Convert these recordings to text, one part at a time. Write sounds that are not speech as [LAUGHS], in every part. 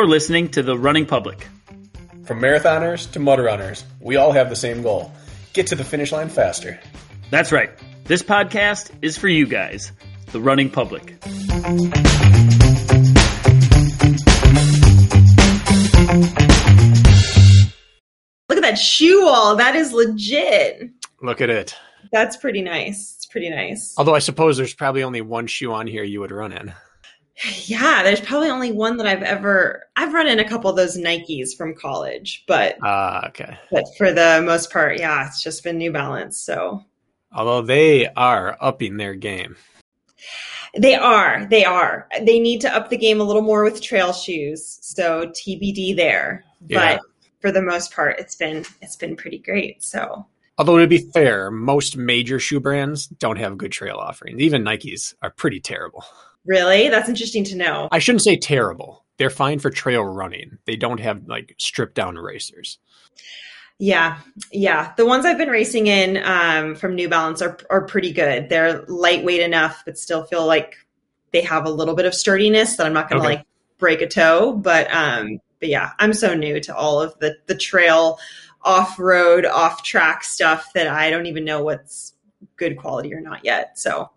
You're listening to The Running Public. From marathoners to mud runners, we all have the same goal get to the finish line faster. That's right. This podcast is for you guys, the running public. Look at that shoe wall. That is legit. Look at it. That's pretty nice. It's pretty nice. Although I suppose there's probably only one shoe on here you would run in. Yeah, there's probably only one that I've ever I've run in a couple of those Nikes from college, but Ah, okay. but for the most part, yeah, it's just been New Balance. So Although they are upping their game. they are, they are. They need to up the game a little more with trail shoes. So TBD there. Yeah. But for the most part, it's been it's been pretty great. So Although to be fair, most major shoe brands don't have good trail offerings. Even Nikes are pretty terrible. Really, that's interesting to know. I shouldn't say terrible. They're fine for trail running. They don't have like stripped down racers. Yeah, yeah. The ones I've been racing in um, from New Balance are are pretty good. They're lightweight enough, but still feel like they have a little bit of sturdiness that I'm not going to Okay. like break a toe. But um, but yeah, I'm so new to all of the the trail, off road, off track stuff that I don't even know what's good quality or not yet. So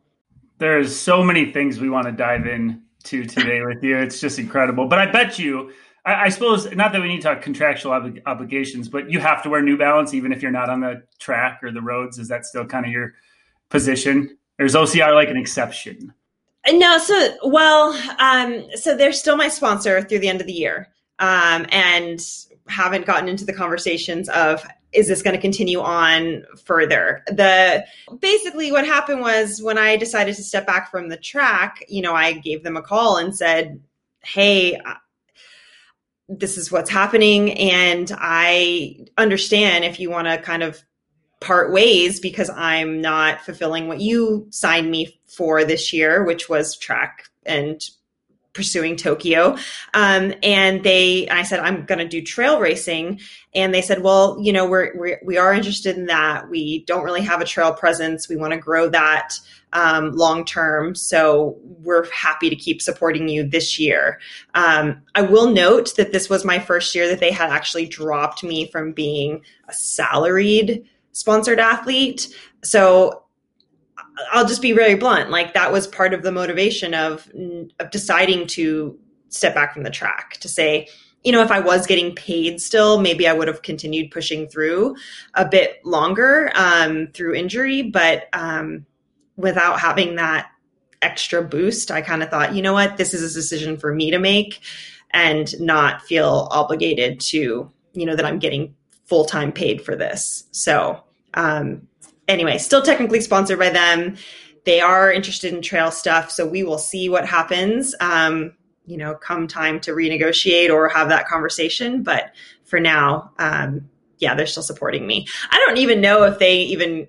There's so many things we want to dive into today with you. It's just incredible. But I bet you, I, I suppose, not that we need to talk contractual obli- obligations, but you have to wear New Balance even if you're not on the track or the roads. Is that still kind of your position? Or is OCR like an exception? No, so well, um, so they're still my sponsor through the end of the year, um, and haven't gotten into the conversations of is this going to continue on further. The basically what happened was when I decided to step back from the track, you know, I gave them a call and said, "Hey." uh, This is what's happening, and I understand if you want to kind of part ways because I'm not fulfilling what you signed me for this year, which was track and pursuing Tokyo. Um, and they, I said, I'm going to do trail racing. And they said, well, you know, we're, we're, we are interested in that. We don't really have a trail presence. We want to grow that um, long term. So we're happy to keep supporting you this year. Um, I will note that this was my first year that they had actually dropped me from being a salaried sponsored athlete. So I'll just be very blunt. Like that was part of the motivation of of deciding to step back from the track to say, you know, if I was getting paid still, maybe I would have continued pushing through a bit longer um, through injury. But um, without having that extra boost, I kind of thought, you know what, this is a decision for me to make and not feel obligated to, you know, that I'm getting full time paid for this. So, um, anyway, still technically sponsored by them. They are interested in trail stuff, so we will see what happens. Um, you know, come time to renegotiate or have that conversation. But for now, um, yeah, they're still supporting me. I don't even know if they even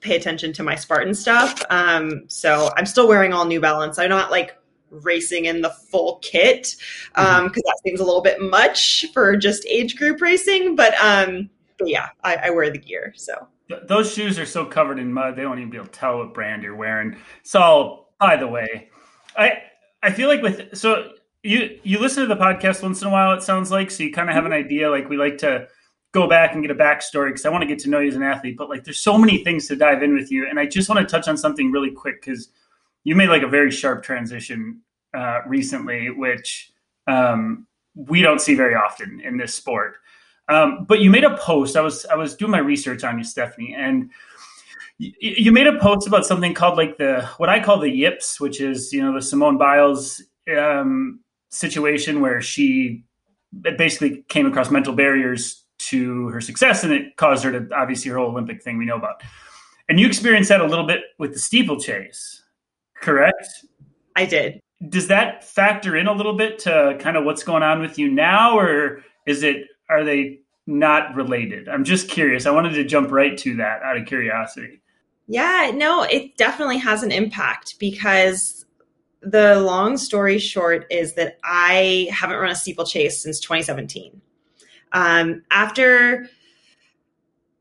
pay attention to my Spartan stuff. Um, so I'm still wearing all New Balance. I'm not like racing in the full kit because that seems a little bit much for just age group racing. But um, but yeah, I, I wear the gear. So Th- those shoes are so covered in mud they won't even be able to tell what brand you're wearing. So, by the way, I I feel like with so you you listen to the podcast once in a while. It sounds like so you kind of have an idea. Like we like to go back and get a backstory because I want to get to know you as an athlete. But like, there's so many things to dive in with you, and I just want to touch on something really quick because you made like a very sharp transition uh, recently, which um, we don't see very often in this sport. Um, but you made a post. I was I was doing my research on you, Stephanie, and you, you made a post about something called like the what I call the yips, which is you know the Simone Biles um, situation where she basically came across mental barriers to her success, and it caused her to obviously her whole Olympic thing we know about. And you experienced that a little bit with the steeplechase, correct? I did. Does that factor in a little bit to kind of what's going on with you now, or is it are they not related? I'm just curious. I wanted to jump right to that out of curiosity. Yeah, no, it definitely has an impact because the long story short is that I haven't run a steeplechase since 2017. Um, after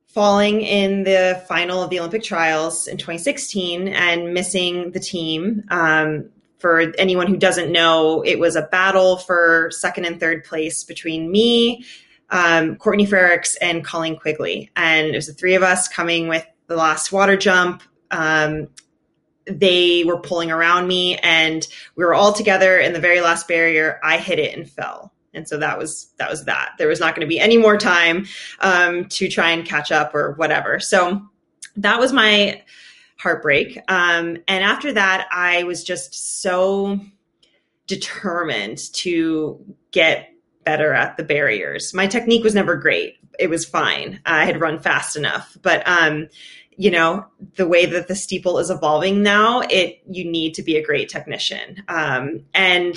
falling in the final of the Olympic trials in 2016 and missing the team um, for anyone who doesn't know, it was a battle for second and third place between me, um, Courtney Frerichs, and Colleen Quigley. And it was the three of us coming with the last water jump. Um, they were pulling around me, and we were all together in the very last barrier. I hit it and fell. And so that was that was that. There was not going to be any more time um, to try and catch up or whatever. So that was my heartbreak. Um, and after that, I was just so determined to get better at the barriers. My technique was never great. It was fine. I had run fast enough, but um, you know the way that the steeple is evolving now, it you need to be a great technician. Um, and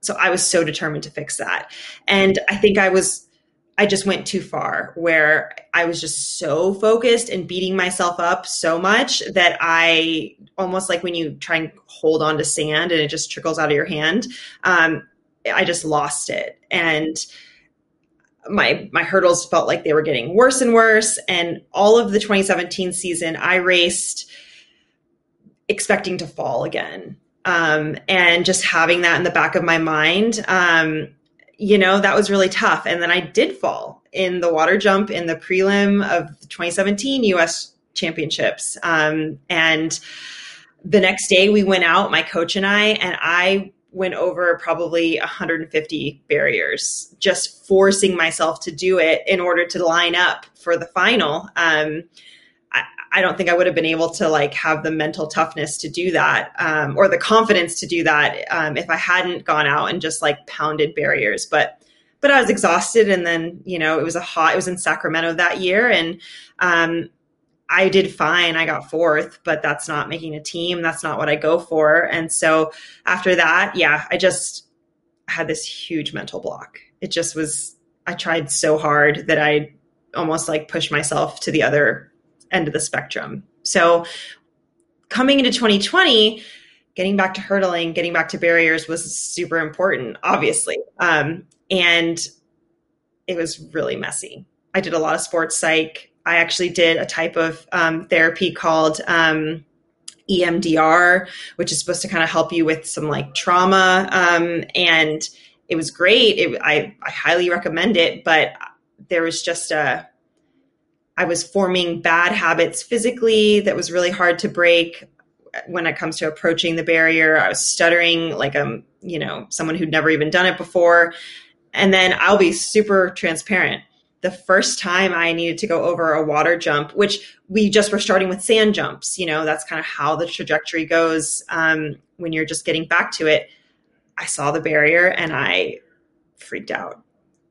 so I was so determined to fix that. And I think I was I just went too far where I was just so focused and beating myself up so much that I almost like when you try and hold on to sand and it just trickles out of your hand. Um, I just lost it. And my my hurdles felt like they were getting worse and worse. And all of the 2017 season, I raced expecting to fall again. Um, and just having that in the back of my mind, um, you know, that was really tough. And then I did fall in the water jump in the prelim of the 2017 US championships. Um, and the next day we went out, my coach and I, and I went over probably 150 barriers, just forcing myself to do it in order to line up for the final. Um, I don't think I would have been able to like have the mental toughness to do that um, or the confidence to do that um, if I hadn't gone out and just like pounded barriers. But but I was exhausted, and then you know it was a hot. It was in Sacramento that year, and um, I did fine. I got fourth, but that's not making a team. That's not what I go for. And so after that, yeah, I just had this huge mental block. It just was. I tried so hard that I almost like pushed myself to the other end of the spectrum. So coming into 2020, getting back to hurdling, getting back to barriers was super important, obviously. Um, and it was really messy. I did a lot of sports psych. I actually did a type of um, therapy called um, EMDR, which is supposed to kind of help you with some like trauma. Um, and it was great. It, I, I highly recommend it, but there was just a I was forming bad habits physically that was really hard to break when it comes to approaching the barrier. I was stuttering like I'm, you know, someone who'd never even done it before. And then I'll be super transparent. The first time I needed to go over a water jump, which we just were starting with sand jumps, you know, that's kind of how the trajectory goes um, when you're just getting back to it. I saw the barrier and I freaked out.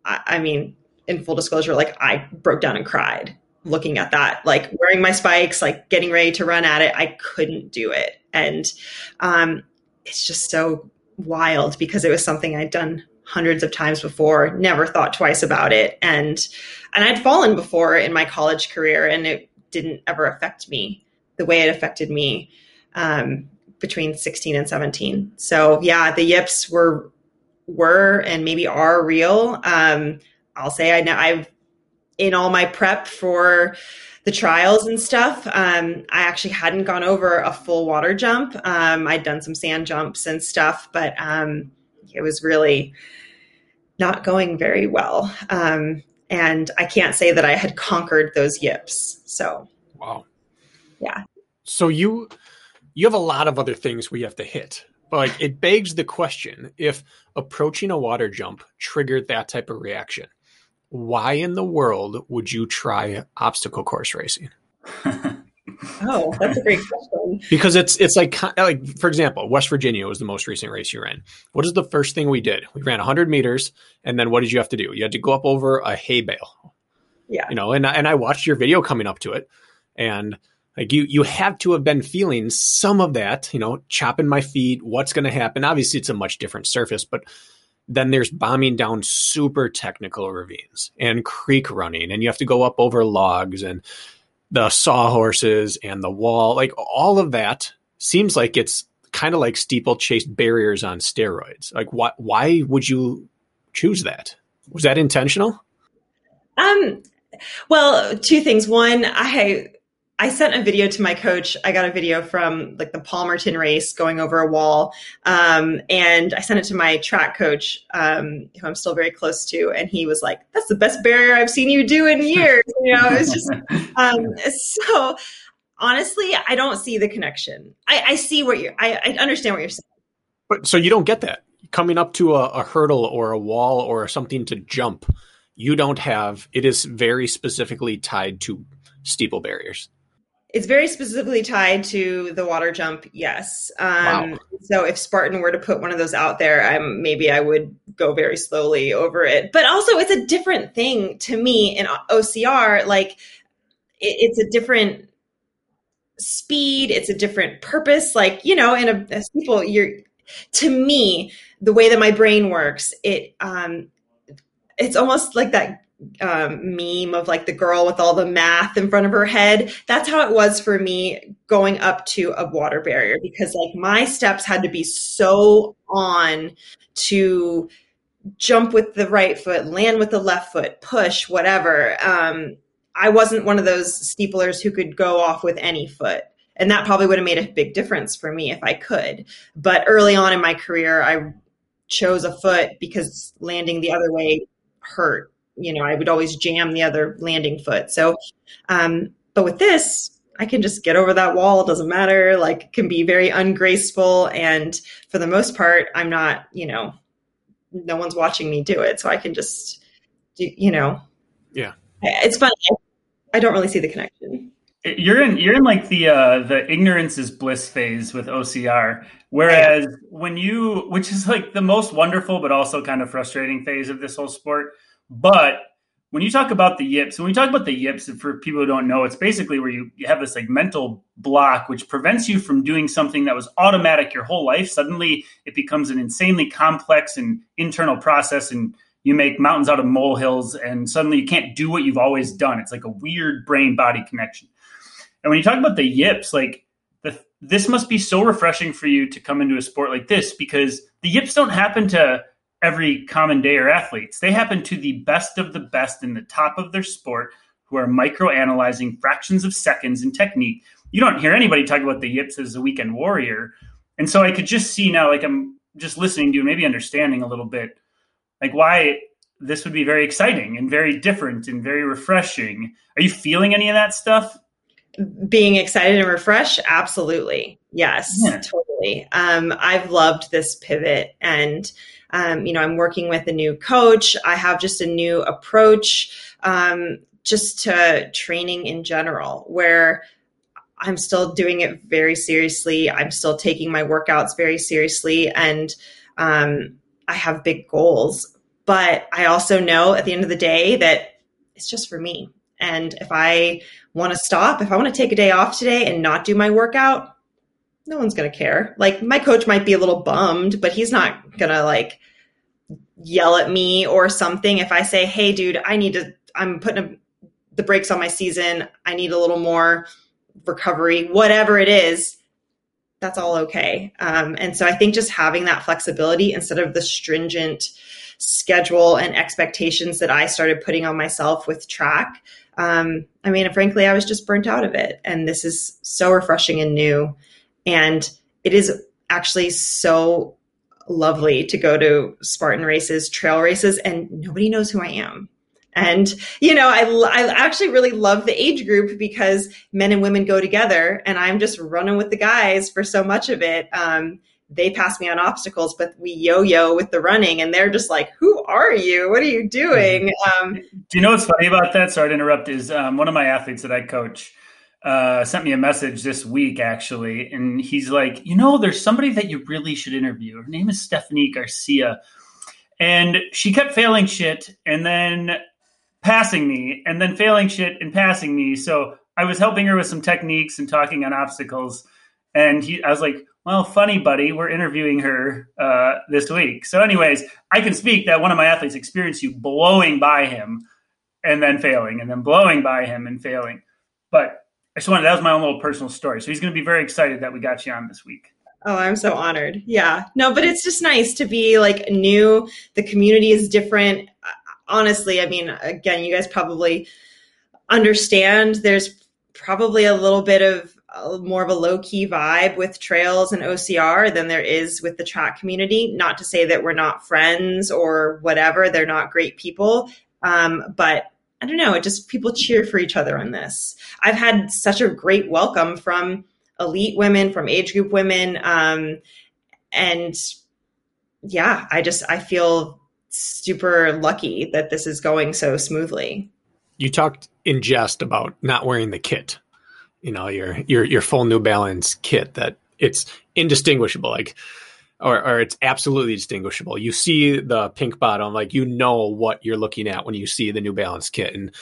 I, I mean, in full disclosure, like I broke down and cried looking at that, like wearing my spikes, like getting ready to run at it. I couldn't do it. And um, it's just so wild because it was something I'd done hundreds of times before, never thought twice about it. And and I'd fallen before in my college career and it didn't ever affect me the way it affected me um, between 16 and 17. So yeah, the yips were were and maybe are real. Um, I'll say I know I've in all my prep for the trials and stuff, um, I actually hadn't gone over a full water jump. Um, I'd done some sand jumps and stuff, but um, it was really not going very well. Um, and I can't say that I had conquered those yips. So, wow, yeah. So you you have a lot of other things we have to hit. But like it begs the question if approaching a water jump triggered that type of reaction why in the world would you try obstacle course racing? [LAUGHS] oh, that's a great question. Because it's it's like like for example, West Virginia was the most recent race you ran. What is the first thing we did? We ran 100 meters, and then what did you have to do? You had to go up over a hay bale. Yeah, you know, and and I watched your video coming up to it, and like you you have to have been feeling some of that. You know, chopping my feet. What's going to happen? Obviously, it's a much different surface, but then there's bombing down super technical ravines and creek running, and you have to go up over logs and the sawhorses and the wall. Like all of that seems like it's kind of like steeplechase barriers on steroids. Like, why why would you choose that? Was that intentional? Um, well, two things. One, I I sent a video to my coach. I got a video from like the Palmerton race going over a wall. Um, and I sent it to my track coach, um, who I'm still very close to. And he was like, that's the best barrier I've seen you do in [LAUGHS] years. You know, it was just, um, so honestly, I don't see the connection. I, I see what you're, I, I understand what you're saying. But so you don't get that coming up to a, a hurdle or a wall or something to jump. You don't have, it is very specifically tied to steeple barriers. It's very specifically tied to the water jump. Yes. Um, Wow. So if Spartan were to put one of those out there, I'm maybe I would go very slowly over it. But also, it's a different thing to me in OCR. Like it, it's a different speed. It's a different purpose. Like you know, in a, a steeple, you're to me the way that my brain works. It um, it's almost like that um, meme of like the girl with all the math in front of her head. That's how it was for me going up to a water barrier because like my steps had to be so on to jump with the right foot, land with the left foot, push, whatever. Um, I wasn't one of those steeplers who could go off with any foot. And that probably would have made a big difference for me if I could. But early on in my career, I chose a foot because landing the other way hurt you know, I would always jam the other landing foot. So, um, but with this, I can just get over that wall. It doesn't matter. Like, it can be very ungraceful. And for the most part, I'm not, you know, no one's watching me do it. So I can just, do, you know, Yeah. it's fun. I don't really see the connection. You're in you're in like the uh, the ignorance is bliss phase with OCR, whereas when you, which is like the most wonderful but also kind of frustrating phase of this whole sport. But when you talk about the yips, when we talk about the yips, for people who don't know, it's basically where you, you have this like mental block which prevents you from doing something that was automatic your whole life. Suddenly it becomes an insanely complex and internal process and you make mountains out of molehills and suddenly you can't do what you've always done. It's like a weird brain body connection. And when you talk about the yips, like the, this must be so refreshing for you to come into a sport like this because the yips don't happen to every common day or athletes. They happen to the best of the best in the top of their sport who are micro analyzing fractions of seconds in technique. You don't hear anybody talk about the yips as a weekend warrior. And so I could just see now, like I'm just listening to you, maybe understanding a little bit, like why this would be very exciting and very different and very refreshing. Are you feeling any of that stuff? being excited and refreshed absolutely yes Yeah. totally um, i've loved this pivot and um, you know i'm working with a new coach. I have just a new approach um, just to training in general where i'm still doing it very seriously. I'm still taking my workouts very seriously and um, i have big goals. But i also know at the end of the day that it's just for me. And if i want to stop, if I want to take a day off today and not do my workout, no one's going to care. Like my coach might be a little bummed, but he's not going to like yell at me or something if I say, "Hey dude, I need to I'm putting a, the brakes on my season. I need a little more recovery, whatever it is." That's all okay. Um, and so I think just having that flexibility instead of the stringent schedule and expectations that I started putting on myself with track um, I mean, frankly, I was just burnt out of it. And this is so refreshing and new. And it is actually so lovely to go to Spartan races, trail races, and nobody knows who I am. And, you know, I, I actually really love the age group because men and women go together, and I'm just running with the guys for so much of it. Um, they pass me on obstacles, but we yo-yo with the running, and they're just like, "Who are you? What are you doing?" Um, Do you know what's funny about that? Sorry to interrupt. Is um, one of my athletes that I coach uh, sent me a message this week actually, and he's like, "You know, there's somebody that you really should interview. Her name is Stephanie Garcia, and she kept failing shit, and then passing me, and then failing shit and passing me. So I was helping her with some techniques and talking on obstacles." And he, I was like, well, funny, buddy, we're interviewing her uh, this week. So, anyways, I can speak that one of my athletes experienced you blowing by him and then failing, and then blowing by him and failing. But I just wanted that was my own little personal story. So he's going to be very excited that we got you on this week. Oh, I'm so honored. Yeah. No, but it's just nice to be like new. The community is different. Honestly, I mean, again, you guys probably understand there's probably a little bit of uh, more of a low key vibe with trails and OCR than there is with the track community. Not to say that we're not friends or whatever, they're not great people. Um, but I don't know, it just people cheer for each other on this. I've had such a great welcome from elite women, from age group women. Um, and yeah, I just, I feel super lucky that this is going so smoothly. You talked in jest about not wearing the kit, you know, your your your full New Balance kit that it's indistinguishable, like or or it's absolutely distinguishable. You see the pink bottom, like you know what you're looking at when you see the New Balance kit. And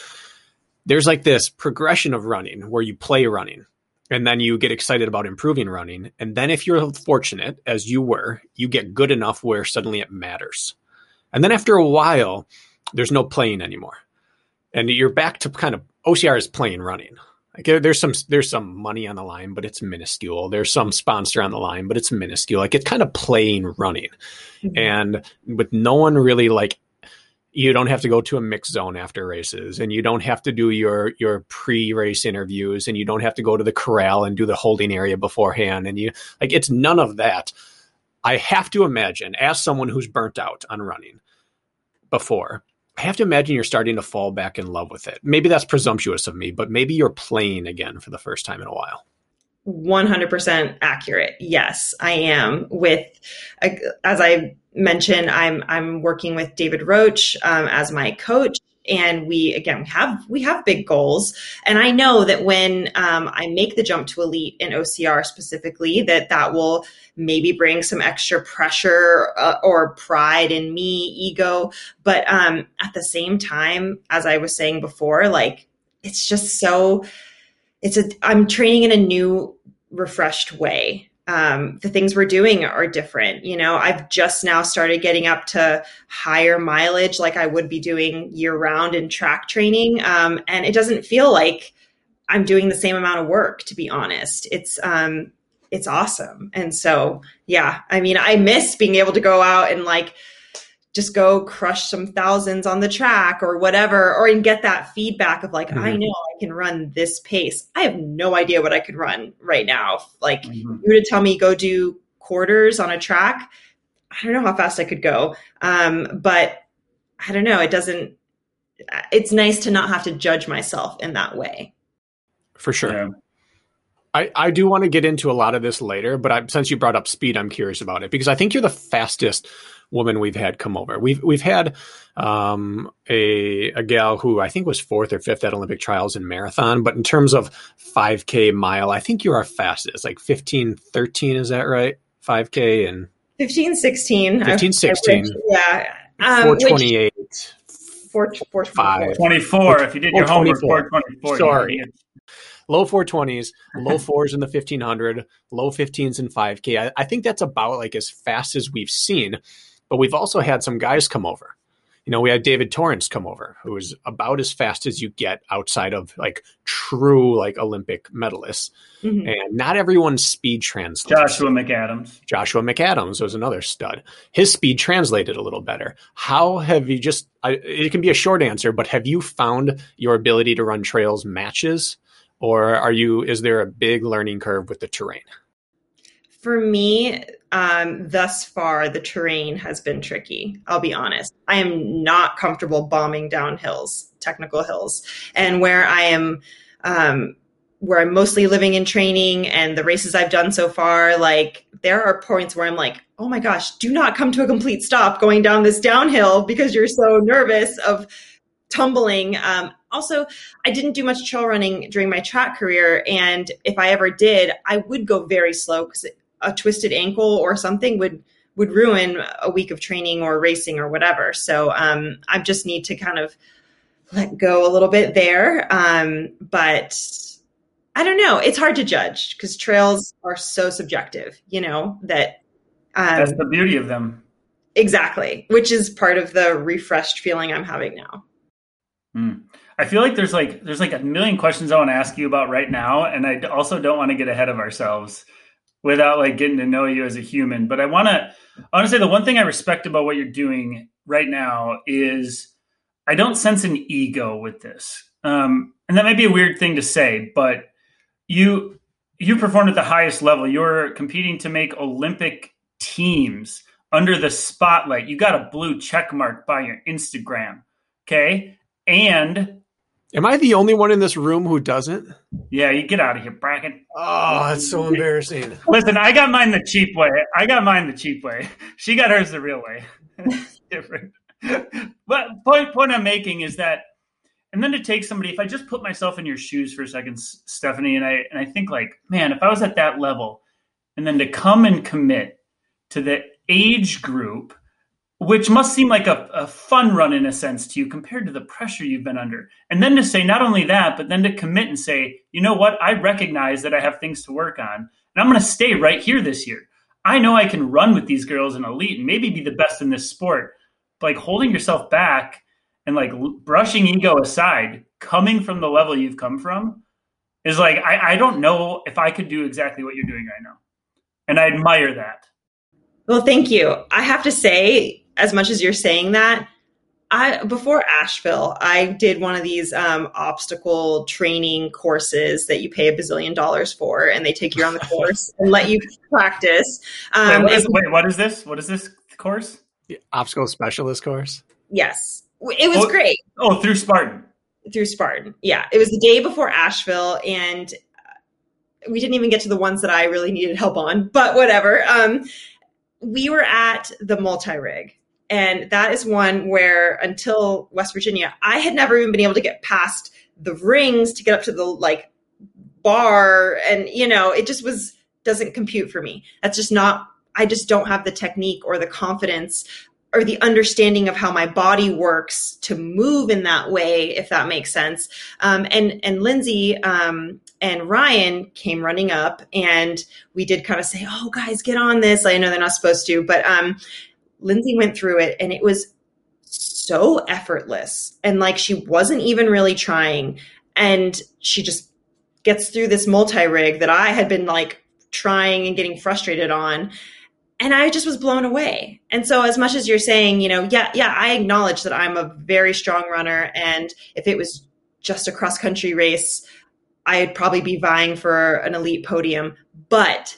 there's like this progression of running where you play running and then you get excited about improving running. And then if you're fortunate, as you were, you get good enough where suddenly it matters. And then after a while, there's no playing anymore. And you're back to kind of OCR is playing running. Like there's some there's some money on the line, but it's minuscule. There's some sponsor on the line, but it's minuscule. Like it's kind of plain running. Mm-hmm. And with no one really like you don't have to go to a mix zone after races and you don't have to do your your pre-race interviews and you don't have to go to the corral and do the holding area beforehand and you like it's none of that i have to imagine as someone who's burnt out on running before i have to imagine you're starting to fall back in love with it. Maybe that's presumptuous of me but maybe you're playing again for the first time in a while. 100% accurate. Yes, I am. With as I mentioned I'm I'm working with David Roche um, as my coach and we again we have we have big goals. And I know that when um, I make the jump to elite in OCR specifically that that will maybe bring some extra pressure uh, or pride in me ego. But um, at the same time as I was saying before like it's just so it's a i'm training in a new refreshed way um, the things we're doing are different you know? I've just now started getting up to higher mileage like i would be doing year round in track training um, and it doesn't feel like i'm doing the same amount of work to be honest. It's um, it's awesome. And so yeah i mean i miss being able to go out and like just go crush some thousands on the track or whatever, or and get that feedback of like, mm-hmm. I know I can run this pace. I have no idea what I could run right now. Like mm-hmm. you were to tell me go do quarters on a track, I don't know how fast I could go. Um, but I don't know. It doesn't. It's nice to not have to judge myself in that way. For sure. Yeah. I, I do want to get into a lot of this later, but I, since you brought up speed, I'm curious about it because I think you're the fastest woman we've had come over. We've we've had um, a a gal who I think was fourth or fifth at Olympic trials in marathon, but in terms of 5K mile, I think you're our fastest, like 15, 13, is that right? 5K and 15, 16. 15, 16. yeah. Um, 428. Which, four, four, 24. If you did your homework, 424. Sorry low 420s, low fours in the 1500, low 15s in 5K. I, I, think that's about like as fast as we've seen. But we've also had some guys come over. You know, we had David Torrance come over, who is about as fast as you get outside of like true like Olympic medalists. Mm-hmm. And not everyone's speed translates. Joshua McAdams. Joshua McAdams was another stud. His speed translated a little better. How have you just? I, it can be a short answer, but have you found your ability to run trails matches, or are you? Is there a big learning curve with the terrain? For me, um, thus far, the terrain has been tricky. I'll be honest. I am not comfortable bombing down hills, technical hills. And where I am, um, where I'm mostly living in training and the races I've done so far, like there are points where I'm like, oh my gosh, do not come to a complete stop going down this downhill because you're so nervous of tumbling. Um, also, I didn't do much trail running during my track career. And if I ever did, I would go very slow because a twisted ankle or something would would ruin a week of training or racing or whatever. So um, I just need to kind of let go a little bit there. Um, but I don't know. It's hard to judge because trails are so subjective. You know that. Um, That's the beauty of them. Exactly, which is part of the refreshed feeling I'm having now. Mm. I feel like there's like there's like a million questions I want to ask you about right now, and I also don't want to get ahead of ourselves without like getting to know you as a human. But I want to, I want to say the one thing I respect about what you're doing right now is I don't sense an ego with this. Um, and that might be a weird thing to say, but you you performed at the highest level. You're competing to make Olympic teams under the spotlight. You got a blue check mark by your Instagram. Okay. And Am I the only one in this room who doesn't? yeah, you get out of here, Bracken. Oh, that's so embarrassing. Listen, I got mine the cheap way. I got mine the cheap way. [LAUGHS] She got hers the real way. [LAUGHS] Different. But point point I'm making is that, and then to take somebody, if I just put myself in your shoes for a second, Stephanie, and I and I think like, man, if I was at that level, and then to come and commit to the age group, which must seem like a, a fun run in a sense to you compared to the pressure you've been under, and then to say not only that, but then to commit and say, you know what, I recognize that I have things to work on, and I'm going to stay right here this year. I know I can run with these girls in elite and maybe be the best in this sport. But like holding yourself back and like brushing ego aside, coming from the level you've come from, is like I, I don't know if I could do exactly what you're doing right now, and I admire that. Well, thank you. I have to say, as much as you're saying that, I before Asheville, I did one of these um, obstacle training courses that you pay a bazillion dollars for, and they take you on the [LAUGHS] course and let you practice. Wait, Um, what is, and- wait, what is this? What is this course? The obstacle specialist course. yes, it was Oh. great. Oh, through Spartan. through Spartan. Yeah, it was the day before Asheville, and uh, we didn't even get to the ones that I really needed help on, but whatever. Um, we were at the multi rig, and that is one where until West Virginia, I had never even been able to get past the rings to get up to the like bar, and you know, it just was doesn't compute for me. That's just not. I just don't have the technique or the confidence or the understanding of how my body works to move in that way, if that makes sense. Um, and and Lindsay um, and Ryan came running up, and we did kind of say, "Oh, guys, get on this." I know they're not supposed to, but um, Lindsay went through it, and it was so effortless, and like she wasn't even really trying, and she just gets through this multi rig that I had been like trying and getting frustrated on and I just was blown away. And so, as much as you're saying, you know, yeah, yeah, I acknowledge that I'm a very strong runner, and if it was just a cross country race, I'd probably be vying for an elite podium. But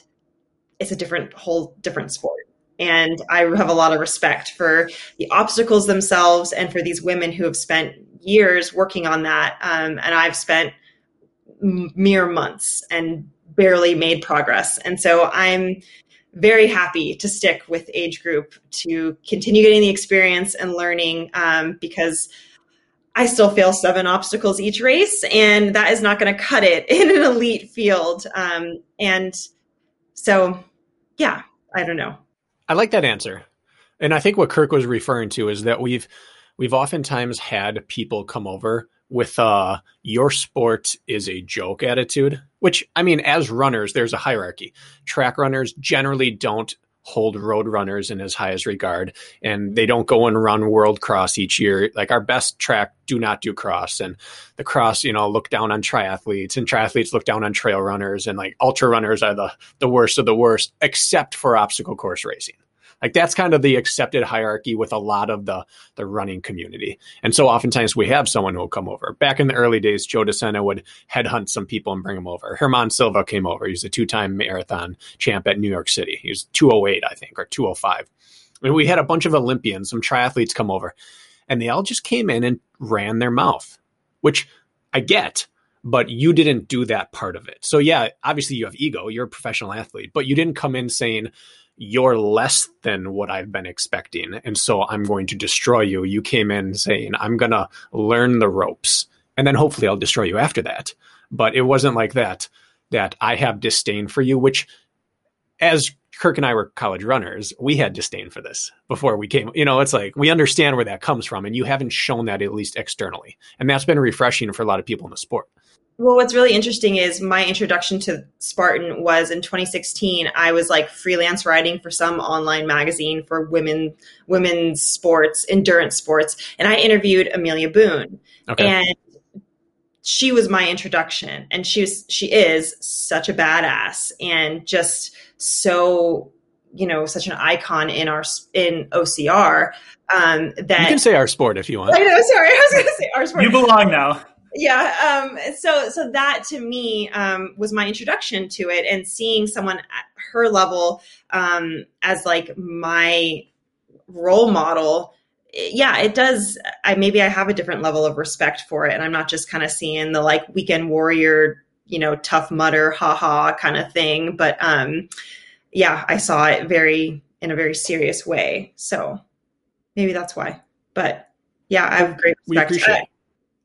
it's a different, whole different sport. And I have a lot of respect for the obstacles themselves and for these women who have spent years working on that. Um, and I've spent mere months and barely made progress. And so I'm very happy to stick with age group to continue getting the experience and learning um, because I still fail seven obstacles each race, and that is not going to cut it [LAUGHS] in an elite field. Um, and so, yeah, I don't know. I like that answer. And I think what Kirk was referring to is that we've we've oftentimes had people come over with uh your sport is a joke attitude, which I mean as runners there's a hierarchy. Track runners generally don't hold road runners in as highest regard and they don't go and run world cross each year. Like our best track do not do cross and the cross you know look down on triathletes and triathletes look down on trail runners and like ultra runners are the the worst of the worst except for obstacle course racing like that's kind of the accepted hierarchy with a lot of the the running community. And so oftentimes we have someone who will come over. Back in the early days, Joe DeSena would headhunt some people and bring them over. Germán Silva came over. He was a two-time marathon champ at New York City. He was 208, I think, or 205. I mean, we had a bunch of Olympians, some triathletes come over, and they all just came in and ran their mouth, which I get, but you didn't do that part of it. So yeah, obviously you have ego. You're a professional athlete, but you didn't come in saying, you're less than what I've been expecting. And so I'm going to destroy you. You came in saying, I'm going to learn the ropes and then hopefully I'll destroy you after that. But it wasn't like that, that I have disdain for you, which as Kirk and I were college runners, we had disdain for this before we came. You know, it's like we understand where that comes from, and you haven't shown that at least externally. And that's been refreshing for a lot of people in the sport. Well, what's really interesting is my introduction to Spartan was in 2016. I was like freelance writing for some online magazine for women, women's sports, endurance sports, and I interviewed Amelia Boone, Okay. and she was my introduction. And she was, she is such a badass and just so, you know, such an icon in our in OCR um, that you can say our sport if you want. I know. Sorry, I was going to say our sport. You belong now. Yeah um so so that to me um was my introduction to it and seeing someone at her level um as like my role model yeah it does i maybe i have a different level of respect for it and i'm not just kind of seeing the like weekend warrior you know Tough Mudder haha kind of thing but um yeah i saw it very in a very serious way so maybe that's why but yeah i have great respect.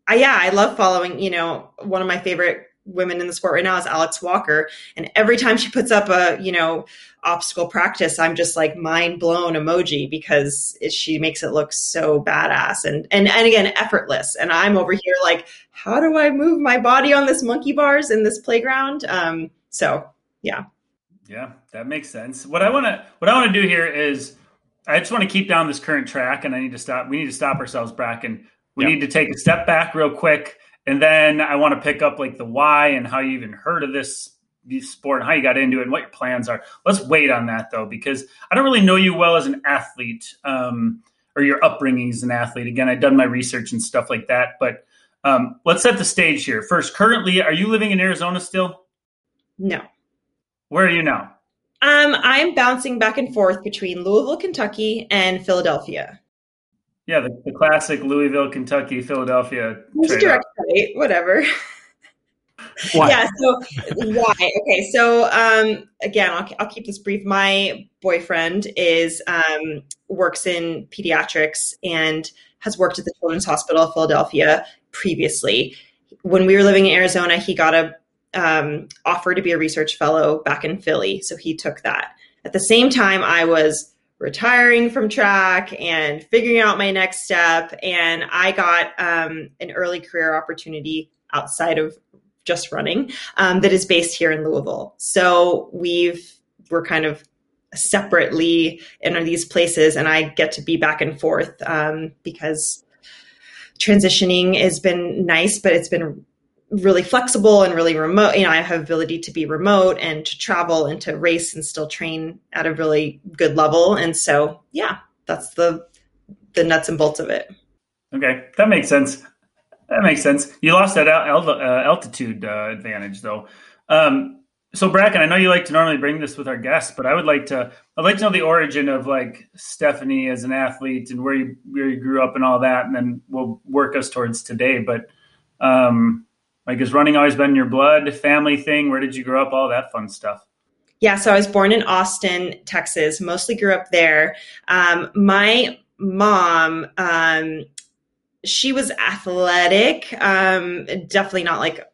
I, yeah, I love following, you know, one of my favorite women in the sport right now is Alex Walker. And every time she puts up a, you know, obstacle practice, I'm just like mind blown emoji because it, she makes it look so badass and, and, and again, effortless. And I'm over here like, how do I move my body on this monkey bars in this playground? Um, so yeah. Yeah, that makes sense. What I want to what I want to do here is I just want to keep down this current track, and I need to stop. We need to stop ourselves, Bracken. We Yeah. need to take a step back real quick, and then I want to pick up like the why and how you even heard of this, this sport, and how you got into it, and what your plans are. Let's wait on that though, because I don't really know you well as an athlete, um, or your upbringing as an athlete. Again, I've done my research and stuff like that, but um, let's set the stage here. First, currently, are you living in Arizona still? No. Where are you now? Um, I'm bouncing back and forth between Louisville, Kentucky and Philadelphia. Yeah, the, the classic Louisville, Kentucky, Philadelphia There's a trade-off. direct flight, whatever. [LAUGHS] Why? Yeah. So why? Okay. So um, again, I'll, I'll keep this brief. My boyfriend is um, works in pediatrics and has worked at the Children's Hospital of Philadelphia previously. When we were living in Arizona, he got a um, offer to be a research fellow back in Philly, so he took that. At the same time, I was retiring from track and figuring out my next step, and I got um, an early career opportunity outside of just running um, that is based here in Louisville. So we've we're kind of separately in these places, and I get to be back and forth um, because transitioning has been nice, but it's been really flexible and really remote. You know, I have ability to be remote and to travel and to race and still train at a really good level. And so, yeah, that's the the nuts and bolts of it. Okay, that makes sense. That makes sense. You lost that al- uh, altitude uh, advantage, though. Um, so, Bracken, I know you like to normally bring this with our guests, but I would like to. I'd like to know the origin of like Stephanie as an athlete and where you where you grew up and all that, and then we'll work us towards today. But um, like, has running always been your blood? Family thing? Where did you grow up? All that fun stuff. Yeah, so I was born in Austin, Texas. Mostly grew up there. Um, my mom, um, she was athletic, um, definitely not like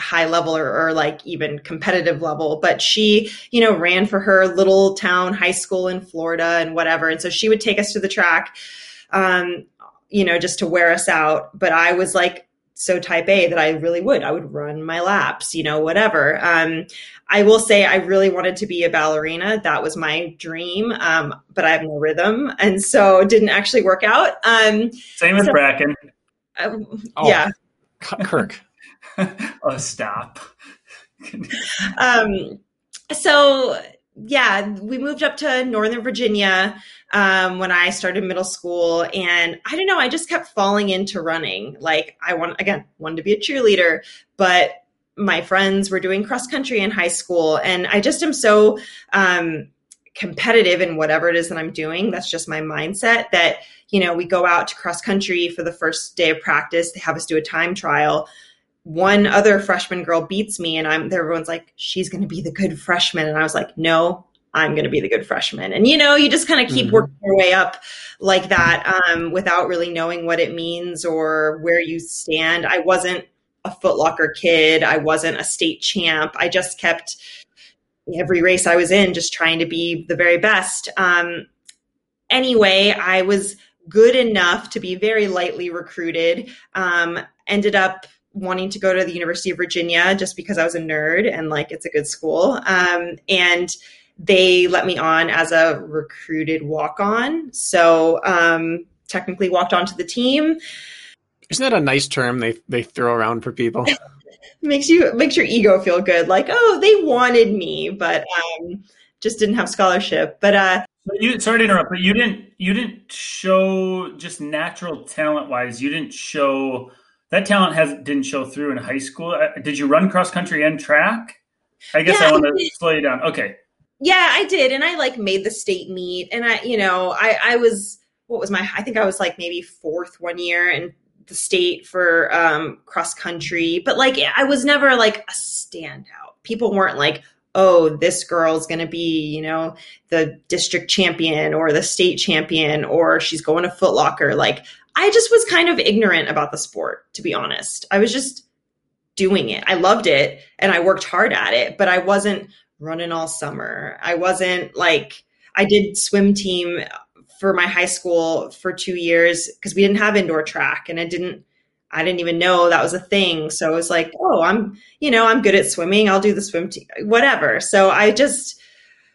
high level or, or like even competitive level, but she, you know, ran for her little town high school in Florida and whatever. And so she would take us to the track, um, you know, just to wear us out. But I was like so type A that I really would. I would run my laps, you know, whatever. Um, I will say I really wanted to be a ballerina. That was my dream, um, but I have no rhythm, and so it didn't actually work out. Um, Same with So- Bracken. uh, Oh. Yeah. Kirk. [LAUGHS] oh, stop. [LAUGHS] Um, so yeah, we moved up to Northern Virginia um, when I started middle school, and I don't know, I just kept falling into running. Like I want again wanted to be a cheerleader, but my friends were doing cross country in high school, and I just am so um, competitive in whatever it is that I'm doing. That's just my mindset. That you know, we go out to cross country for the first day of practice. They have us do a time trial one other freshman girl beats me and I'm everyone's like, she's gonna be the good freshman. And I was like, no, I'm gonna be the good freshman. And you know, you just kind of keep Mhm. working your way up like that, um, without really knowing what it means or where you stand. I wasn't a Foot Locker kid, I wasn't a state champ. I just kept every race I was in just trying to be the very best. Um, anyway, I was good enough to be very lightly recruited. Um, ended up wanting to go to the University of Virginia just because I was a nerd and like it's a good school. Um, and they let me on as a recruited walk on. So um, technically walked onto the team. Isn't that a nice term they they throw around for people? [LAUGHS] Makes you makes your ego feel good. Like, oh, they wanted me, but um, just didn't have scholarship. But uh, You sorry to interrupt, but you didn't you didn't show just natural talent wise. You didn't show that talent has didn't show through in high school. Uh, did you run cross country and track? I guess Yeah, I want to slow you down. Okay. Yeah, I did, and I like made the state meet, and I, you know, I I was what was my I think I was like maybe fourth one year in the state for um cross country, but like I was never like a standout. People weren't like, oh, this girl's gonna be, you know, the district champion or the state champion or she's going to Foot Locker. Like I just was kind of ignorant about the sport, to be honest. I was just doing it. I loved it and I worked hard at it, but I wasn't running all summer. I wasn't like I did swim team for my high school for 2 years because we didn't have indoor track and I didn't I didn't even know that was a thing. So it was like, oh, I'm, you know, I'm good at swimming. I'll do the swim team, whatever. So I just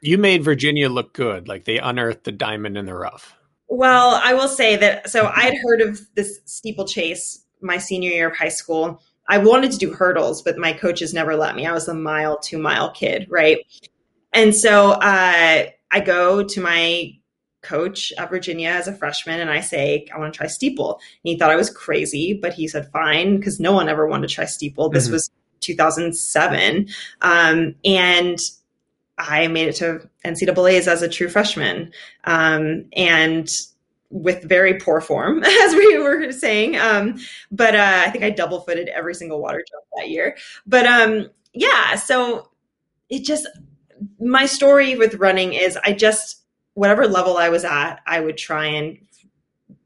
You made Virginia look good, like they unearthed the diamond in the rough. Well, I will say that so I had heard of this steeplechase my senior year of high school. I wanted to do hurdles, but my coaches never let me. I was a mile, two mile kid, right? And so uh, I go to my coach at Virginia as a freshman and I say, I want to try steeple. And he thought I was crazy, but he said, fine, because no one ever wanted to try steeple. This Mhm. was 2007. Um, and I made it to NCAA's as a true freshman. Um, and with very poor form, [LAUGHS] as we were saying. Um, but uh, I think I double footed every single water jump that year. But um, yeah, so it just, my story with running is I just, whatever level I was at, I would try and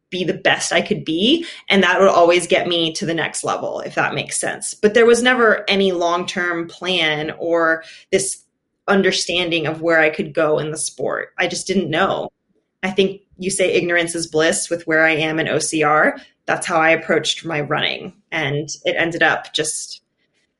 be the best I could be. And that would always get me to the next level, if that makes sense. But there was never any long term plan or this understanding of where I could go in the sport. I just didn't know. I think you say ignorance is bliss with where I am in OCR. That's how I approached my running. And it ended up just,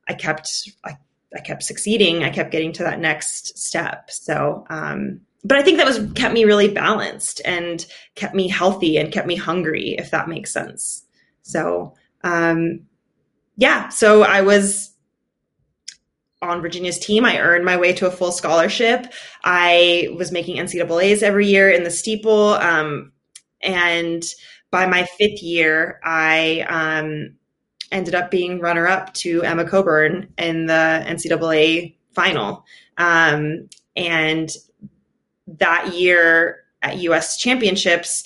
I kept, I, I kept succeeding. I kept getting to that next step. So, um, but I think that was kept me really balanced and kept me healthy and kept me hungry, if that makes sense. So, um, yeah, so I was on Virginia's team. I earned my way to a full scholarship. I was making NCAA's every year in the steeple. Um, and by my fifth year, I um, ended up being runner up to Emma Coburn in the NCAA final. Um, and that year at US Championships,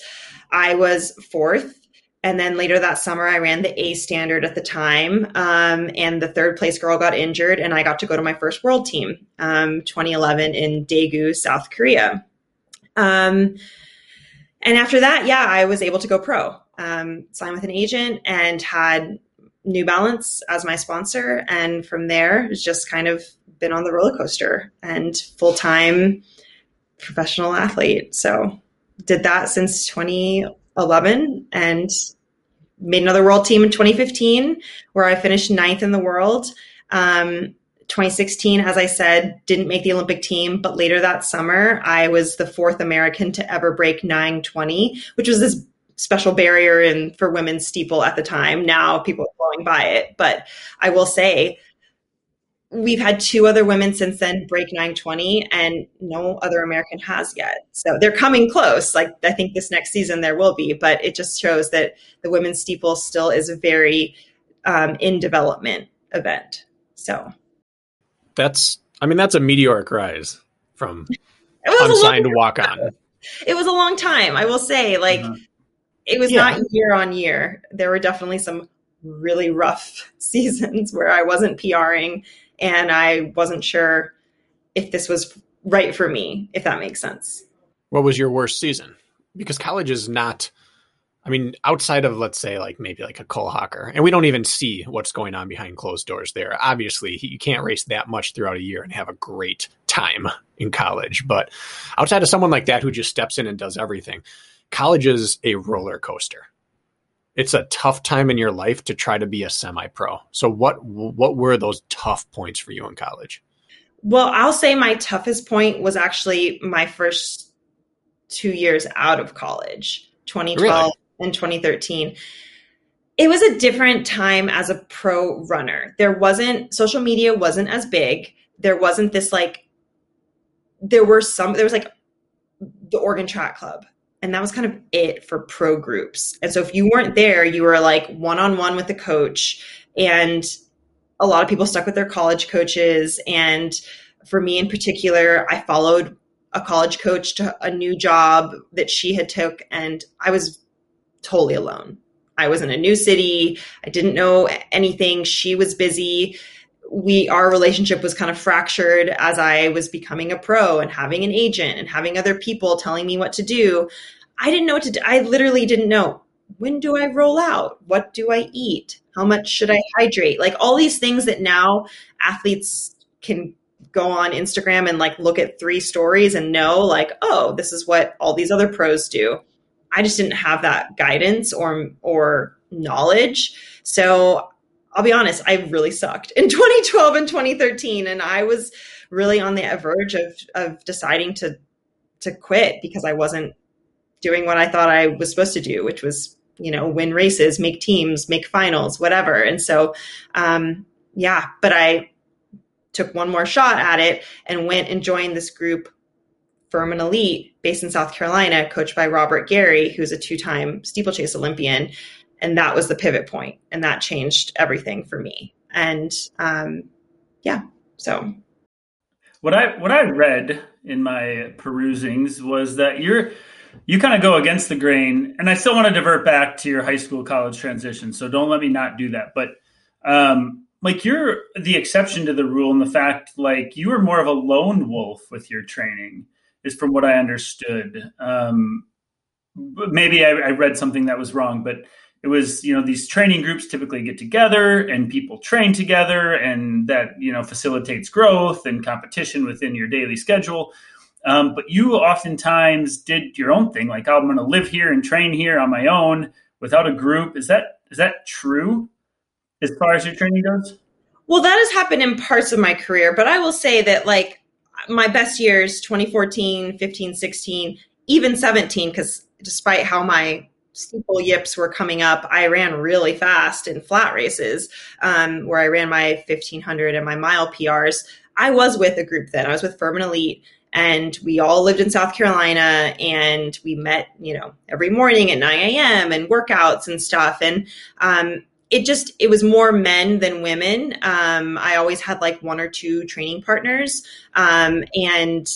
I was fourth. And then later that summer, I ran the A standard at the time. Um, and the third place girl got injured, and I got to go to my first world team, um, 2011 in Daegu, South Korea. Um, and after that, yeah, I was able to go pro, um, sign with an agent, and had New Balance as my sponsor. And from there, it's just kind of been on the roller coaster and full time professional athlete. So did that since 2011 and made another world team in 2015 where I finished ninth in the world. Um, 2016, as I said, didn't make the Olympic team, but later that summer, I was the fourth American to ever break 920, which was this special barrier in for women's steeple at the time. Now people are blowing by it, but I will say we've had two other women since then break 920 and no other american has yet. So they're coming close. Like i think this next season there will be but it just shows that the women's steeple still is a very um, in development event. So. That's, I mean, that's a meteoric rise from [LAUGHS] it was, a unsigned walk on. it was a long time i will say. Like Mhm. it was Yeah. not year on year. There were definitely some really rough [LAUGHS] seasons where i wasn't pring and i wasn't sure if this was right for me if that makes sense What was your worst season? Because college is not, I mean, outside of, let's say, like maybe like a Cole Hocker, and we don't even see what's going on behind closed doors there. Obviously, you can't race that much throughout a year and have a great time in college. But outside of someone like that who just steps in and does everything, college is a roller coaster. It's a tough time in your life to try to be a semi-pro. So what what were those tough points for you in college? Well, I'll say my toughest point was actually my first two years out of college, 2012 Really? and 2013. It was a different time as a pro runner. There wasn't, social media wasn't as big. There wasn't this like, there were some, there was like the Oregon Track Club and that was kind of it for pro groups. And so if you weren't there, you were like one on one with the coach. And a lot of people stuck with their college coaches. And for me in particular, I followed a college coach to a new job that she had took and I was totally alone. I was in a new city. I didn't know anything. She was busy. We our relationship was kind of fractured as I was becoming a pro and having an agent and having other people telling me what to do. I didn't know what to do. I literally didn't know. When do I roll out? What do I eat? How much should I hydrate? Like all these things that now athletes can go on Instagram and like look at three stories and know like, oh, this is what all these other pros do. I just didn't have that guidance or or knowledge. So I'll be honest, I really sucked in [LAUGHS] 2012 and 2013, and I was really on the verge of of deciding to to quit because I wasn't doing what I thought I was supposed to do, which was you know win races, make teams, make finals, whatever. And so, um, yeah, but I took one more shot at it and went and joined this group Furman Elite based in South Carolina, coached by Robert Gary, who's a two time steeplechase Olympian. And that was the pivot point, and that changed everything for me. And um, yeah, so what I what I read in my perusings was that you're you kind of go against the grain, and I still want to divert back to your high school college transition. So don't let me not do that. But um, like you're the exception to the rule and the fact like you were more of a lone wolf with your training is from what I understood. Um, maybe I, I, read something that was wrong, but it was you know these training groups typically get together and people train together, and that you know facilitates growth and competition within your daily schedule. Um, but you oftentimes did your own thing, like I'm going to live here and train here on my own without a group. Is that is that true as far as your training goes? Well, that has happened in parts of my career, but I will say that like my best years 2014 15 16 even 17 because despite how my steeple yips were coming up. I ran really fast in flat races um, where i ran my 1500 and my mile prs i was with a group then. I was with furman elite and we all lived in south carolina and we met you know every morning at 9 a.m and workouts and stuff. And um, it just it was more men than women. Um, i always had like one or two training partners. Um, and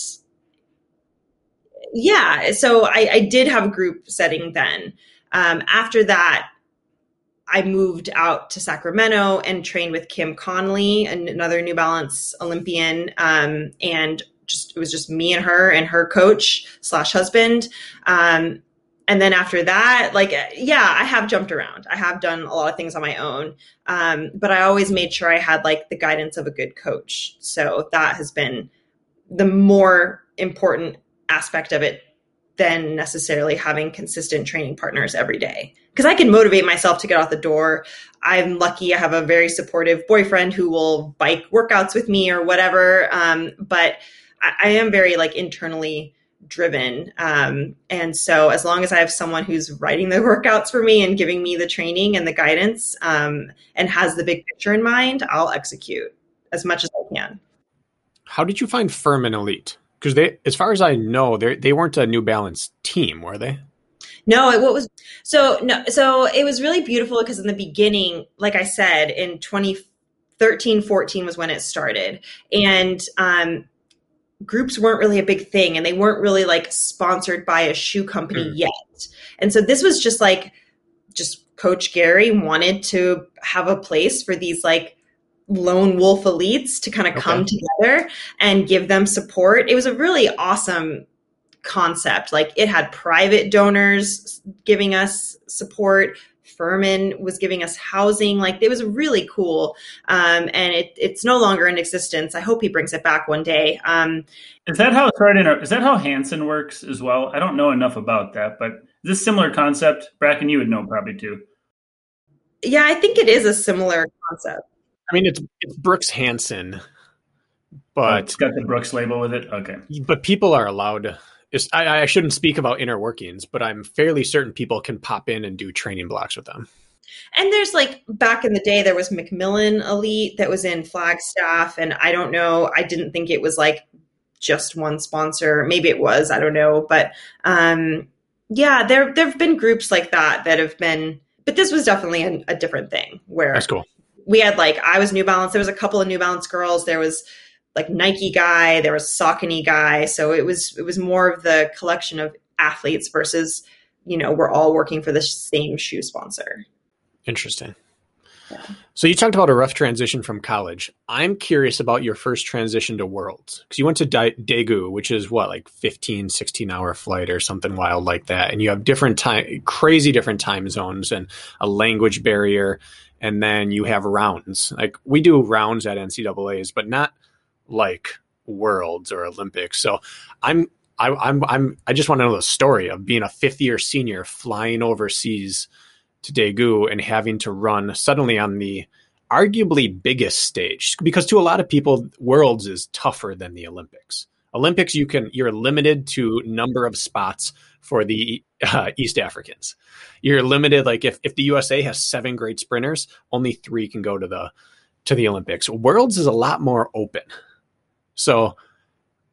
yeah so I, I, did have a group setting then. Um, after that i moved out to sacramento and trained with kim conley another new balance olympian um, and just it was just me and her and her coach slash husband. Um, and then after that like yeah i have jumped around. I have done a lot of things on my own. Um, but i always made sure i had like the guidance of a good coach. So that has been the more important aspect of it than necessarily having consistent training partners every day because i can motivate myself to get out the door i'm lucky i have a very supportive boyfriend who will bike workouts with me or whatever um, but I, I am very like internally driven. Um, and so, as long as I have someone who's writing the [LAUGHS] workouts for me and giving me the training and the guidance um, and has the big picture in mind, I'll execute as much as I can. How did you find Furman Elite? Because they, as far as I know, they they weren't a New Balance team, were they? No, it what was so no so it was really beautiful because in the beginning, like I said, in 2013, 14 was when it started. And um groups weren't really a big thing and they weren't really like sponsored by a shoe company mm. yet. And so this was just like just coach Gary wanted to have a place for these like lone wolf elites to kind of okay. come together and give them support. It was a really awesome concept. Like it had private donors giving us support, Furman was giving us housing. Like it was really cool. Um, and it, it's no longer in existence. I hope he brings it back one day. Um, is that how started? Is that how Hanson works as well? I don't know enough about that, but this similar concept? Bracken, you would know probably too. Yeah, I think it is a similar concept. I mean, it's, it's Brooks Hanson, but oh, it's got the Brooks label with it. Okay, but people are allowed I, I shouldn't speak about inner workings, but I'm fairly certain people can pop in and do training blocks with them. And there's like back in the day, there was McMillan Elite that was in Flagstaff, and I don't know. I didn't think it was like just one sponsor. Maybe it was. I don't know. But um, yeah, there there've been groups like that that have been, but this was definitely a, a different thing where That's cool. We had like I was New Balance. There was a couple of New Balance girls. There was like Nike guy. There was Saucony guy. So it was it was more of the collection of athletes versus you know we're all working for the same shoe sponsor. Interesting. Yeah. So you talked about a rough transition from college. I'm curious about your first transition to Worlds because you went to Da- Daegu, which is what like 15, 16 hour flight or something wild like that, and you have different time, crazy different time zones and a language barrier, and then you have rounds. Like we do rounds at NCAA's, but not like Worlds or Olympics. So I'm I, I'm I'm I just want to know the story of being a fifth year senior flying overseas to Daegu and having to run suddenly on the arguably biggest stage because to a lot of people worlds is tougher than the olympics olympics you can you're limited to number of spots for the uh, east africans. You're limited like if, if the usa has seven great sprinters only three can go to the to the olympics. Worlds is a lot more open. So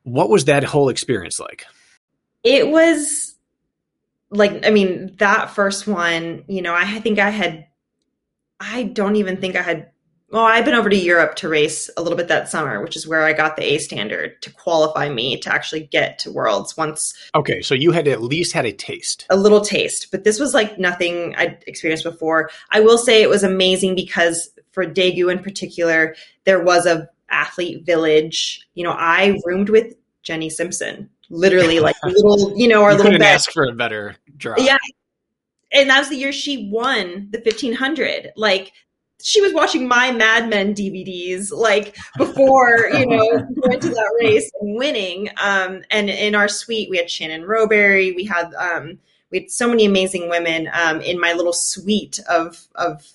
what was that whole experience like? It was like I mean that first one, you know, I think I had I don't even think I had well, I've been over to Europe to race a little bit that summer, which is where I got the A standard to qualify me to actually get to Worlds once okay so you had at least had a taste a little taste, but this was like nothing I'd experienced before. I will say it was amazing because for Daegu in particular, there was a athlete village. You know, I roomed with Jenny Simpson, literally like [LAUGHS] little, you know, our you little couldn't bed. ask for a better draw Yeah. And that was the year she won the 1500. Like, she was watching my Mad Men DVDs, like before, you know, [LAUGHS] going to that race and winning. Um, and in our suite, we had Shannon Rowbury. We had, um, we had so many amazing women, um, in my little suite of, of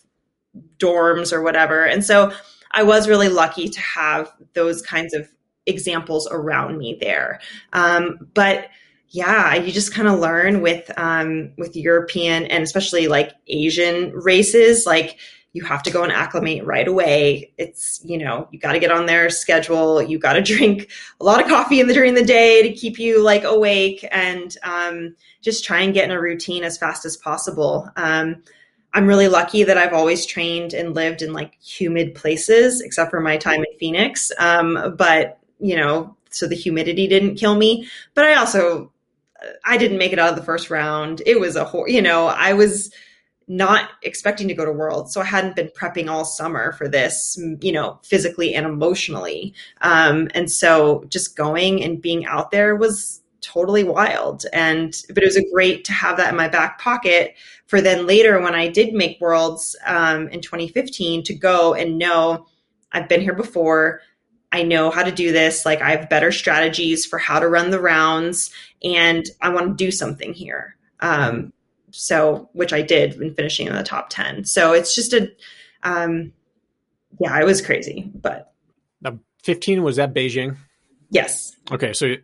dorms or whatever. And so I was really lucky to have those kinds of examples around me there. Um, but yeah, you just kind of learn with um, with European and especially like Asian races, like you have to go and acclimate right away. It's you know you got to get on their schedule. You got to [LAUGHS] drink a lot of coffee in the during the day to keep you like awake and um, just try and get in a routine as fast as possible. Um, I'm really lucky that I've always trained and lived in like humid places, except for my time in Phoenix. Um, but you know, so the humidity didn't kill me. But I also, I didn't make it out of the first round. It was a, hor- you know, I was not expecting to go to Worlds, so I hadn't been prepping all summer for this, you know, physically and emotionally. Um, and so just going and being out there was totally wild. And but it was a great to have that in my back pocket for then later when I did make Worlds um, in 2015 to go and know I've been here before. I know how to do this. Like I have better strategies for how to run the rounds, and I want to do something here. Um, so, which I did in finishing in the top ten. So it's just a, um, yeah, it was crazy, but Now, 15 was that Beijing. yes, Okay, so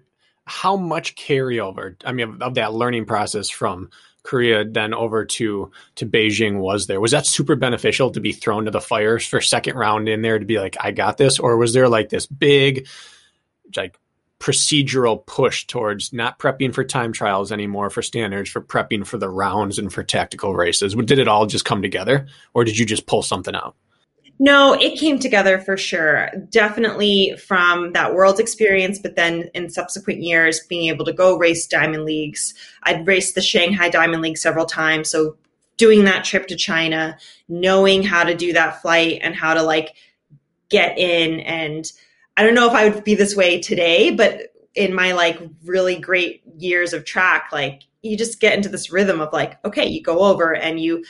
how much carryover? I mean, of that learning process from Korea then over to to Beijing was there? Was that super beneficial to be thrown to the fires for second round in there to be like, I got this, or was there like this big, like procedural push towards not prepping for time trials anymore for standards, for prepping for the rounds and for tactical races? Did it all just come together, or did you just pull something out? No, it came together for sure. Definitely from that world experience, but then in subsequent years, being able to go race Diamond Leagues. I'd raced the Shanghai Diamond League several times. So doing that trip to China, knowing how to do that flight and how to like get in. And I don't know if I would be this way today, but in my like really great years of track, like you just get into this rhythm of like, okay, you go over and you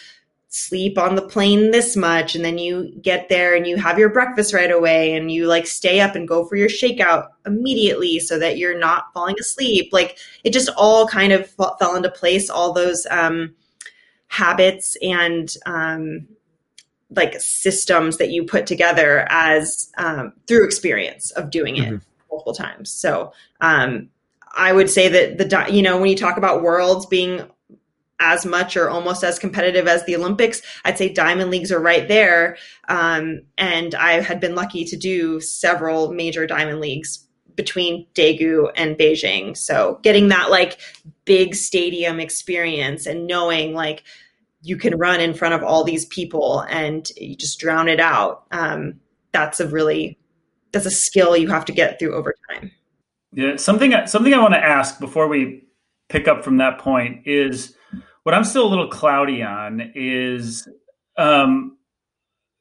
sleep on the plane this much and then you get there and you have your breakfast right away and you like stay up and go for your shakeout immediately so that you're not falling asleep. Like it just all kind of fell into place all those um, habits and um, like systems that you put together as um, through experience of doing it Mhm. multiple times so um, i would say that the you know when you talk about worlds being as much or almost as competitive as the Olympics. I'd say diamond leagues are right there. Um, and I had been lucky to do several major diamond leagues between Daegu and Beijing. So getting that like big stadium experience and knowing like you can run in front of all these people and you just drown it out. Um, that's a really that's a skill you have to get through over time. Yeah, something something I want to ask before we pick up from that point is what I'm still a little cloudy on is um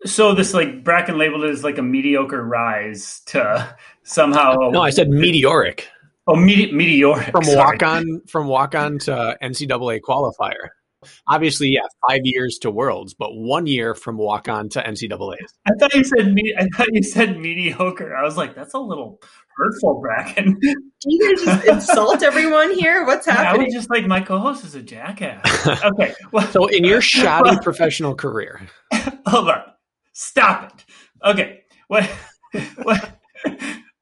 so this like Bracken labeled it as like a mediocre rise to [LAUGHS] somehow No, I said meteoric. Oh, mete- meteoric. From walk on from walk on to NCAA qualifier. Obviously, yeah, five years to Worlds, but one year from walk on to NCAA's. I thought you said me. I thought you said mediocre. I was like, that's a little hurtful, Bracken. Do you guys just [LAUGHS] insult everyone here? What's happening? I was just like, my co-host is a jackass. [LAUGHS] Okay, well, So, in your shoddy professional career, [LAUGHS] hold on, stop it. Okay, what what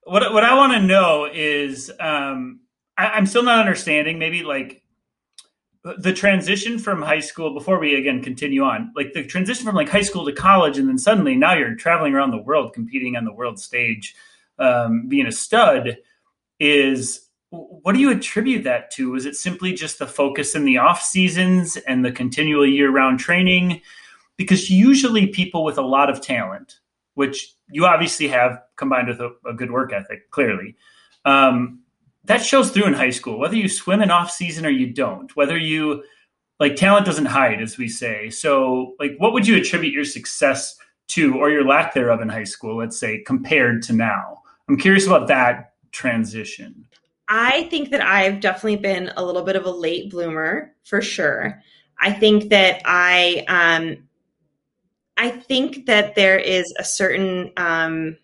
what, what I want to know is, um, I, I'm still not understanding. Maybe like the transition from high school before we again continue on like the transition from like high school to college and then suddenly now you're traveling around the world competing on the world stage um, being a stud is what do you attribute that to? Is it simply just the focus in the off seasons and the continual year-round training? Because usually people with a lot of talent which you obviously have combined with a, a good work ethic clearly um, that shows through in high school. Whether you swim in off season or you don't whether you like talent doesn't hide as we say. So like what would you attribute your success to or your lack thereof in high school let's say compared to now? I'm curious about that transition. I think that I've definitely been a little bit of a late bloomer for sure. I think that I um I think that there is a certain um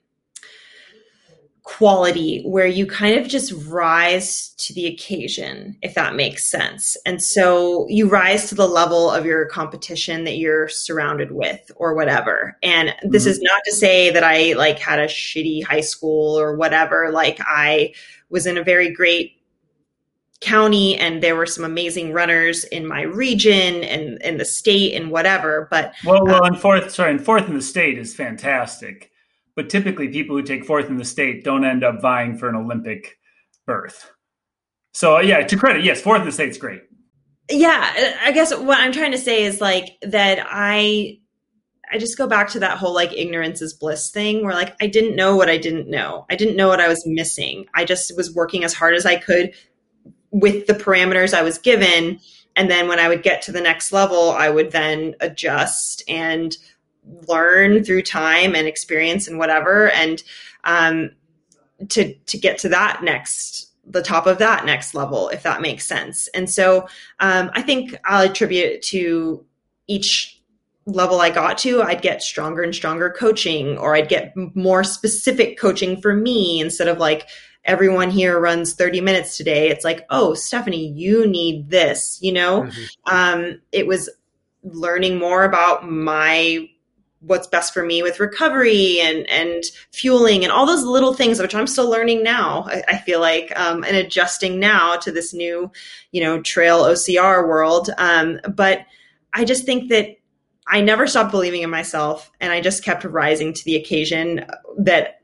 quality where you kind of just rise to the occasion if that makes sense. And so you rise to the level of your competition that you're surrounded with or whatever. And this Mhm. is not to say that I like had a shitty high school or whatever like I was in a very great county and there were some amazing runners in my region and in the state and whatever but well well and fourth sorry and fourth in the state is fantastic but typically people who take fourth in the state don't end up vying for an olympic berth. So uh, yeah to credit yes fourth in the state's great. Yeah i guess what i'm trying to say is like that i i just go back to that whole like ignorance is bliss thing where like i didn't know what i didn't know. I didn't know what i was missing. I just was working as hard as i could with the parameters i was given. And then when i would get to the next level i would then adjust and learn through time and experience and whatever and um to to get to that next the top of that next level if that makes sense. And so um, i think i'll attribute it to each level i got to i'd get stronger and stronger coaching or i'd get more specific coaching for me instead of like everyone here runs 30 minutes today. It's like oh stephanie you need this you know? Mhm. um, it was learning more about my what's best for me with recovery and and fueling and all those little things which i'm still learning now i, I feel like um, and adjusting now to this new you know trail ocr world. Um, but i just think that i never stopped believing in myself and i just kept rising to the occasion that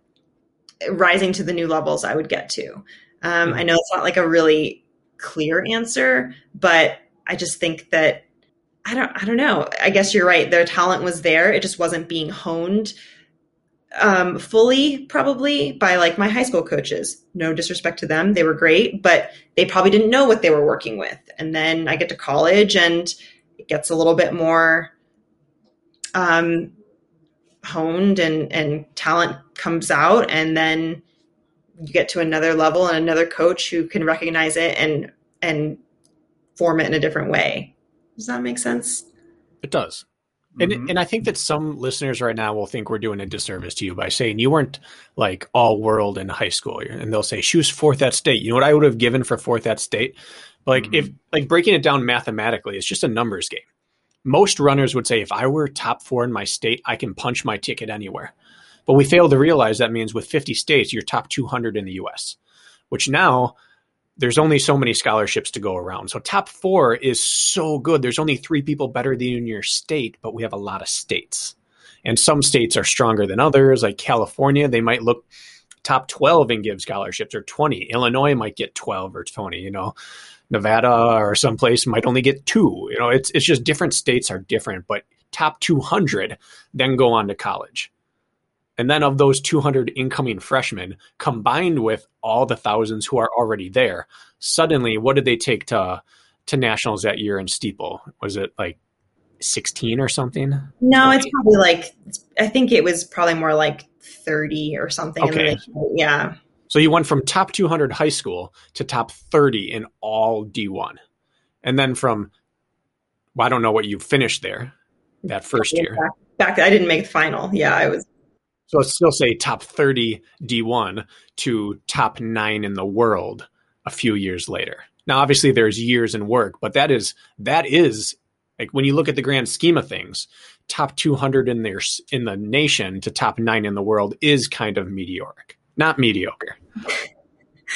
rising to the new levels i would get to. Um, i know it's not like a really clear answer but i just think that I don't I don't know. I guess you're right. Their talent was there. It just wasn't being honed um, fully, probably by like my high school coaches. No disrespect to them, they were great, but they probably didn't know what they were working with. And then I get to college, and it gets a little bit more um, honed, and and talent comes out, and then you get to another level and another coach who can recognize it and and form it in a different way. Does that make sense? it does. And, and I think that some listeners right now will think we're doing a disservice to you by saying you weren't like all world in high school. And they'll say, she was fourth at state. You know what I would have given for fourth at state? Like, Mhm. if, like breaking it down mathematically, it's just a numbers game. Most runners would say, if I were top four in my state, I can punch my ticket anywhere. But we fail to realize that means with 50 states, you're top 200 in the US, which now there's only so many scholarships to go around. So top four is so good. There's only three people better than you in your state, but we have a lot of states. And some states are stronger than others. Like California, they might look top 12 and give scholarships or 20. Illinois might get 12 or 20, you know. Nevada or someplace might only get two. You know, it's it's just different states are different, but top 200 then go on to college. And then of those 200 incoming freshmen combined with all the thousands who are already there, suddenly what did they take to to nationals that year in steeple? Was it like 16 or something? No, it's probably like I think it was probably more like 30 or something. Okay. yeah. So you went from top 200 high school to top 30 in all D1. And then from, well, I don't know what you finished there that first year. Back, back, I didn't make the final. Yeah, I was. So let's still say top 30 D1 to top nine in the world a few years later. Now, obviously, there's years and work, but that is that is like when you look at the grand scheme of things, top 200 in their in the nation to top nine in the world is kind of meteoric, not mediocre.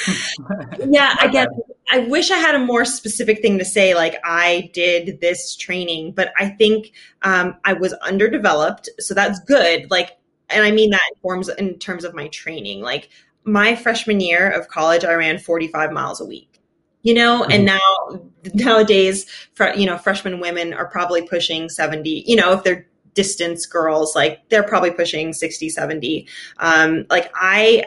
[LAUGHS] yeah, I guess I wish I had a more specific thing to say, like I did this training, but I think um, I was underdeveloped, so that's good. Like, and I mean that in forms in terms of my training. Like my freshman year of college, I ran 45 miles a week. You know, mm-hmm. and now nowadays, you know, freshman women are probably pushing 70. You know, if they're distance girls, like they're probably pushing 60, 70. Um, like I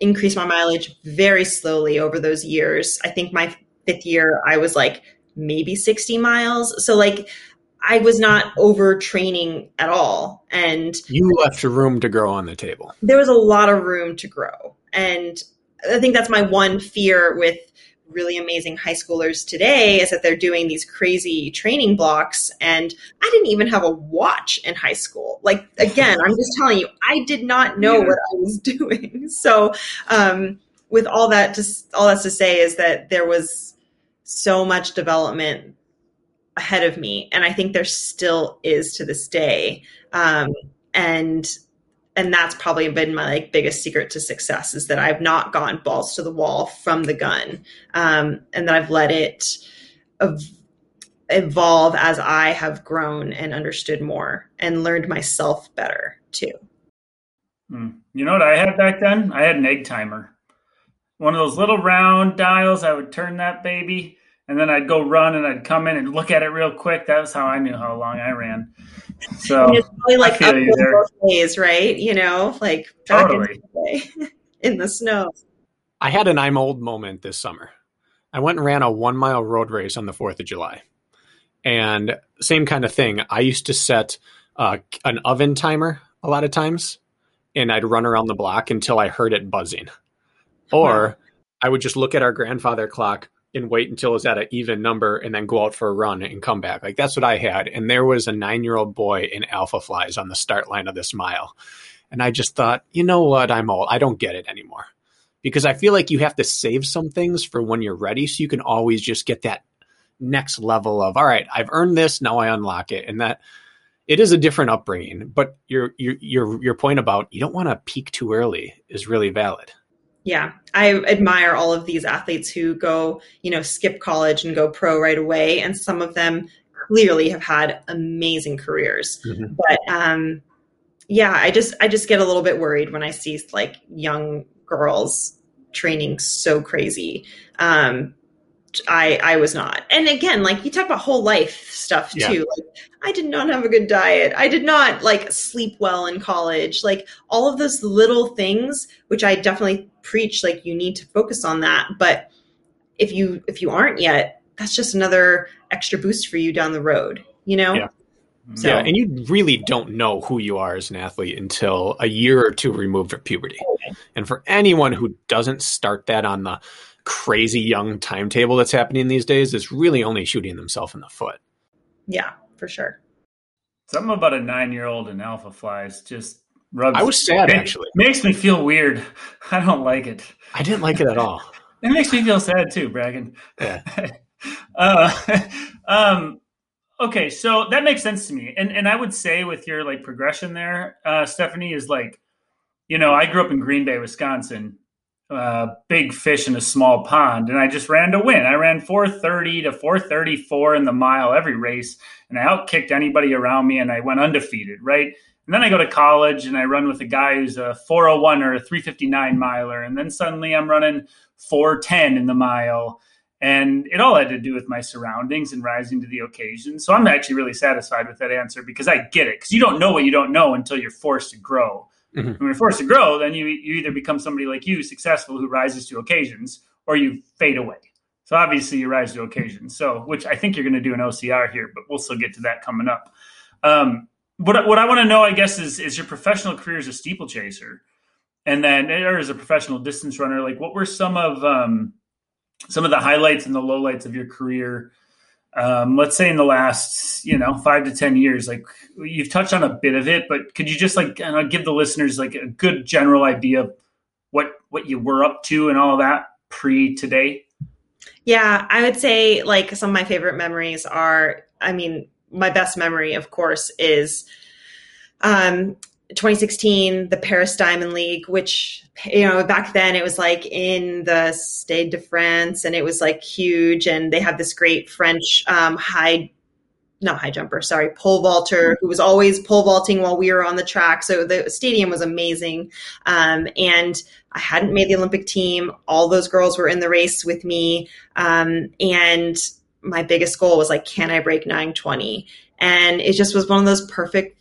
increased my mileage very slowly over those years. I think my fifth year, I was like maybe 60 miles. So, like, I was not overtraining at all. And you left room to grow on the table. There was a lot of room to grow. And I think that's my one fear with really amazing high schoolers today is that they're doing these crazy training blocks and i didn't even have a watch in high school like again i'm just telling you i did not know yeah. what i was [LAUGHS] doing so um, with all that just all that's to say is that there was so much development ahead of me and i think there still is to this day um, and and that's probably been my like biggest secret to success is that I've not gone balls to the wall from the gun, um, and that I've let it ev- evolve as I have grown and understood more and learned myself better too. Mm. You know what I had back then? I had an egg timer, one of those little round dials. I would turn that baby, and then I'd go run, and I'd come in and look at it real quick. That was how I knew how long I ran. So and it's probably like up both ways, right? You know, like totally. in, [LAUGHS] in the snow. I had an I'm old moment this summer. I went and ran a one mile road race on the 4th of July. And same kind of thing. I used to set uh, an oven timer a lot of times, and I'd run around the block until I heard it buzzing. Or I would just look at our grandfather clock, and wait until it's at an even number and then go out for a run and come back. Like that's what I had. And there was a nine year old boy in Alphaflys on the start line of this mile. And I just thought, you know what? I'm old. I don't get it anymore. Because I feel like you have to save some things for when you're ready. So you can always just get that next level of, all right, I've earned this. Now I unlock it. And that it is a different upbringing. But your, your, your, your point about you don't want to peak too early is really valid yeah i admire all of these athletes who go you know skip college and go pro right away and some of them clearly have had amazing careers mm-hmm. but um yeah i just i just get a little bit worried when i see like young girls training so crazy um I I was not. And again, like you talk about whole life stuff too. Yeah. Like I did not have a good diet. I did not like sleep well in college. Like all of those little things which I definitely preach like you need to focus on that, but if you if you aren't yet, that's just another extra boost for you down the road, you know? Yeah. So, yeah, and you really don't know who you are as an athlete until a year or two removed from puberty. Okay. And for anyone who doesn't start that on the crazy young timetable that's happening these days is really only shooting themselves in the foot. Yeah, for sure. Something about a nine year old in Alphaflys just rubs. I was sad actually. Makes me feel weird. [LAUGHS] I don't like it. I didn't like it at all. [LAUGHS] it makes me feel sad too, Bracken. Yeah. [LAUGHS] uh, um, okay, so that makes sense to me, and and I would say with your like progression there, uh, Stephanie is like, you know, I grew up in Green Bay, Wisconsin, uh, big fish in a small pond, and I just ran to win. I ran 430 to 434 in the mile every race, and I outkicked anybody around me, and I went undefeated. Right? And then I go to college and I run with a guy who's a 401 or a 359 miler. And then suddenly I'm running 410 in the mile. And it all had to do with my surroundings and rising to the occasion. So I'm actually really satisfied with that answer because I get it. Because you don't know what you don't know until you're forced to grow. Mm-hmm. When you're forced to grow, then you, you either become somebody like you, successful, who rises to occasions, or you fade away. So obviously you rise to occasions. So, which I think you're going to do an OCR here, but we'll still get to that coming up. Um, what what I want to know, I guess, is is your professional career as a steeplechaser, and then or as a professional distance runner. Like, what were some of um, some of the highlights and the lowlights of your career? Um, let's say in the last, you know, five to ten years. Like, you've touched on a bit of it, but could you just like give the listeners like a good general idea of what what you were up to and all that pre today? Yeah, I would say like some of my favorite memories are. I mean, my best memory, of course, is um, 2016, the Paris Diamond League, which, you know, back then it was like in the Stade de France and it was like huge. And they had this great French um, high, not high jumper, sorry, pole vaulter who was always pole vaulting while we were on the track. So the stadium was amazing. Um, and I hadn't made the Olympic team. All those girls were in the race with me. Um, and my biggest goal was like, can I break 920? And it just was one of those perfect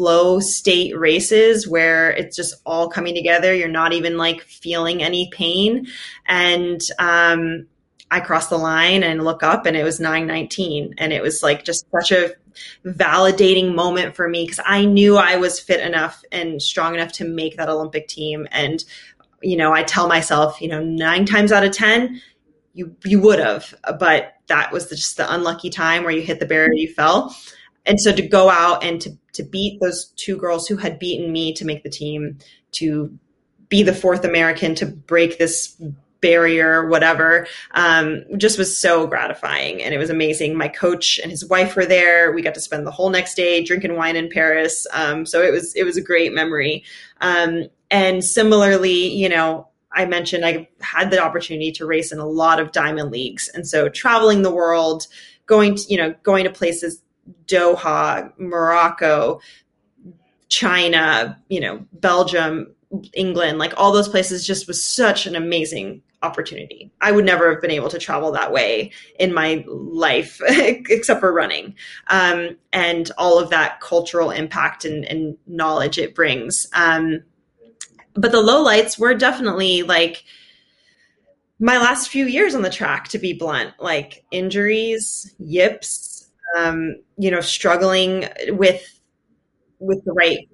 flow state races where it's just all coming together. You're not even like feeling any pain. And um, I crossed the line and look up and it was 919. And it was like just such a validating moment for me because I knew I was fit enough and strong enough to make that Olympic team. And, you know, I tell myself, you know, nine times out of 10, you you would have, but that was just the unlucky time where you hit the barrier, you fell. And so to go out and to to beat those two girls who had beaten me to make the team, to be the fourth American to break this barrier, whatever, um, just was so gratifying and it was amazing. My coach and his wife were there. We got to spend the whole next day drinking wine in Paris. Um, so it was it was a great memory. Um, and similarly, you know, I mentioned I had the opportunity to race in a lot of diamond leagues. And so traveling the world, going to, you know, going to places Doha, Morocco, China, you know, Belgium, England, like all those places just was such an amazing opportunity. I would never have been able to travel that way in my life, [LAUGHS] except for running. Um, and all of that cultural impact and, and knowledge it brings. Um, but the lowlights were definitely like my last few years on the track, to be blunt, like injuries, yips, um, you know, struggling with with the right,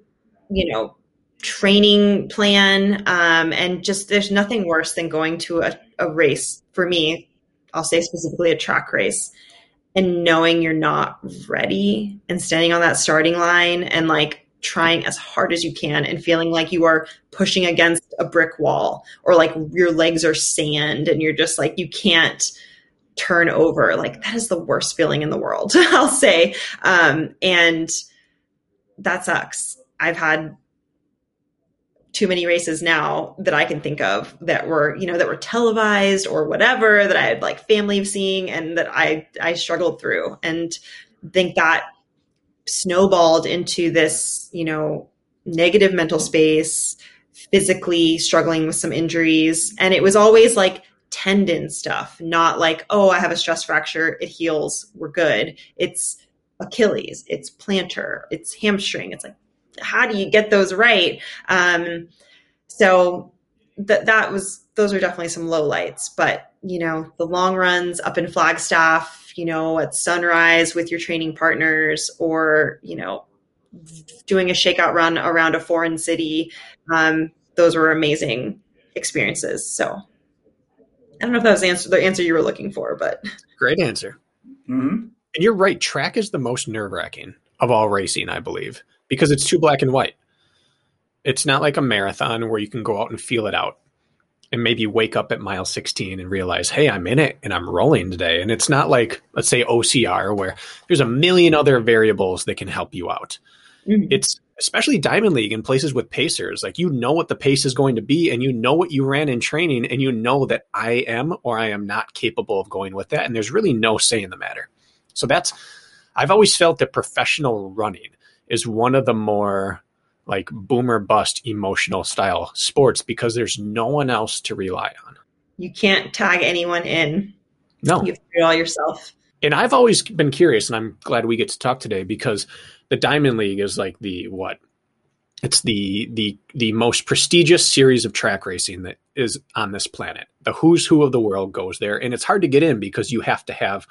you know, training plan, um, and just there's nothing worse than going to a, a race for me. I'll say specifically a track race and knowing you're not ready and standing on that starting line and like trying as hard as you can and feeling like you are pushing against a brick wall or like your legs are sand and you're just like you can't turn over like that is the worst feeling in the world [LAUGHS] i'll say. Um, and that sucks. I've had too many races now that i can think of that were you know that were televised or whatever that i had like family seeing and that i i struggled through. And think that snowballed into this, you know, negative mental space, physically struggling with some injuries. And it was always like tendon stuff, not like, oh, I have a stress fracture, it heals, we're good. It's Achilles, it's plantar, it's hamstring. It's like, how do you get those right? Um, so that that was those are definitely some low lights, but you know, the long runs up in Flagstaff, you know, at sunrise with your training partners or, you know, doing a shakeout run around a foreign city. Um, those were amazing experiences. So I don't know if that was the answer, the answer you were looking for, but great answer. Mm-hmm. And you're right. Track is the most nerve wracking of all racing, I believe, because it's too black and white. It's not like a marathon where you can go out and feel it out and maybe wake up at mile 16 and realize, hey, I'm in it and I'm rolling today. And it's not like, let's say, OCR, where there's a million other variables that can help you out. Mm-hmm. It's especially Diamond League and places with pacers. Like, you know what the pace is going to be, and you know what you ran in training, and you know that I am or I am not capable of going with that. And there's really no say in the matter. So that's, I've always felt that professional running is one of the more like boomer bust emotional style sports because there's no one else to rely on. You can't tag anyone in. No. You have to do it all yourself. And I've always been curious, and I'm glad we get to talk today because the Diamond League is like the what? It's the the the most prestigious series of track racing that is on this planet. The who's who of the world goes there, and it's hard to get in because you have to have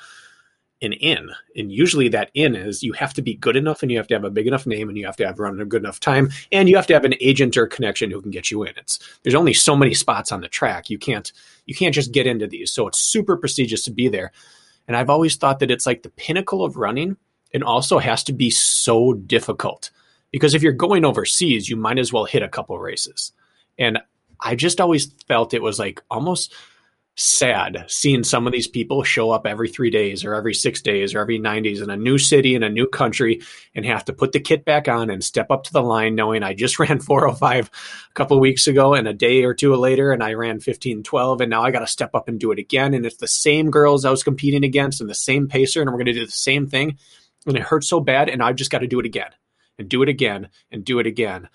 an in. And usually that in is you have to be good enough and you have to have a big enough name and you have to have run a good enough time and you have to have an agent or connection who can get you in. It's there's only so many spots on the track. You can't you can't just get into these. So it's super prestigious to be there. And I've always thought that it's like the pinnacle of running and also has to be so difficult. Because if you're going overseas, you might as well hit a couple races. And I just always felt it was like almost sad seeing some of these people show up every three days or every six days or every 90s in a new city in a new country and have to put the kit back on and step up to the line knowing I just [LAUGHS] ran 405 a couple weeks ago and a day or two later and I ran 1512 and now I got to step up and do it again and it's the same girls I was competing against and the same pacer and we're going to do the same thing and it hurts so bad and I've just got to do it again and do it again and do it again.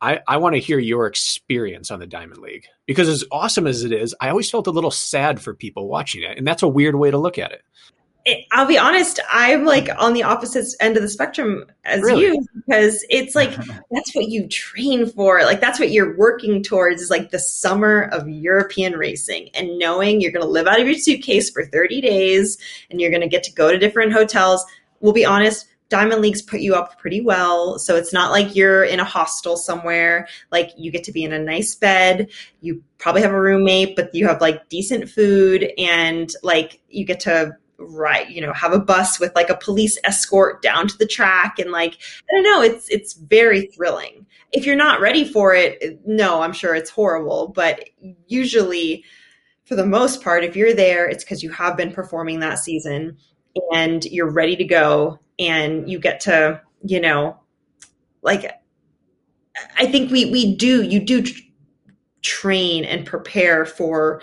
I, I want to hear your experience on the Diamond League because as awesome as it is, I always felt a little sad for people watching it. And that's a weird way to look at it. it I'll be honest, I'm like on the opposite end of the spectrum as Really? you because it's like [LAUGHS] that's what you train for. Like that's what you're working towards is like the summer of European racing and knowing you're going to live out of your suitcase for 30 days and you're going to get to go to different hotels. We'll be honest, Diamond Leagues put you up pretty well. So it's not like you're in a hostel somewhere. Like you get to be in a nice bed. You probably have a roommate, but you have like decent food and like you get to ride, you know, have a bus with like a police escort down to the track and like I don't know, it's it's very thrilling. If you're not ready for it, no, I'm sure it's horrible, but usually for the most part if you're there, it's cuz you have been performing that season and you're ready to go and you get to you know like i think we we do you do tr- train and prepare for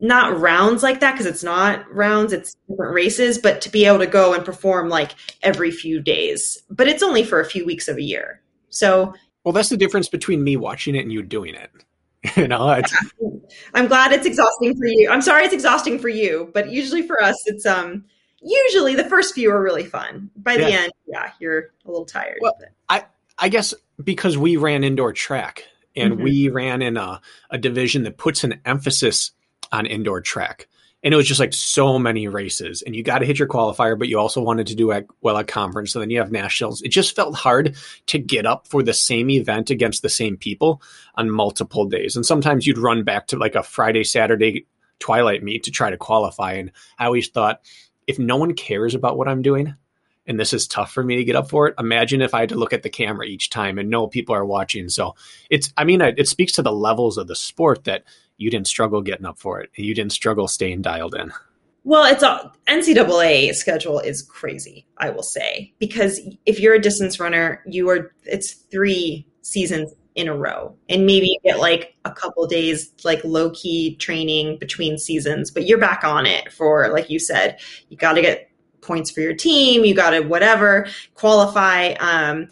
not rounds like that because it's not rounds it's different races but to be able to go and perform like every few days. But it's only for a few weeks of a year. So Well, that's the difference between me watching it and you doing it. [LAUGHS] you know, [LAUGHS] i'm glad it's exhausting for you. I'm sorry it's exhausting for you but usually for us it's um usually the first few are really fun by the end yeah you're a little tired Well, but- I guess because we ran indoor track and Mhm. we ran in a, a division that puts an emphasis on indoor track. And it was just like so many races, and you got to hit your qualifier, but you also wanted to do at, well at conference. So then you have nationals. It just felt hard to get up for the same event against the same people on multiple days. And sometimes you'd run back to like a Friday, Saturday twilight meet to try to qualify. And I always thought, if no one cares about what I'm doing, and this is tough for me to get up for it. Imagine if I had to look at the camera each time and know people are watching. So it's, I mean, it, speaks to the levels of the sport that you didn't struggle getting up for it. And you didn't struggle staying dialed in. Well, it's a NCAA schedule is crazy, I will say, because if you're a distance runner, you are it's three seasons in a row, and maybe you get like a couple days like low key training between seasons, but you're back on it for like you said, you got to get points for your team, you got to whatever qualify. Um,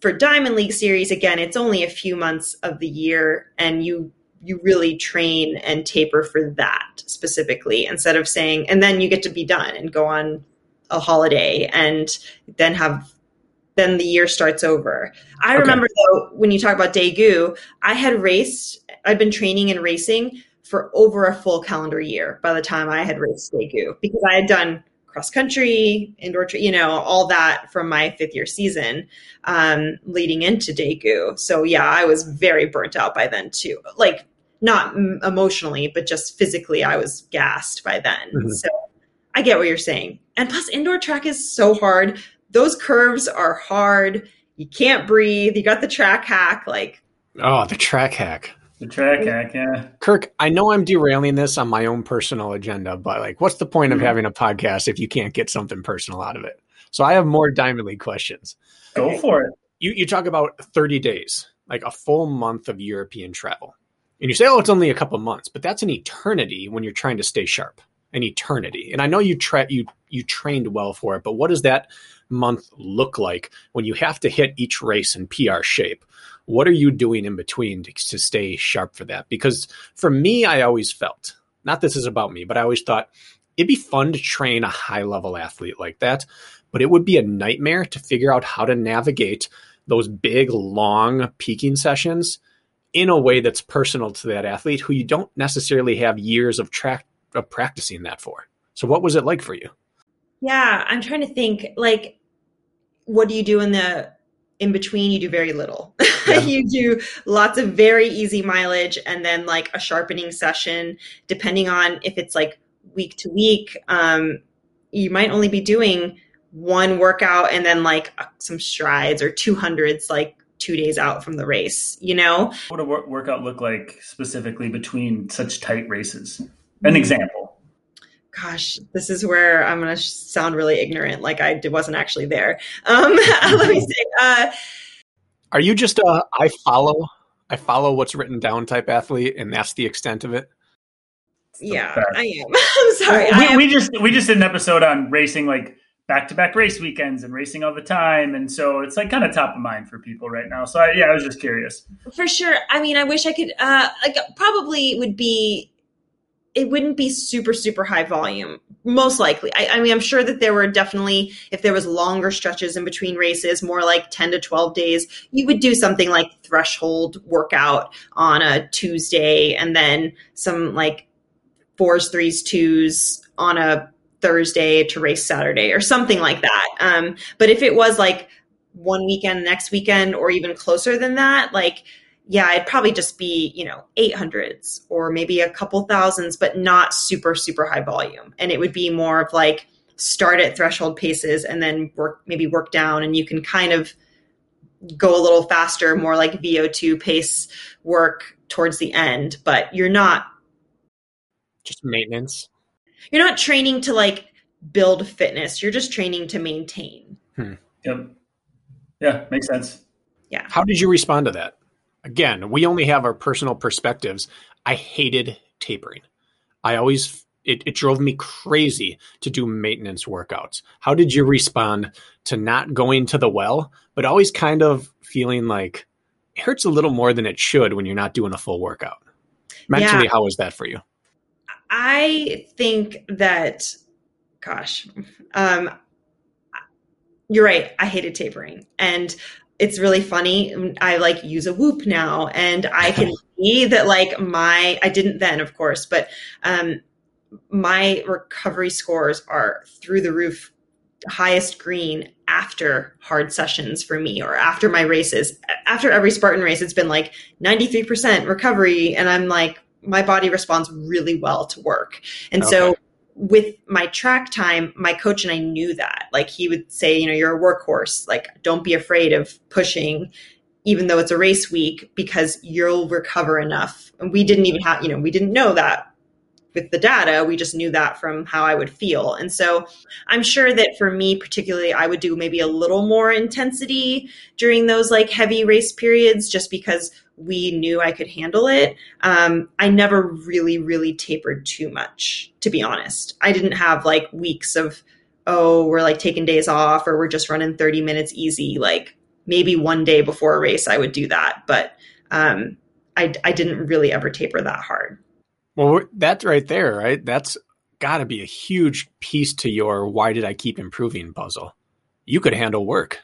for Diamond League series, again, it's only a few months of the year, and you you really train and taper for that specifically instead of saying and then you get to be done and go on a holiday and then have then the year starts over. I Okay. remember though when you talk about Daegu, I had raced I'd been training and racing for over a full calendar year by the time I had raced Daegu because I had done cross country, indoor, tra- you know, all that from my fifth year season um, leading into Daegu. So yeah, I was very burnt out by then too. Like not m- emotionally, but just physically, I was gassed by then. Mhm. So I get what you're saying. And plus, indoor track is so hard. Those curves are hard. You can't breathe. You got the track hack. Like, Oh, the track hack. The track hack, yeah. Kirk, I know I'm derailing this on my own personal agenda, but like, what's the point of Mhm. having a podcast if you can't get something personal out of it? So I have more Diamond League questions. Go for it. You, you talk about 30 days, like a full month of European travel. And you say, oh, it's only a couple months, but that's an eternity when you're trying to stay sharp. An eternity. And I know you tra- you you trained well for it, but what does that month look like when you have to hit each race in PR shape? what are you doing in between to, to stay sharp for that? Because for me, I always felt, not this is about me, but I always thought it'd be fun to train a high level athlete like that, but it would be a nightmare to figure out how to navigate those big, long peaking sessions in a way that's personal to that athlete who you don't necessarily have years of track of practicing that for. So what was it like for you? Yeah, I'm trying to think like what do you do in the in between you do very little. [LAUGHS] Yeah. you do lots of very easy mileage and then like a sharpening session depending on if it's like week to week um you might only be doing one workout and then like some strides or 200s like two days out from the race you know what would a workout look like specifically between such tight races an mm. example gosh this is where i'm going to sound really ignorant like i wasn't actually there um [LAUGHS] let me see uh are you just a i follow i follow what's written down type athlete and that's the extent of it yeah i am [LAUGHS] i'm sorry we, we just we just did an episode on racing like back to back race weekends and racing all the time. And so it's like kind of top of mind for people right now. So I, yeah, I was just curious. For sure. I mean, I wish I could, uh, like probably would be, it wouldn't be super, super high volume, most likely. I, I mean, I'm sure that there were definitely, if there was longer stretches in between races, more like 10 to 12 days, you would do something like threshold workout on a Tuesday and then some like fours, threes, twos on a Thursday to race Saturday or something like that. Um, but if it was like one weekend, next weekend, or even closer than that, like, yeah, it'd probably just be, you know, 800s or maybe a couple thousands, but not super, super high volume. And it would be more of like start at threshold paces and then work, maybe work down, and you can kind of go a little faster, more like VO2 pace work towards the end, but you're not just maintenance you're not training to like build fitness. You're just training to maintain. Hmm. Yep. Yeah, makes sense. Yeah. How did you respond to that? Again, we only have our personal perspectives. I hated tapering. I always it, it drove me crazy to do maintenance workouts. How did you respond to not going to the well, but always kind of feeling like it hurts a little more than it should when you're not doing a full workout? Mentally, yeah. how was that for you? I think that, gosh, um, you're right. I hated tapering. And it's really funny. I like use a whoop now and I can [LAUGHS] see that like my, I didn't then, of course, but um, my recovery scores are through the roof, highest green after hard sessions for me or after my races. After every Spartan race, it's been like 93% recovery. And I'm like, my body responds really well to work. And okay. so with my track time, my coach and I knew that. Like he would say, you know, you're a workhorse. Like don't be afraid of pushing even though it's a race week because you'll recover enough. And we didn't even have, you know, we didn't know that with the data. We just knew that from how I would feel. And so I'm sure that for me, particularly, I would do maybe a little more intensity during those like heavy race periods just because we knew I could handle it. Um, I never really, really tapered too much, to be honest. I didn't have like weeks of, oh, we're like taking days off or we're just running 30 minutes easy. Like maybe one day before a race, I would do that. But um, I, I didn't really ever taper that hard. Well, that's right there, right? That's got to be a huge piece to your why did I keep improving puzzle. You could handle work.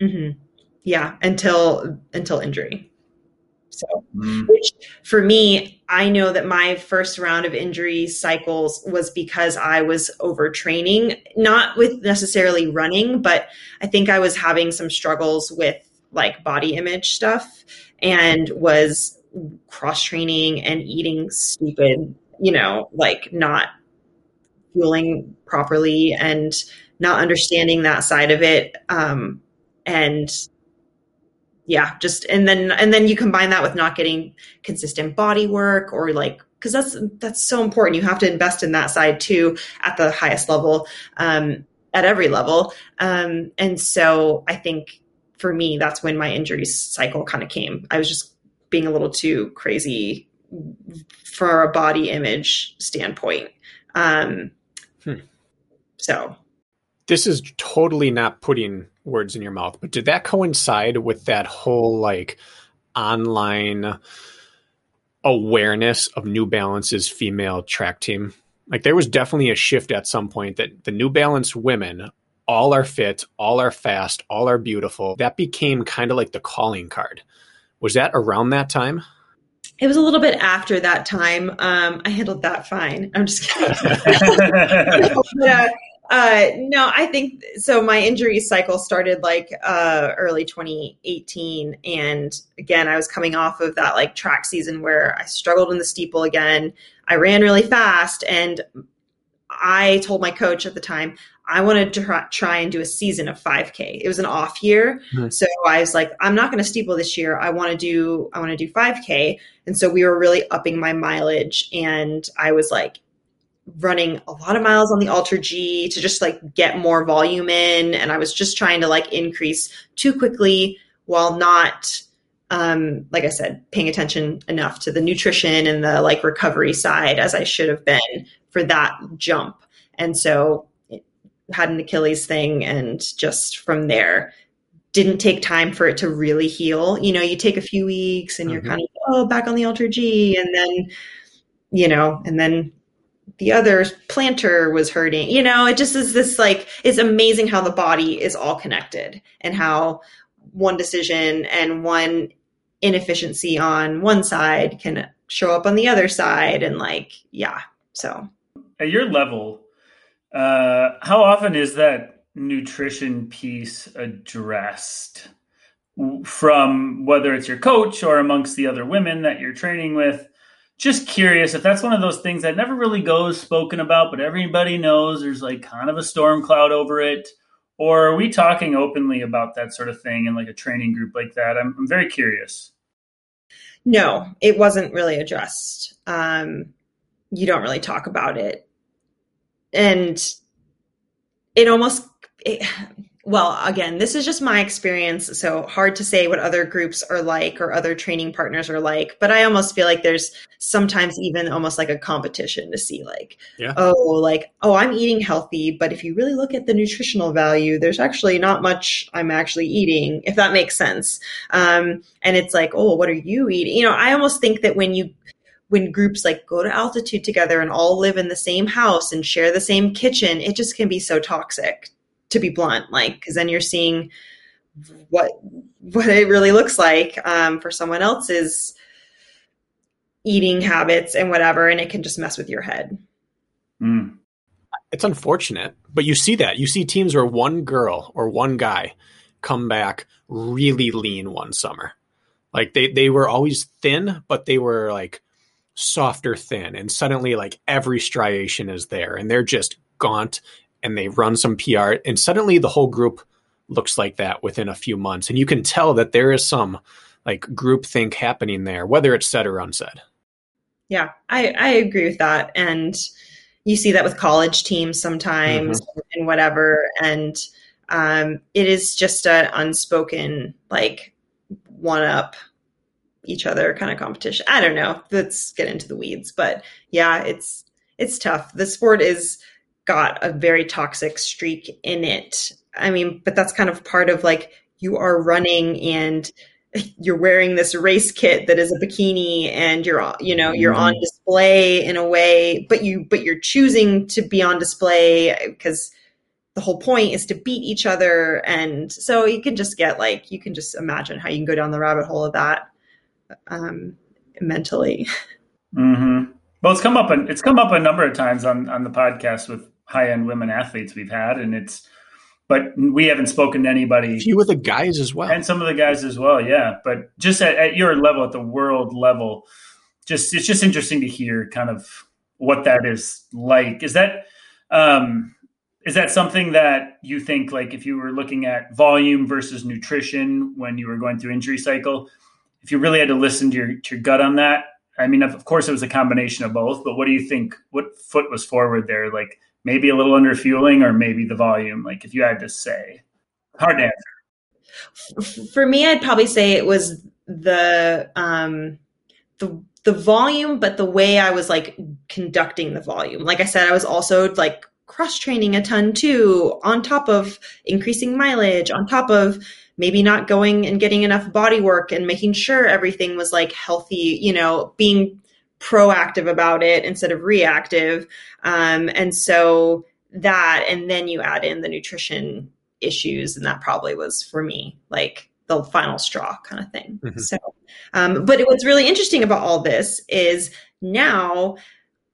Mm-hmm. Yeah, until until injury. So, mm. which for me, I know that my first round of injury cycles was because I was overtraining, not with necessarily running, but I think I was having some struggles with like body image stuff and was cross training and eating stupid, you know, like not fueling properly and not understanding that side of it. Um, and yeah, just and then and then you combine that with not getting consistent body work or like because that's that's so important. You have to invest in that side too at the highest level, um, at every level. Um, and so I think for me, that's when my injury cycle kind of came. I was just being a little too crazy for a body image standpoint. Um, hmm. So, this is totally not putting words in your mouth, but did that coincide with that whole like online awareness of New Balance's female track team. Like there was definitely a shift at some point that the New Balance women all are fit, all are fast, all are beautiful. That became kind of like the calling card. Was that around that time? It was a little bit after that time. Um, I handled that fine. I'm just kidding. [LAUGHS] [LAUGHS] but, uh, uh, no, I think so. My injury cycle started like uh, early 2018, and again, I was coming off of that like track season where I struggled in the steeple again. I ran really fast, and I told my coach at the time I wanted to try, and do a season of 5K. It was an off year, mm-hmm. so I was like, I'm not going to steeple this year. I want to do I want to do 5K, and so we were really upping my mileage, and I was like running a lot of miles on the Alter G to just like get more volume in, and I was just trying to like increase too quickly while not um, like I said, paying attention enough to the nutrition and the like recovery side as I should have been for that jump. And so had an Achilles thing and just from there didn't take time for it to really heal. You know, you take a few weeks and you're mm-hmm. kind of, oh, back on the AlterG. And then, you know, and then the other plantar was hurting. You know, it just is this like, it's amazing how the body is all connected and how one decision and one inefficiency on one side can show up on the other side. And like, yeah. So at your level, uh, how often is that nutrition piece addressed from whether it's your coach or amongst the other women that you're training with? Just curious if that's one of those things that never really goes spoken about, but everybody knows there's like kind of a storm cloud over it. Or are we talking openly about that sort of thing in like a training group like that? I'm, I'm very curious. No, it wasn't really addressed. Um, you don't really talk about it and it almost it, well again this is just my experience so hard to say what other groups are like or other training partners are like but i almost feel like there's sometimes even almost like a competition to see like yeah. oh like oh i'm eating healthy but if you really look at the nutritional value there's actually not much i'm actually eating if that makes sense um, and it's like oh what are you eating you know i almost think that when you when groups like go to altitude together and all live in the same house and share the same kitchen, it just can be so toxic to be blunt. Like, cause then you're seeing what, what it really looks like um, for someone else's eating habits and whatever. And it can just mess with your head. Mm. It's unfortunate, but you see that. You see teams where one girl or one guy come back really lean one summer. Like they, they were always thin, but they were like softer thin and suddenly like every striation is there and they're just gaunt and they run some PR and suddenly the whole group looks like that within a few months and you can tell that there is some like group think happening there whether it's said or unsaid yeah i i agree with that and you see that with college teams sometimes mm-hmm. and whatever and um, it is just an unspoken like one up each other kind of competition. I don't know. Let's get into the weeds, but yeah, it's it's tough. The sport is got a very toxic streak in it. I mean, but that's kind of part of like you are running and you're wearing this race kit that is a bikini and you're you know you're on mm-hmm. display in a way but you but you're choosing to be on display because the whole point is to beat each other and so you can just get like you can just imagine how you can go down the rabbit hole of that um, mentally. Mm-hmm. Well, it's come up and it's come up a number of times on on the podcast with high end women athletes we've had, and it's but we haven't spoken to anybody. A few of the guys as well, and some of the guys as well. Yeah, but just at, at your level, at the world level, just it's just interesting to hear kind of what that is like. Is that um, is that something that you think like if you were looking at volume versus nutrition when you were going through injury cycle? If you really had to listen to your, to your gut on that, I mean, of course, it was a combination of both. But what do you think? What foot was forward there? Like maybe a little under fueling, or maybe the volume. Like if you had to say, hard to answer. For me, I'd probably say it was the um, the the volume, but the way I was like conducting the volume. Like I said, I was also like cross training a ton too, on top of increasing mileage, on top of maybe not going and getting enough body work and making sure everything was like healthy, you know, being proactive about it instead of reactive. Um, and so that, and then you add in the nutrition issues, and that probably was for me like the final straw kind of thing. Mm-hmm. So, um, but what's really interesting about all this is now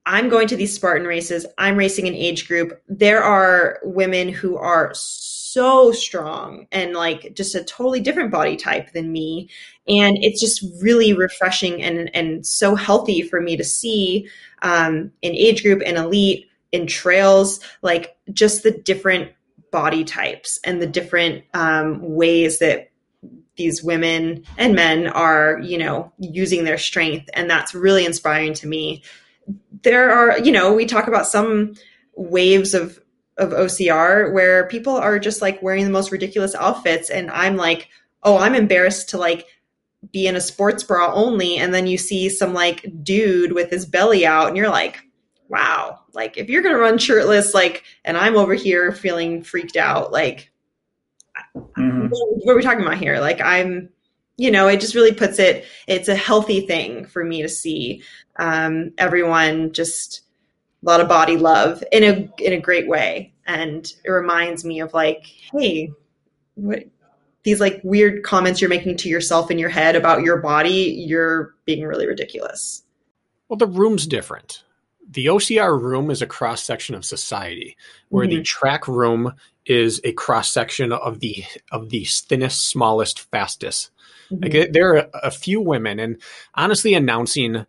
I'm going to these Spartan races. I'm racing an age group. There are women who are so strong and like just a totally different body type than me. And it's just really refreshing and, and so healthy for me to see um, in age group and elite in trails, like just the different body types and the different um, ways that these women and men are, you know, using their strength. And that's really inspiring to me. There are, you know, we talk about some waves of of OCR where people are just like wearing the most ridiculous outfits and I'm like, "Oh, I'm embarrassed to like be in a sports bra only." And then you see some like dude with his belly out and you're like, "Wow, like if you're going to run shirtless like and I'm over here feeling freaked out, like mm-hmm. what are we talking about here? Like I'm, you know, it just really puts it. It's a healthy thing for me to see um, everyone just a lot of body love in a in a great way, and it reminds me of like, hey, what these like weird comments you're making to yourself in your head about your body, you're being really ridiculous. Well, the room's different the OCR room is a cross section of society, where mm-hmm. the track room is a cross section of the of the thinnest, smallest, fastest. Mm-hmm. Like there are a few women, and honestly, announcing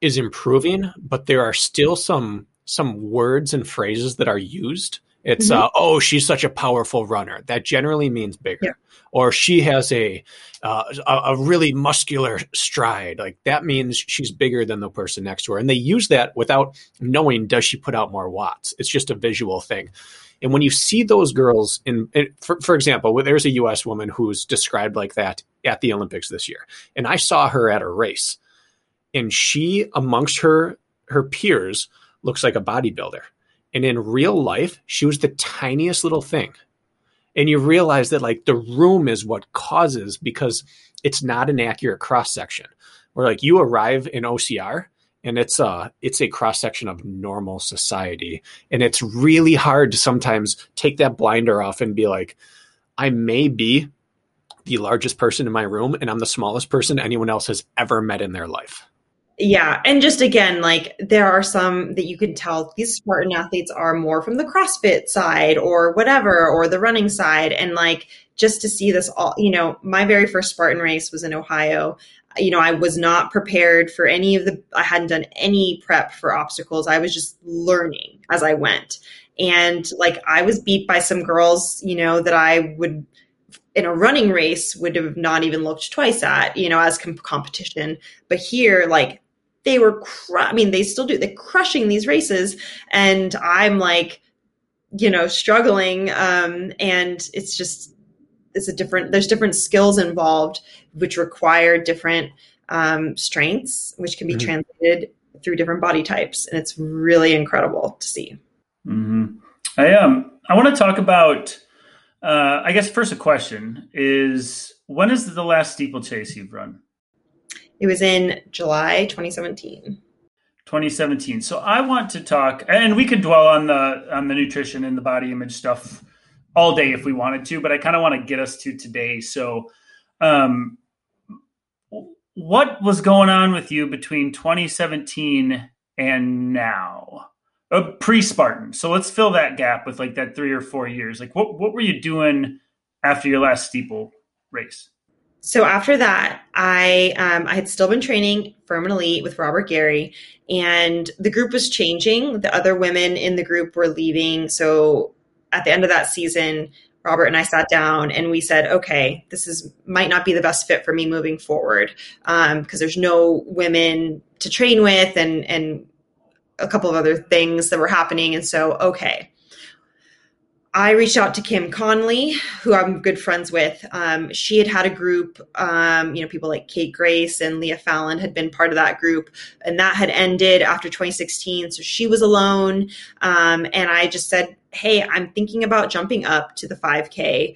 is improving, but there are still some some words and phrases that are used. It's mm-hmm. uh, oh, she's such a powerful runner. That generally means bigger. Yeah or she has a, uh, a, a really muscular stride. Like that means she's bigger than the person next to her, and they use that without knowing does she put out more watts. It's just a visual thing. And when you see those girls in, in for, for example, there's a U.S. woman who's described like that at the Olympics this year, and I saw her at a race, and she amongst her her peers looks like a bodybuilder. And in real life, she was the tiniest little thing. And you realize that like the room is what causes because it's not an accurate cross section where like you arrive in OCR and it's a it's a cross section of normal society. And it's really hard to sometimes take that blinder off and be like I may be the largest person in my room and I'm the smallest person anyone else has ever met in their life. Yeah and just again like there are some that you can tell these spartan athletes are more from the crossfit side or whatever or the running side and like just to see this all you know my very first spartan race was in ohio. You know i was not prepared for any of the i hadn't done any prep for obstacles. I was just learning as i went. And like i was beat by some girls you know that i would in a running race would have not even looked twice at, you know, as com- competition. But here, like they were, cr- I mean, they still do, they're crushing these races. And I'm like, you know, struggling. Um, and it's just, it's a different, there's different skills involved, which require different um, strengths, which can be mm-hmm. translated through different body types. And it's really incredible to see. Mm-hmm. I, um, I want to talk about, uh, I guess first a question is when is the last steeplechase you've run? It was in July 2017. 2017. So I want to talk, and we could dwell on the on the nutrition and the body image stuff all day if we wanted to, but I kind of want to get us to today. So, um, what was going on with you between 2017 and now? Uh, pre-Spartan. So let's fill that gap with like that three or four years. Like, what what were you doing after your last steeple race? so after that, I um, I had still been training Furman Elite with Robert Gary, and the group was changing. The other women in the group were leaving. So at the end of that season, Robert and I sat down and we said, okay, this is might not be the best fit for me moving forward because um, there's no women to train with and and a couple of other things that were happening. And so, okay, I reached out to Kim Conley, who I'm good friends with. Um, she had had a group, um, you know, people like Kate Grace and Leah Falland had been part of that group, and that had ended after 2016. So she was alone. Um, and I just said, Hey, I'm thinking about jumping up to the 5K.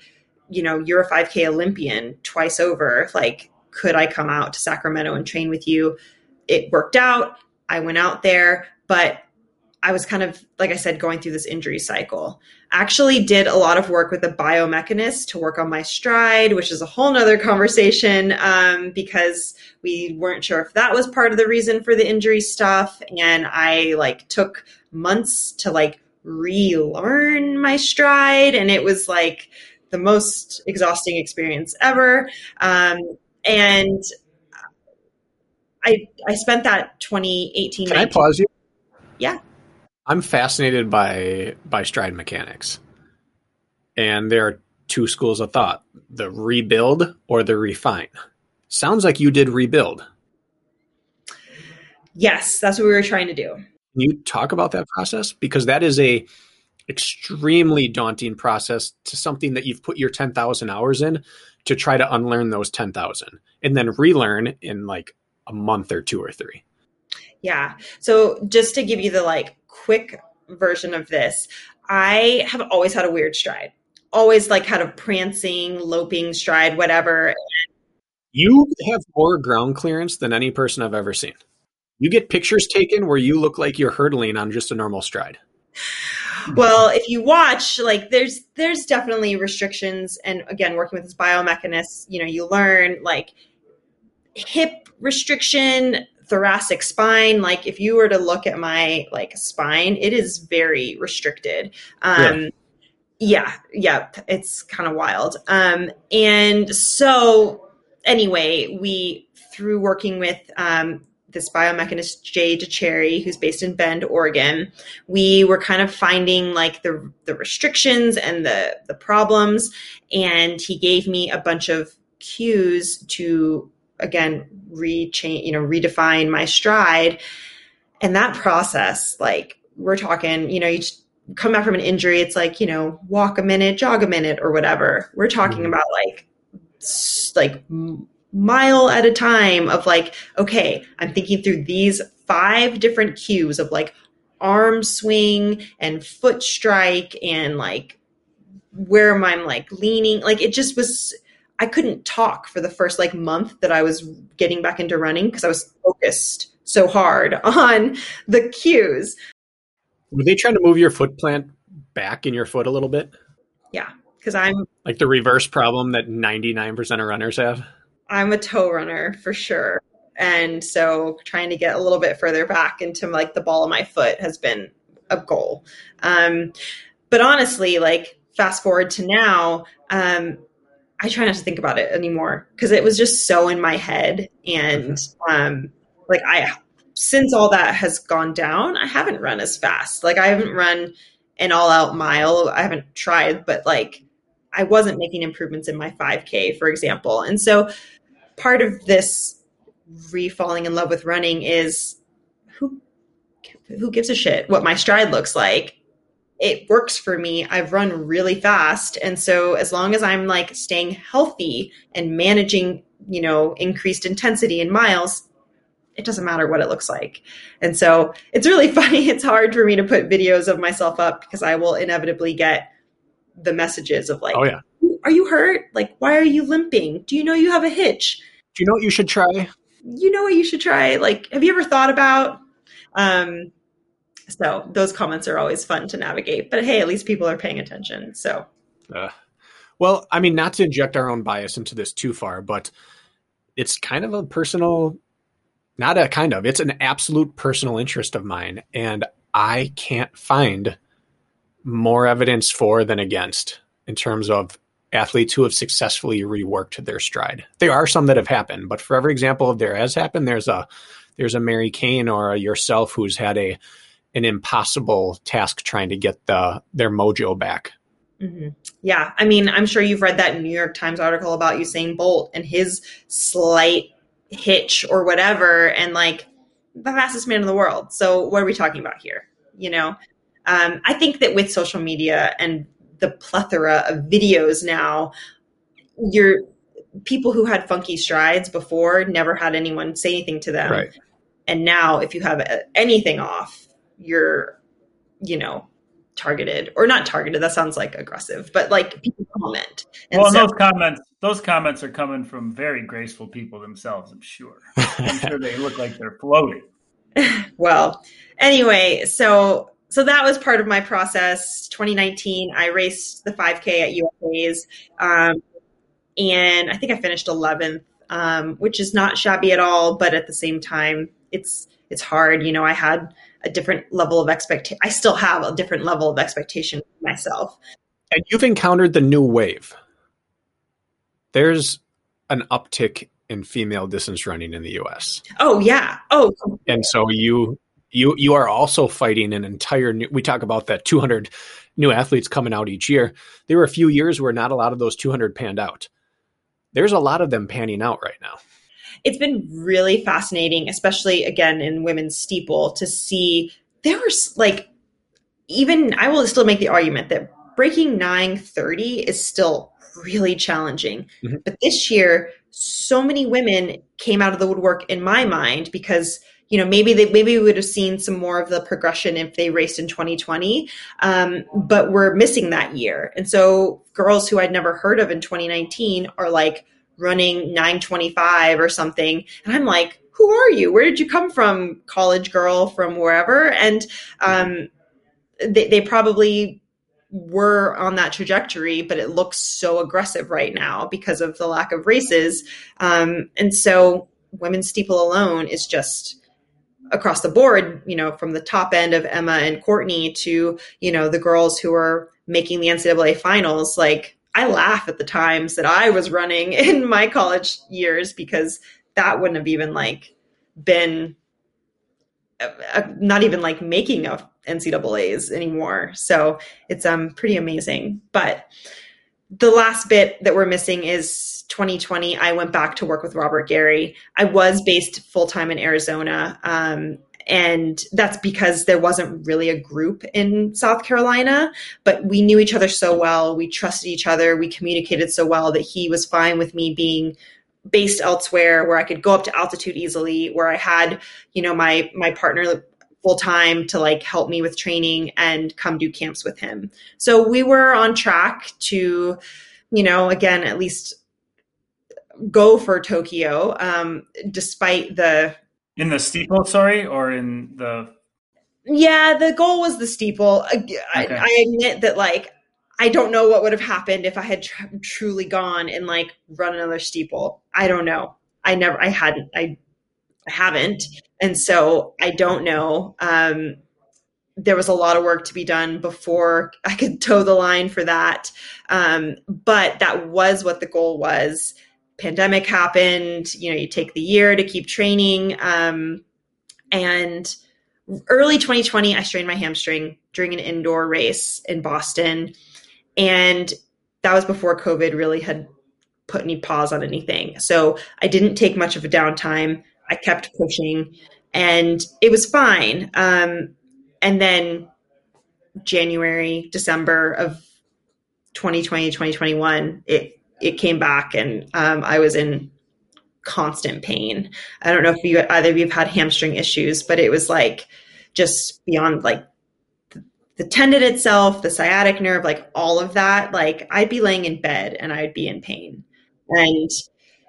you know, you're a 5K Olympian twice over. Like, could I come out to Sacramento and train with you? It worked out. I went out there, but I was kind of, like I said, going through this injury cycle. Actually, did a lot of work with a biomechanist to work on my stride, which is a whole nother conversation um, because we weren't sure if that was part of the reason for the injury stuff. And I like took months to like relearn my stride, and it was like the most exhausting experience ever. Um, and I I spent that 2018. Can I pause you? Yeah. I'm fascinated by by stride mechanics. And there are two schools of thought, the rebuild or the refine. Sounds like you did rebuild. Yes, that's what we were trying to do. Can you talk about that process? Because that is a extremely daunting process to something that you've put your 10,000 hours in to try to unlearn those 10,000 and then relearn in like a month or two or three. Yeah. So just to give you the like quick version of this, I have always had a weird stride. Always like had a prancing, loping stride, whatever. You have more ground clearance than any person I've ever seen. You get pictures taken where you look like you're hurdling on just a normal stride. Well, if you watch, like there's there's definitely restrictions and again working with this biomechanist, you know, you learn like hip restriction, thoracic spine like if you were to look at my like spine it is very restricted. Um yeah yeah, yeah it's kind of wild. Um and so anyway we through working with um this biomechanist Jay Dicharry, who's based in Bend, Oregon, we were kind of finding like the the restrictions and the the problems, and he gave me a bunch of cues to again rechange you know redefine my stride. And that process like we're talking you know you come back from an injury it's like you know walk a minute jog a minute or whatever. We're talking mm-hmm. about like like mile at a time of like okay i'm thinking through these five different cues of like arm swing and foot strike and like where am i like leaning. Like it just was I couldn't talk for the first like month that I was getting back into running because I was focused so hard [LAUGHS] on the cues. Were they trying to move your foot plant back in your foot a little bit? Yeah, because I'm like the reverse problem that 99% of runners have. I'm a toe runner for sure. And so trying to get a little bit further back into like the ball of my foot has been a goal. Um, but honestly, like fast forward to now, um, I try not to think about it anymore because it was just so in my head. And mm-hmm. um, like I, since all that has gone down, I haven't run as fast. Like I haven't run an all out mile. I haven't tried, but like I wasn't making improvements in my 5K, for example. And so part of this re-falling in love with running is who who gives a shit what my stride looks like it works for me. I've run really fast. And so as long as I'm like staying healthy and managing, you know, increased intensity in miles, it doesn't matter what it looks like. And so it's really [LAUGHS] funny. It's hard for me to put videos of myself up because I will inevitably get the messages of like, oh, yeah. Are you hurt? Like, why are you limping? Do you know you have a hitch? Do you know what you should try? You know what you should try? Like, have you ever thought about um, so those comments are always fun to navigate. But hey, at least people are paying attention. So, uh, well, I mean, not to inject our own bias into this too far, but it's kind of a personal, not a kind of, it's an absolute personal interest of mine. And I can't find more evidence for than against in terms of athletes who have successfully reworked their stride. There are some that have happened, but for every example of there has happened, there's a there's a Mary Cain or a yourself who's had a an impossible task trying to get the their mojo back. Mm-hmm. Yeah, I mean, I'm sure you've read that New York Times article about Usain Bolt and his slight hitch or whatever, and like the fastest man in the world. So, what are we talking about here? You know, um, I think that with social media and the plethora of videos now, you're people who had funky strides before never had anyone say anything to them. Right. And now, if you have anything off, you're, you know, targeted or not targeted. That sounds like aggressive, but like people comment. And well, so, those comments, those comments are coming from very graceful people themselves. I'm sure. I'm sure they look like they're floating. [LAUGHS] well, anyway, so so that was part of my process. 2019, I raced the 5K at USA's, um, and I think I finished 11th, um, which is not shabby at all. But at the same time, it's it's hard. You know, I had a different level of expectation. I still have a different level of expectation myself. And you've encountered the new wave. There's an uptick in female distance running in the U.S. Oh yeah. Oh. And so you you you are also fighting an entire new. We talk about that 200 new athletes coming out each year. There were a few years where not a lot of those 200 panned out. There's a lot of them panning out right now. It's been really fascinating, especially again in women's steeple, to see there was like even I will still make the argument that breaking 930 is still really challenging. Mm-hmm. But this year, so many women came out of the woodwork in my mind because you know maybe they maybe we would have seen some more of the progression if they raced in 2020 um, but we're missing that year and so girls who i'd never heard of in 2019 are like running 925 or something and i'm like who are you where did you come from college girl from wherever and um, they, they probably were on that trajectory, but it looks so aggressive right now because of the lack of races. Um, and so women's steeple alone is just across the board, you know, from the top end of Emma and Courtney to, you know, the girls who are making the NCAA finals. Like, I laugh at the times that I was running [LAUGHS] in my college years because that wouldn't have even like been uh, uh, not even like making of NCAA's anymore. So it's um pretty amazing. But the last bit that we're missing is 2020. I went back to work with Robert Gary. I was based full time in Arizona. Um, and that's because there wasn't really a group in South Carolina, but we knew each other so well. We trusted each other. We communicated so well that he was fine with me being based elsewhere where I could go up to altitude easily, where I had, you know, my my partner full time to like help me with training and come do camps with him. So we were on track to, you know, again, at least go for Tokyo, um, despite the in the steeple, sorry, or in the yeah, the goal was the steeple. Okay. I, I, admit that like I don't know what would have happened if I had tr- truly gone and like run another steeple. I don't know. I never, I hadn't, I haven't. And so I don't know. Um, there was a lot of work to be done before I could toe the line for that. Um, but that was what the goal was. Pandemic happened, you know, you take the year to keep training. Um, and early 2020, I strained my hamstring during an indoor race in Boston. And that was before COVID really had put any pause on anything. So I didn't take much of a downtime. I kept pushing and it was fine. Um, and then January, December of 2020, 2021, it, it came back and um, I was in constant pain. I don't know if you either of you have had hamstring issues, but it was like just beyond like the tendon itself, the sciatic nerve, like all of that. Like I'd be laying in bed and I'd be in pain. And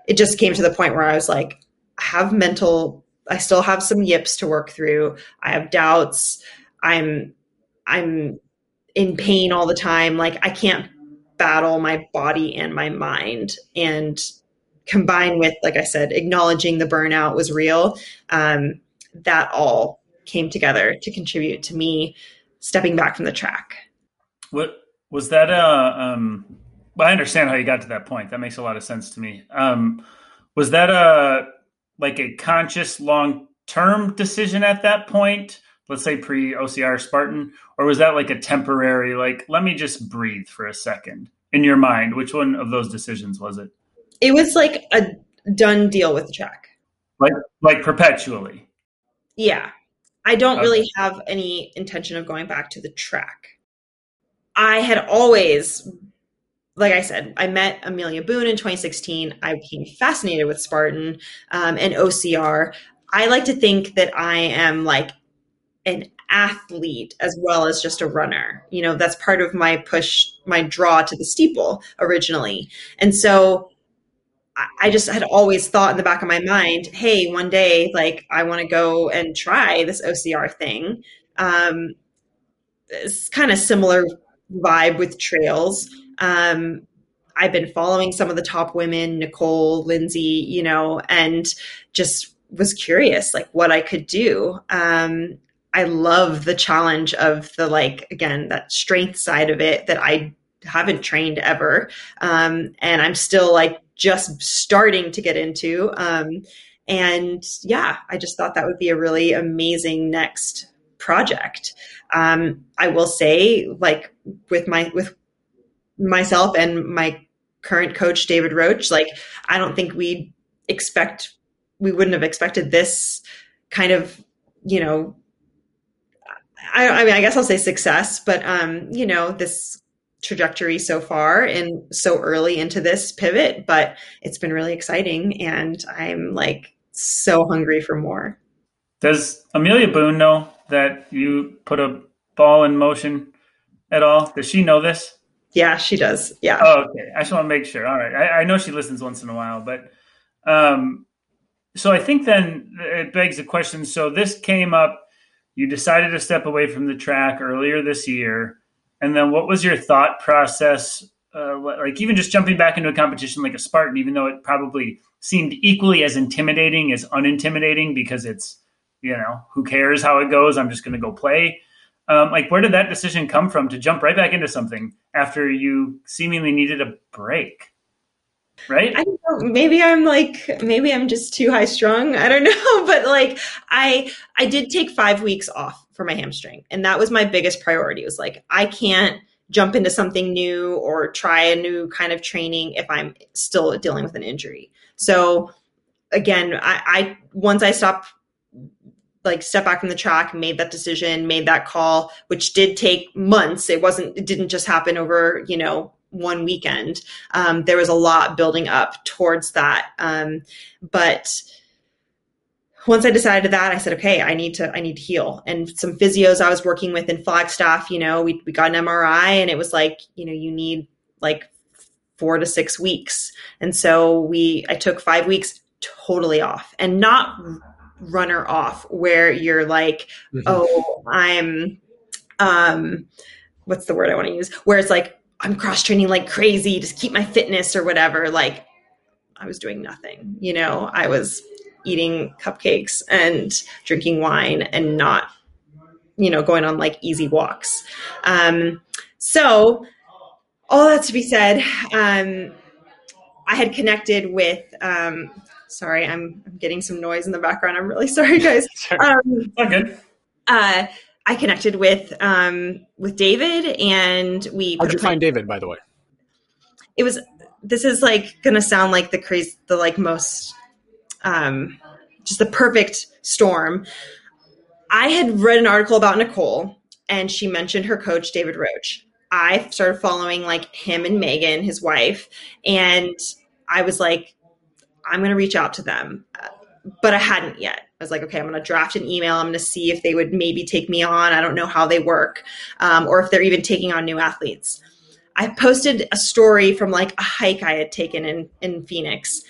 it just came to the point where I was like, I have mental I still have some yips to work through. I have doubts. I'm I'm in pain all the time. Like I can't battle my body and my mind. And combined with, like I said, acknowledging the burnout was real, um, that all came together to contribute to me stepping back from the track. What was that? Uh, um, well, I understand how you got to that point. That makes a lot of sense to me. Um, was that a like a conscious long term decision at that point? Let's say pre OCR Spartan, or was that like a temporary, like, let me just breathe for a second in your mind? Which one of those decisions was it? It was like a done deal with the track. Like, like perpetually. Yeah. I don't okay. really have any intention of going back to the track. I had always like I said, I met Amelia Boone in 2016. I became fascinated with Spartan um, and OCR. I like to think that I am like an athlete as well as just a runner. You know, that's part of my push, my draw to the steeple originally. And so I just had always thought in the back of my mind, hey, one day, like, I want to go and try this OCR thing. Um, it's kind of similar vibe with trails. Um, I've been following some of the top women, Nicole, Lindsay, you know, and just was curious like what I could do. Um, I love the challenge of the like again that strength side of it that I haven't trained ever, um, and I'm still like just starting to get into. Um, and yeah, I just thought that would be a really amazing next project. Um, I will say, like with my with myself and my current coach David Roche, like I don't think we expect we wouldn't have expected this kind of you know I, I mean I guess I'll say success, but um, you know this trajectory so far and so early into this pivot, but it's been really exciting and I'm like so hungry for more. Does Amelia Boone know that you put a ball in motion at all? Does she know this? Yeah, she does. Yeah. Oh, okay. I just want to make sure. All right. I, I know she listens once in a while, but um, so I think then it begs the question. So this came up. You decided to step away from the track earlier this year, and then what was your thought process? Uh, like even just jumping back into a competition like a Spartan, even though it probably seemed equally as intimidating as unintimidating because it's you know who cares how it goes? I'm just going to go play. Um, like where did that decision come from to jump right back into something after you seemingly needed a break? Right? I don't know. Maybe i'm like maybe i'm just too high strung. I don't [LAUGHS] know. But like i i did take five weeks off for my hamstring and that was my biggest priority. It was like i can't jump into something new or try a new kind of training if i'm still dealing with an injury. So again i, I once i stopped like step back from the track made that decision made that call which did take months. It wasn't it didn't just happen over you know one weekend. Um, there was a lot building up towards that. Um, but once I decided that, I said, okay, I need to, I need to heal. And some physios I was working with in Flagstaff, you know, we, we got an MRI and it was like, you know, you need like four to six weeks. And so we, I took five weeks totally off and not runner off where you're like, mm-hmm. oh, I'm, um, what's the word I want to use? Where it's like, I'm cross training like crazy to keep my fitness or whatever. Like I was doing nothing, you know, I was eating cupcakes and drinking wine and not, you know, going on like easy walks. Um, so all that to be said, um, I had connected with, um, sorry, I'm, I'm getting some noise in the background. I'm really [LAUGHS] sorry guys. Um, good. Uh, I connected with um, with David, and we. How'd you find David, by the way? It was. This is like gonna sound like the crazy, the like most, um, just the perfect storm. I had read an article about Nicole, and she mentioned her coach David Roche. I started following like him and Megan, his wife, and I was like, I'm gonna reach out to them, but I hadn't yet. I was like, okay, I'm going to draft an email. I'm going to see if they would maybe take me on. I don't know how they work um, or if they're even taking on new athletes. I posted a story from like a hike I had taken in, in Phoenix.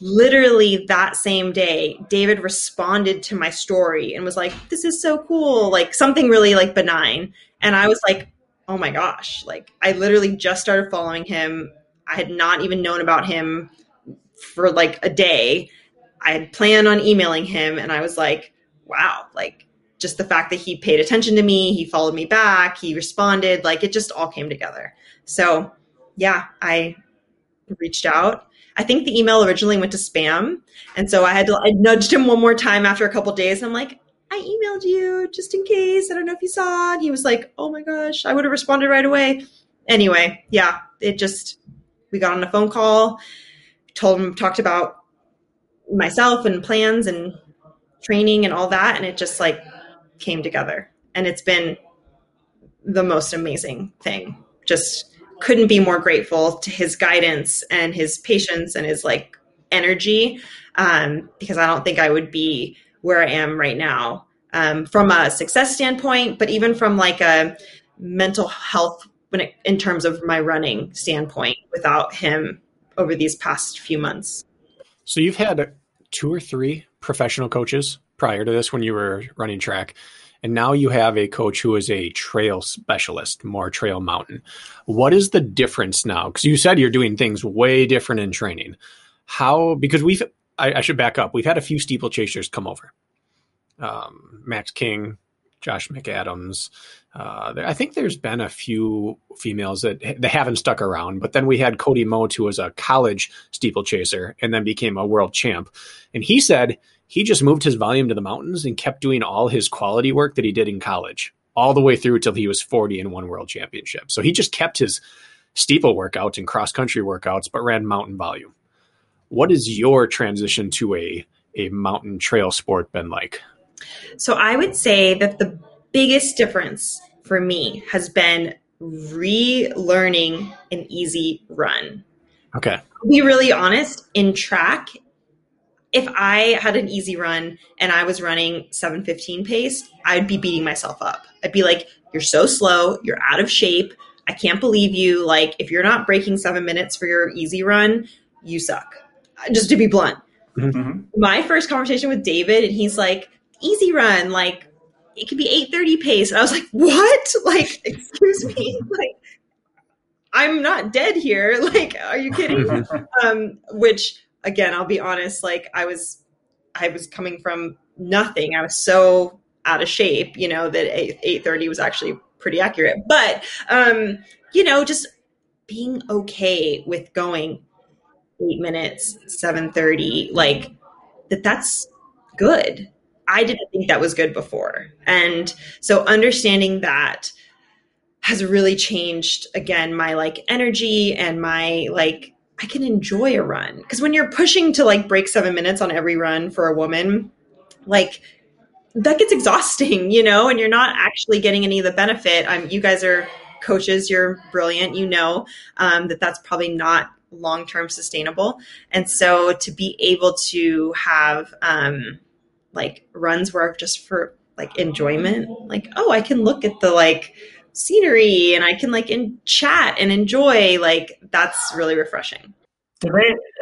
Literally that same day, David responded to my story and was like, this is so cool. Like something really like benign. And I was like, oh my gosh. Like I literally just started following him. I had not even known about him for like a day I had planned on emailing him and I was like, wow, like just the fact that he paid attention to me, he followed me back, he responded, like it just all came together. So, yeah, I reached out. I think the email originally went to spam. And so I had to, I nudged him one more time after a couple days. I'm like, I emailed you just in case. I don't know if you saw it. He was like, oh my gosh, I would have responded right away. Anyway, yeah, it just, we got on a phone call, told him, talked about myself and plans and training and all that and it just like came together and it's been the most amazing thing just couldn't be more grateful to his guidance and his patience and his like energy um, because i don't think i would be where i am right now um, from a success standpoint, but even from like a mental health when it, in terms of my running standpoint without him over these past few months. So you've had two or three professional coaches prior to this when you were running track. And now you have a coach who is a trail specialist, more trail mountain. What is the difference now? Because you said you're doing things way different in training. How, because we've, I, I should back up, we've had a few steeplechasers come over. Um, Max King, Josh McAdams. Uh, I think there's been a few females that they haven't stuck around, but then we had Cody Mote, who was a college steeplechaser and then became a world champ. And he said he just moved his volume to the mountains and kept doing all his quality work that he did in college all the way through until he was 40 and won world championship. So he just kept his steeple workouts and cross country workouts, but ran mountain volume. What is your transition to a, a mountain trail sport been like? So I would say that the biggest difference for me has been relearning an easy run. Okay. To be really honest, in track, if I had an easy run and I was running 715 pace, I'd be beating myself up. I'd be like, you're so slow, you're out of shape. I can't believe you. Like, if you're not breaking seven minutes for your easy run, you suck. Just to be blunt. Mm-hmm. My first conversation with David, and he's like, easy run, like it could be 830 pace. And I was like, what? [LAUGHS] Like, excuse me? [LAUGHS] Like, I'm not dead here. [LAUGHS] Like, are you kidding? um, which again, I'll be honest, like I was, I was coming from nothing. I was so out of shape, you know, that 8, 830 was actually pretty accurate. But, um, you know, just being okay with going eight minutes, 730, like that that's good I didn't think that was good before. And so understanding that has really changed again my like energy and my like I can enjoy a run. Cuz when you're pushing to like break 7 minutes on every run for a woman, like that gets exhausting, you know, and you're not actually getting any of the benefit. Um, you guys are coaches, you're brilliant, you know um, that that's probably not long term sustainable. And so to be able to have um, like runs were just for like enjoyment. Like oh i can look at the like scenery and i can like in chat and enjoy. Like that's really refreshing.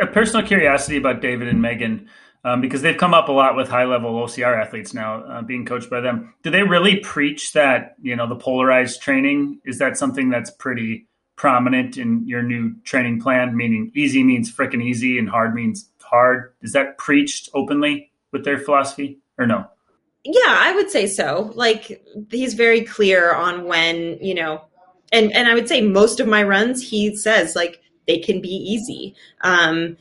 A personal curiosity about david and megan um, because they've come up a lot with high level ocr athletes now uh, being coached by them. Do they really preach that you know the polarized training? Is that something that's pretty prominent in your new training plan? Meaning easy means freaking easy and hard means hard. Is that preached openly with their philosophy or no? Yeah, I would say so. Like he's very clear on when, you know, and and I would say most of my runs he says like they can be easy. Um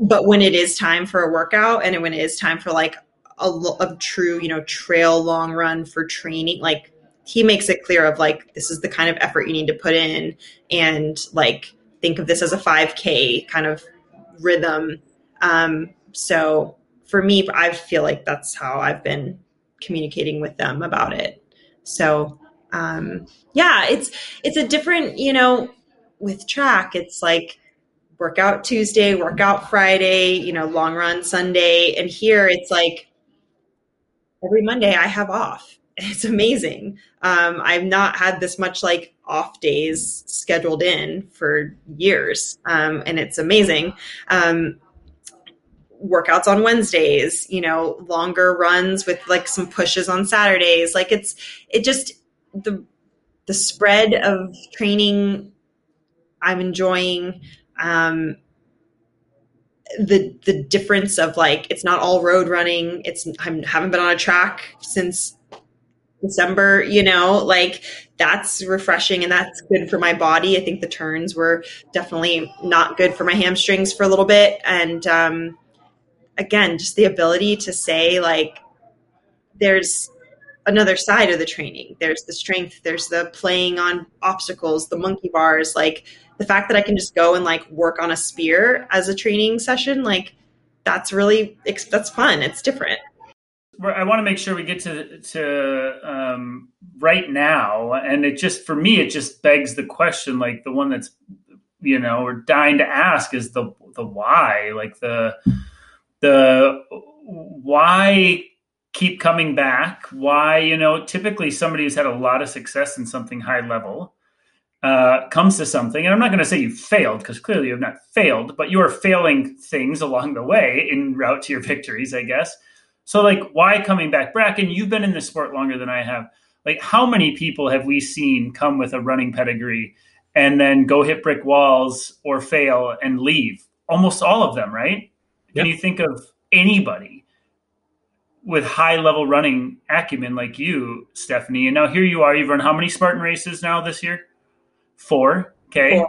but when it is time for a workout and when it is time for like a, a true, you know, trail long run for training, like he makes it clear of like this is the kind of effort you need to put in and like think of this as a 5k kind of rhythm um so for me, I feel like that's how I've been communicating with them about it. So, um, yeah, it's it's a different, you know, with track, it's like workout Tuesday, workout Friday, you know, long run Sunday, and here it's like every Monday I have off. [LAUGHS] It's amazing. Um, I've not had this much like off days scheduled in for years, um, and it's amazing. Um, workouts on Wednesdays, you know, longer runs with like some pushes on Saturdays. Like it's it just the the spread of training I'm enjoying um the the difference of like it's not all road running. It's I haven't been on a track since December, you know, like that's refreshing and that's good for my body. I think the turns were definitely not good for my hamstrings for a little bit and um again, just the ability to say, like, there's another side of the training. There's the strength, there's the playing on obstacles, the monkey bars, like the fact that I can just go and like work on a spear as a training session, like that's really that's fun. It's different. I want to make sure we get to to um, right now, and it just for me, it just begs the question, like the one that's you know we're dying to ask is the the why, like the the why keep coming back? Why, you know, typically somebody who's had a lot of success in something high level uh, comes to something, and I'm not going to say you failed because clearly you have not failed, but you are failing things along the way in route to your victories, I guess. So, like, why coming back? Bracken, you've been in this sport longer than I have. Like, how many people have we seen come with a running pedigree and then go hit brick walls or fail and leave? Almost all of them, right? Can you think of anybody with high level running acumen like you, Stephanie? And now here you are. You've run how many Spartan races now this year? Four. Okay. Four.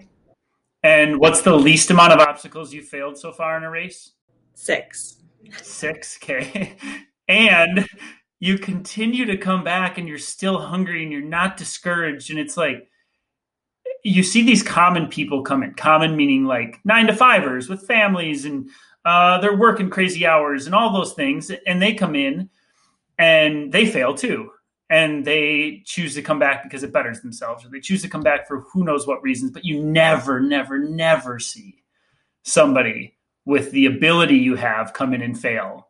And what's the least amount of obstacles you failed so far in a race? Six. Six. Okay. [LAUGHS] And you continue to come back and you're still hungry and you're not discouraged. And it's like, you see these common people come in, common meaning like nine to fivers with families and uh, they're working crazy hours and all those things. And they come in and they fail too and they choose to come back because it betters themselves, or they choose to come back for who knows what reasons. But you never, never, never see somebody with the ability you have come in and fail,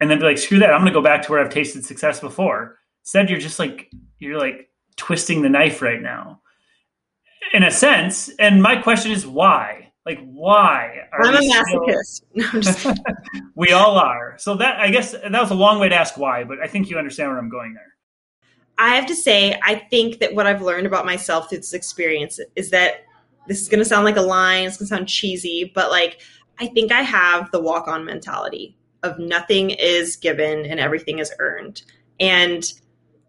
and then be like, "Screw that! I'm going to go back to where I've tasted success before." Instead, you're just like you're like twisting the knife right now, in a sense. And my question is, why? Like, why? I'm a masochist. [LAUGHS] No, just... [LAUGHS] we all are. So that I guess that was a long way to ask why, but I think you understand where I'm going there. I have to say, I think that what I've learned about myself through this experience is that this is going to sound like a line, it's going to sound cheesy, but like, I think I have the walk on mentality of nothing is given and everything is earned. And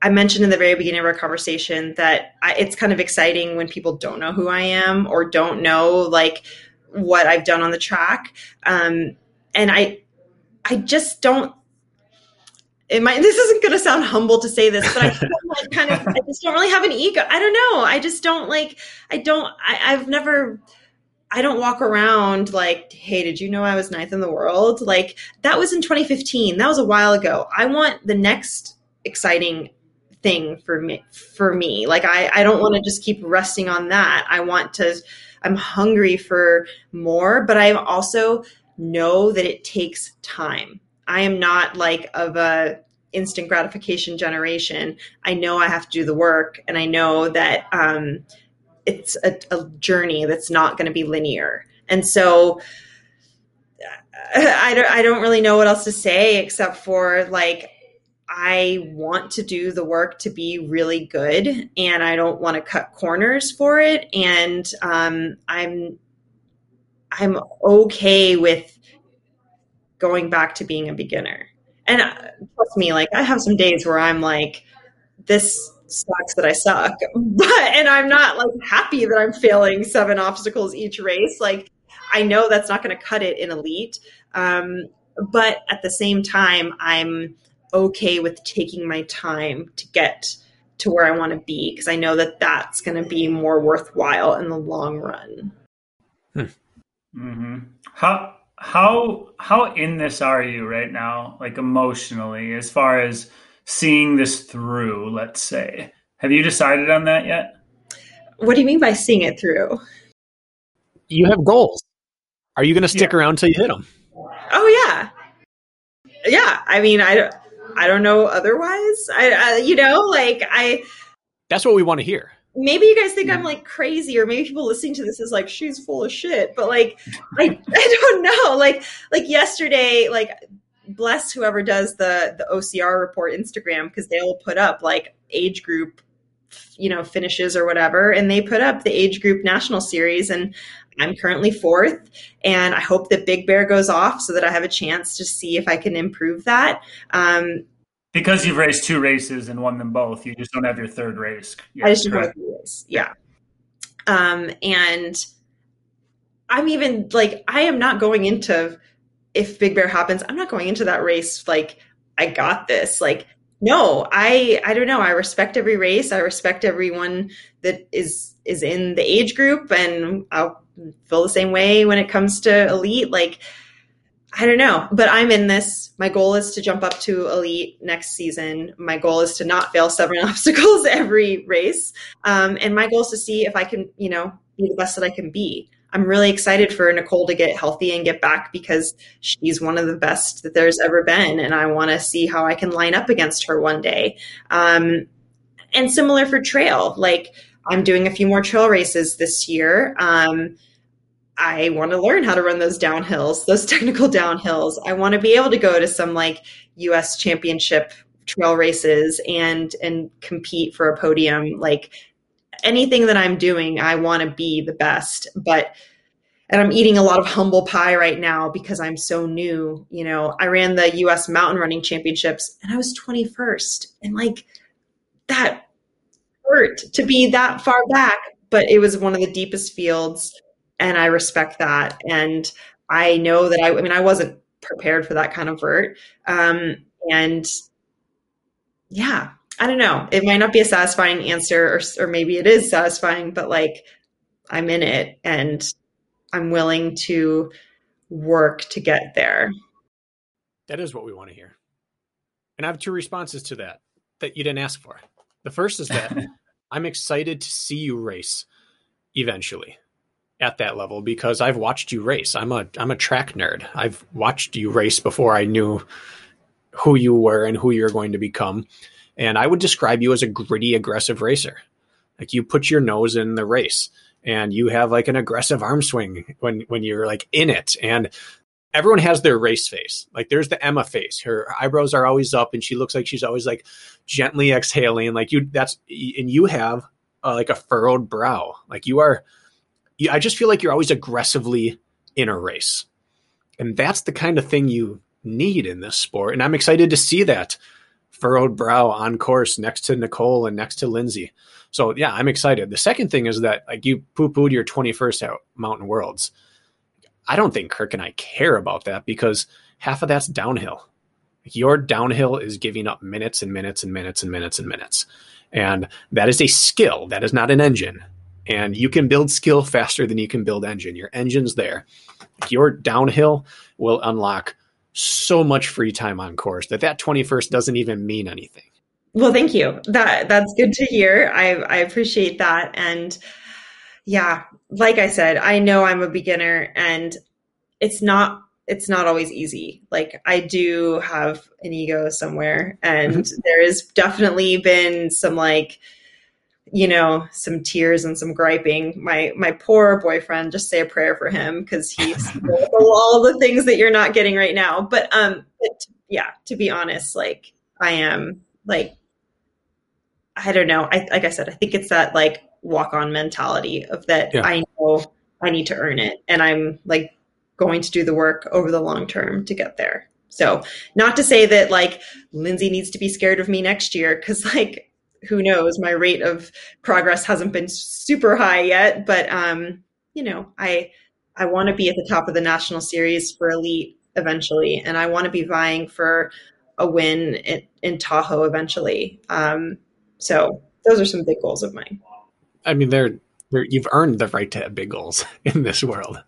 I mentioned in the very beginning of our conversation that I, it's kind of exciting when people don't know who I am or don't know like what I've done on the track. Um, and I, I just don't it might this isn't going to sound humble to say this but i [LAUGHS] like kind of i just don't really have an ego. I don't know. I just don't like i don't I, i've never i don't walk around like hey did you know i was ninth in the world? Like that was in 2015 that was a while ago. I want the next exciting thing for me for me. Like i i don't want to just keep resting on that. I want to i'm hungry for more but i also know that it takes time I am not like of a instant gratification generation. I know I have to do the work, and I know that um, it's a, a journey that's not going to be linear. And so, I don't, I don't really know what else to say except for like I want to do the work to be really good, and I don't want to cut corners for it. And um, I'm I'm okay with going back to being a beginner. And uh, trust me, like I have some days where I'm like, this sucks that I suck, [LAUGHS] but and I'm not like happy that I'm failing seven obstacles each race. Like I know that's not going to cut it in elite, um, but at the same time, I'm okay with taking my time to get to where I want to be because I know that that's going to be more worthwhile in the long run. Hmm. Mm-hmm. How how how in this are you right now like emotionally as far as seeing this through let's say have you decided on that yet what do you mean by seeing it through you have goals are you going to stick yeah. around till you hit them oh yeah yeah i mean i don't i don't know otherwise i, I you know like i that's what we want to hear maybe you guys think I'm mm. like crazy, or maybe people listening to this is like she's full of shit. But like, I I don't know. Like like yesterday, like bless whoever does the the OCR report Instagram because they'll put up like age group, you know, finishes or whatever, and they put up the age group national series and. I'm currently fourth, and I hope that Big Bear goes off so that I have a chance to see if I can improve that. Um, because you've raced two races and won them both, you just don't have your third race. I just don't have the race. Yeah. Um, and I'm even like, I am not going into if Big Bear happens, I'm not going into that race like I got this. Like, no, I I don't know. I respect every race. I respect everyone that is is in the age group, and I'll feel the same way when it comes to elite. Like, I don't know, but I'm in this. My goal is to jump up to elite next season. My goal is to not fail seven [LAUGHS] obstacles every race. Um, and my goal is to see if I can, you know, be the best that I can be. I'm really excited for Nicole to get healthy and get back because she's one of the best that there's ever been. And I want to see how I can line up against her one day. Um, and similar for trail, like I'm doing a few more trail races this year. Um, I want to learn how to run those downhills, those [LAUGHS] technical downhills. I want to be able to go to some like US championship trail races and and compete for a podium like anything that I'm doing, I want to be the best. But and I'm eating a lot of humble pie right now because I'm so new. You know, I ran the US mountain running championships and I was 21st. And like that hurt to be that far back, but it was one of the deepest fields and I respect that. And I know that I I mean I wasn't prepared for that kind of vert. Um and yeah, I don't know. It might not be a satisfying answer, or, or maybe it is satisfying, but like I'm in it and I'm willing to work to get there. That is what we want to hear. And I have two responses to that that you didn't ask for. The first is that [LAUGHS] I'm excited to see you race eventually at that level because I've watched you race. I'm a I'm a track nerd. I've watched you race before I knew who you were and who you're going to become. And I would describe you as a gritty, aggressive racer. Like you put your nose in the race and you have like an aggressive arm swing when, when you're like in it. And everyone has their race face. Like there's the Emma face. Her eyebrows are always up and she looks like she's always like gently exhaling. Like you, that's, and you have uh, like a furrowed brow. Like you are, I just feel like you're always aggressively in a race. And that's the kind of thing you need in this sport. And I'm excited to see that furrowed brow on course next to Nicole and next to Lindsay. So yeah, I'm excited. The second thing is that like you poo pooed your 21st out Mountain Worlds. I don't think Kirk and I care about that because half of that's downhill. Your downhill is giving up minutes and minutes and minutes and minutes and minutes. And that is a skill. That is not an engine. And you can build skill faster than you can build engine. Your engine's there. Your downhill will unlock so much free time on course that that 21st doesn't even mean anything. Well, thank you. That that's good to hear. I I appreciate that and yeah, like I said, I know I'm a beginner and it's not it's not always easy. Like I do have an ego somewhere and mm-hmm. there has definitely been some like you know some tears and some griping. My my poor boyfriend just say a prayer for him because he's [LAUGHS] all the things that you're not getting right now. But um but yeah to be honest like i am like i don't know. I like i said i think it's that like walk on mentality of that yeah. i know i need to earn it and i'm like going to do the work over the long term to get there. So not to say that like lindsay needs to be scared of me next year because like who knows? My rate of progress hasn't been super high yet but um you know i i want to be at the top of the national series for elite eventually and i want to be vying for a win in, in tahoe eventually. Um so those are some big goals of mine. I mean they're, they're you've earned the right to have big goals [LAUGHS] in this world.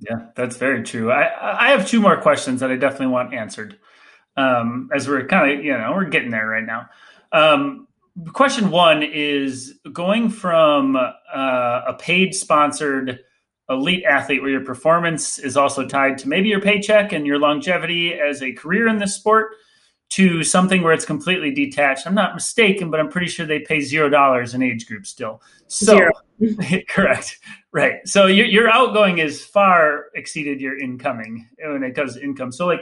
Yeah that's very true. I i have two more questions that i definitely want answered. Um as we're kind of you know we're getting there right now. Um question one is going from uh, a paid sponsored elite athlete where your performance is also tied to maybe your paycheck and your longevity as a career in this sport to something where it's completely detached. I'm not mistaken, but I'm pretty sure they pay zero dollars in age group still. So [LAUGHS] correct, right? So your your outgoing is far exceeded your incoming when it comes to income. So like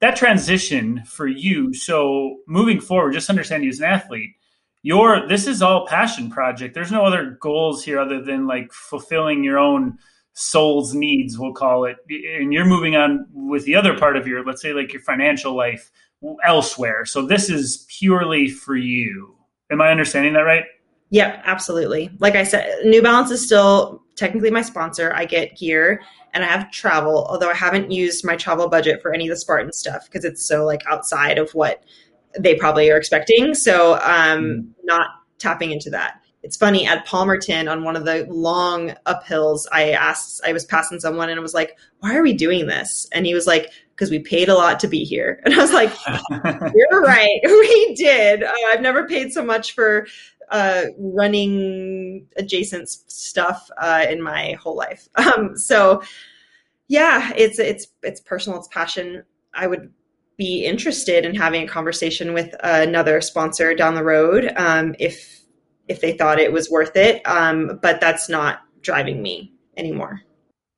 that transition for you. So moving forward, just understand you as an athlete your this is all passion project. There's no other goals here other than like fulfilling your own soul's needs, we'll call it. And you're moving on with the other part of your, let's say, like your financial life elsewhere. So this is purely for you. Am I understanding that right? Yeah, absolutely. Like I said, New Balance is still technically my sponsor. I get gear and I have travel, although I haven't used my travel budget for any of the Spartan stuff because it's so like outside of what they probably are expecting. So um, mm. not tapping into that. It's funny at Palmerton on one of the long uphills, I asked, I was passing someone and I was like, why are we doing this? And he was like, because we paid a lot to be here. [LAUGHS] And I was like, [LAUGHS] you're right. [LAUGHS] We did. Uh, I've never paid so much for uh, running adjacent stuff uh, in my whole life. Um, so yeah, it's it's it's personal, it's passion. I would be interested in having a conversation with another sponsor down the road um, if if they thought it was worth it. Um, but that's not driving me anymore.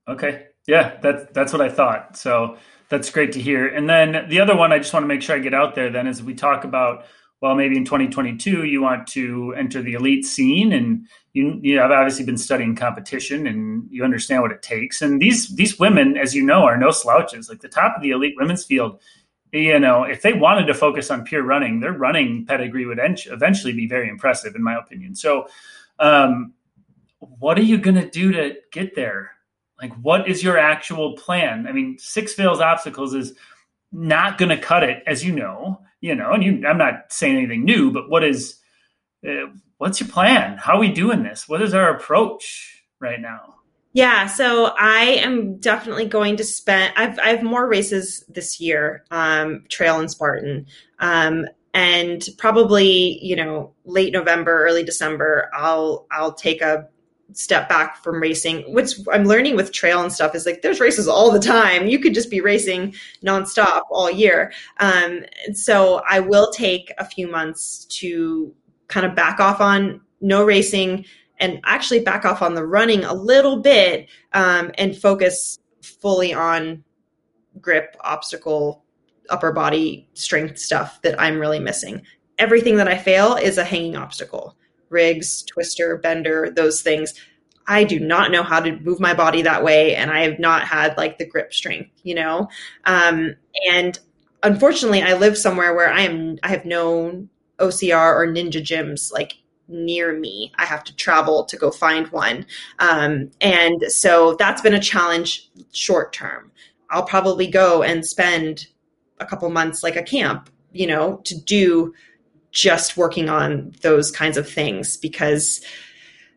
Okay. Yeah, that's that's what I thought. So that's great to hear. And then the other one I just want to make sure I get out there then is we talk about well maybe in 2022 you want to enter the elite scene and you you have obviously been studying competition and you understand what it takes and these these women as you know are no slouches like the top of the elite women's field you know if they wanted to focus on pure running their running pedigree would eventually be very impressive in my opinion so um, what are you going to do to get there like what is your actual plan i mean six fails obstacles is not going to cut it as you know you know, and you, I'm not saying anything new, but what is, uh, what's your plan? How are we doing this? What is our approach right now? Yeah, so I am definitely going to spend. I've I have more races this year, um, trail and Spartan, um, and probably you know late November, early December, I'll I'll take a step back from racing. Which I'm learning with trail and stuff is like there's races all the time. You could just be racing nonstop all year. Um, so I will take a few months to kind of back off on no racing and actually back off on the running a little bit um, and focus fully on grip, obstacle, upper body strength stuff that I'm really missing. Everything that I fail is a hanging obstacle rigs, twister, bender, those things. I do not know how to move my body that way, and I have not had like the grip strength, you know. Um, and unfortunately, I live somewhere where I am. I have no OCR or ninja gyms like near me. I have to travel to go find one, um, and so that's been a challenge short term. I'll probably go and spend a couple months like a camp, you know, to do just working on those kinds of things because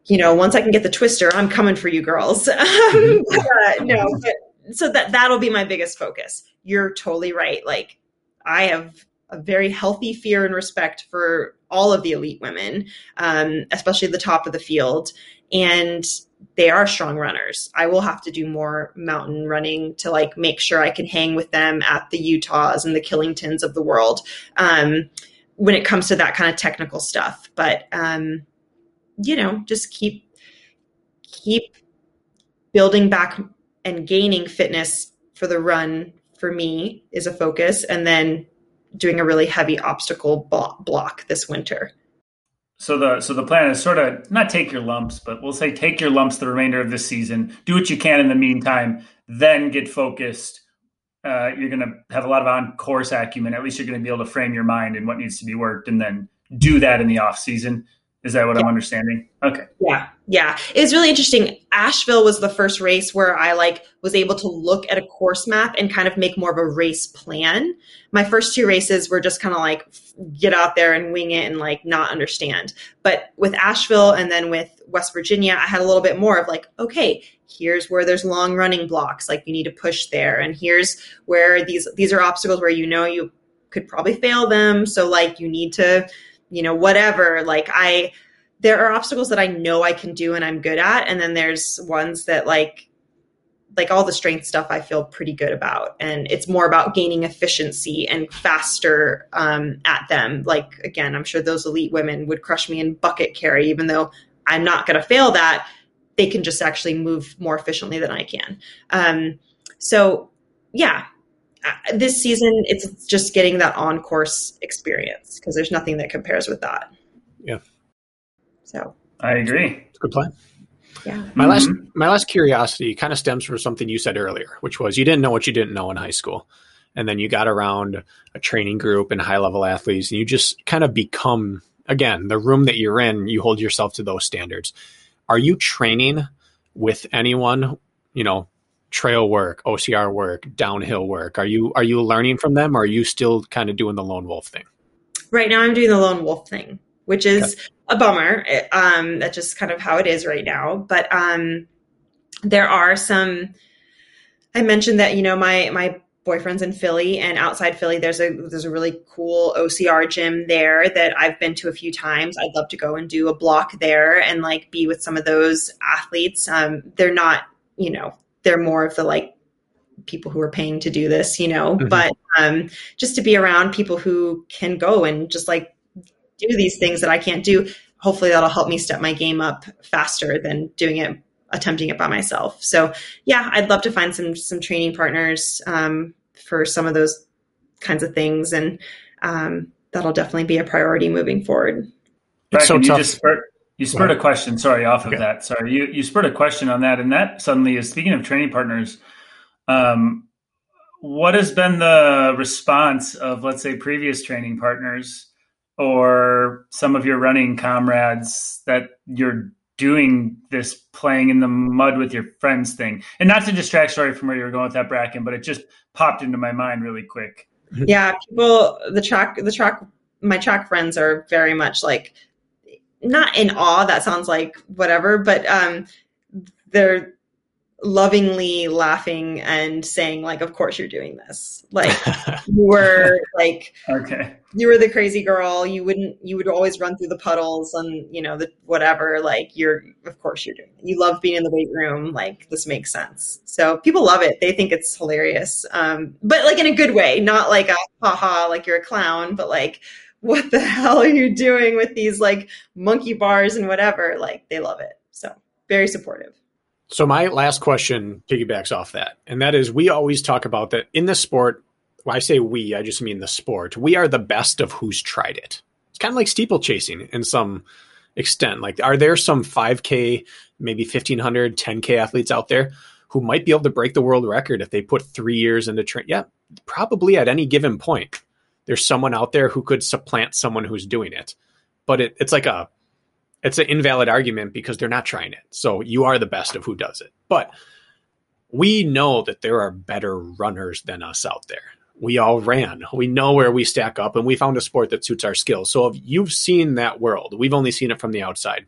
you know once i can get the twister i'm coming for you girls [LAUGHS] mm-hmm. uh, no but, so that that'll be my biggest focus you're totally right like i have a very healthy fear and respect for all of the elite women um, especially the top of the field. And they are strong runners. I will have to do more mountain running to like make sure i can hang with them at the utahs and the killingtons of the world um, when it comes to that kind of technical stuff. But um, you know, just keep keep building back and gaining fitness for the run for me is a focus, and then doing a really heavy obstacle block this winter. So the so the plan is sort of not take your lumps, but we'll say take your lumps the remainder of this season. Do what you can in the meantime, then get focused uh, you're going to have a lot of on course acumen. At least you're going to be able to frame your mind and what needs to be worked, and then do that in the off season. Is that what yeah. I'm understanding? Okay. Yeah. Yeah. It was really interesting. Asheville was the first race where I like was able to look at a course map and kind of make more of a race plan. My first two races were just kind of like get out there and wing it and like not understand. But with Asheville and then with West Virginia, I had a little bit more of like, okay, here's where there's long running blocks like you need to push there and here's where these these are obstacles where you know you could probably fail them so like you need to you know whatever like i there are obstacles that i know i can do and i'm good at and then there's ones that like like all the strength stuff i feel pretty good about and it's more about gaining efficiency and faster um, at them. Like again i'm sure those elite women would crush me in bucket carry even though i'm not going to fail that they can just actually move more efficiently than i can. Um, so yeah this season it's just getting that on course experience because there's nothing that compares with that. Yeah. So I agree. It's a good plan. Yeah. My mm-hmm. last my last curiosity kind of stems from something you said earlier, which was you didn't know what you didn't know in high school. And then you got around a training group and high level athletes and you just kind of become again, the room that you're in, you hold yourself to those standards. Are you training with anyone, you know, trail work, OCR work, downhill work? Are you are you learning from them, or are you still kind of doing the lone wolf thing? Right now, I'm doing the lone wolf thing, which is okay. a bummer. Um, that's just kind of how it is right now. But um, there are some. I mentioned that you know my my boyfriends in Philly and outside Philly there's a there's a really cool OCR gym there that I've been to a few times. I'd love to go and do a block there and like be with some of those athletes. Um, they're not, you know, they're more of the like people who are paying to do this, you know, Mhm. but um, just to be around people who can go and just like do these things that I can't do. Hopefully that'll help me step my game up faster than doing it attempting it by myself. So yeah, I'd love to find some some training partners um, for some of those kinds of things, and um, that'll definitely be a priority moving forward. It's so Bracken, tough. just spurred, you spurred a question. Sorry, off of Okay. that. Sorry, you you spurred a question on that, and that suddenly is speaking of training partners. Um, what has been the response of let's say previous training partners or some of your running comrades that you're doing this playing in the mud with your friends thing and not to distract sorry from where you were going with that bracken but it just popped into my mind really quick yeah, people the track the track my track friends are very much like not in awe. That sounds like whatever, but um, they're lovingly laughing and saying like, "Of course you're doing this." Like [LAUGHS] you were like okay. you were the crazy girl. You wouldn't you would always run through the puddles and you know the whatever. Like you're of course you're doing it. you love being in the weight room. Like this makes sense. So people love it. They think it's hilarious. Um but like in a good way. Not like a haha like you're a clown but like what the [LAUGHS] hell are you doing with these like monkey bars and whatever like they love it so very supportive So my last question piggybacks off that, and that is we always talk about that in the sport. When I say we, I just mean the sport. We are the best of who's tried it. It's kind of like steeplechasing in some extent. Like, are there some 5K, maybe 1500, 10K athletes out there who might be able to break the world record if they put three years into training? Yeah, probably at any given point. There's someone out there who could supplant someone who's doing it. But it, it's like a it's an invalid argument because they're not trying it. So you are the best of who does it. But we know that there are better runners than us out there. We all ran. We know where we stack up and we found a sport that suits our skills. So if you've seen that world, we've only seen it from the outside.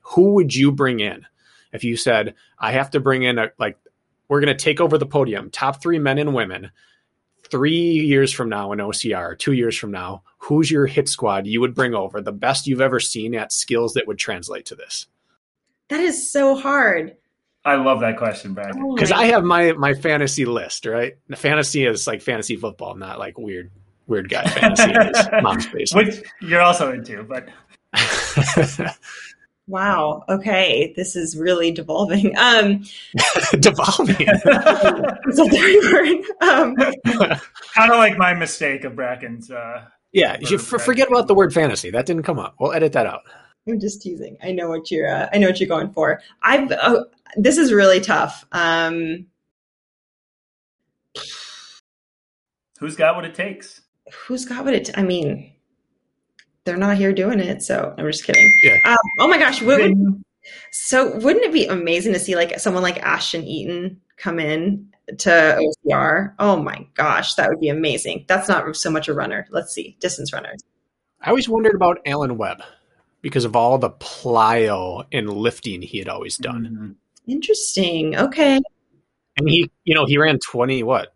Who would you bring in if you said, I have to bring in a like we're going to take over the podium, top 3 men and women 3 years from now in OCR, 2 years from now, who's your hit squad you would bring over, the best you've ever seen at skills that would translate to this? that is so hard i love that question brad Oh because my I have my my fantasy list, right? The fantasy is like fantasy football, not like weird weird guy [LAUGHS] fantasy in his mom's basement. which you're also into but [LAUGHS] Wow. Okay. This is really devolving. Um, [LAUGHS] Devolving. is that the right word? Um, kind of like my mistake of bracken's uh yeah, you should f- forget about the word fantasy. That didn't come up. We'll edit that out. I'm just teasing. I know what you're. Uh, I know what you're going for. I've. Uh, this is really tough. Um, who's got what it takes who's got what it? I mean, they're not here doing it, so I'm just kidding. Yeah. Um, oh my gosh. What would, so wouldn't it be amazing to see like someone like Ashton Eaton come in to OCR? Oh my gosh, that would be amazing. That's not so much a runner. Let's see, distance runners. I always wondered about Alan Webb because of all the plyo and lifting he had always done. Mhm. Interesting. Okay. And he, you know, he ran 20, what,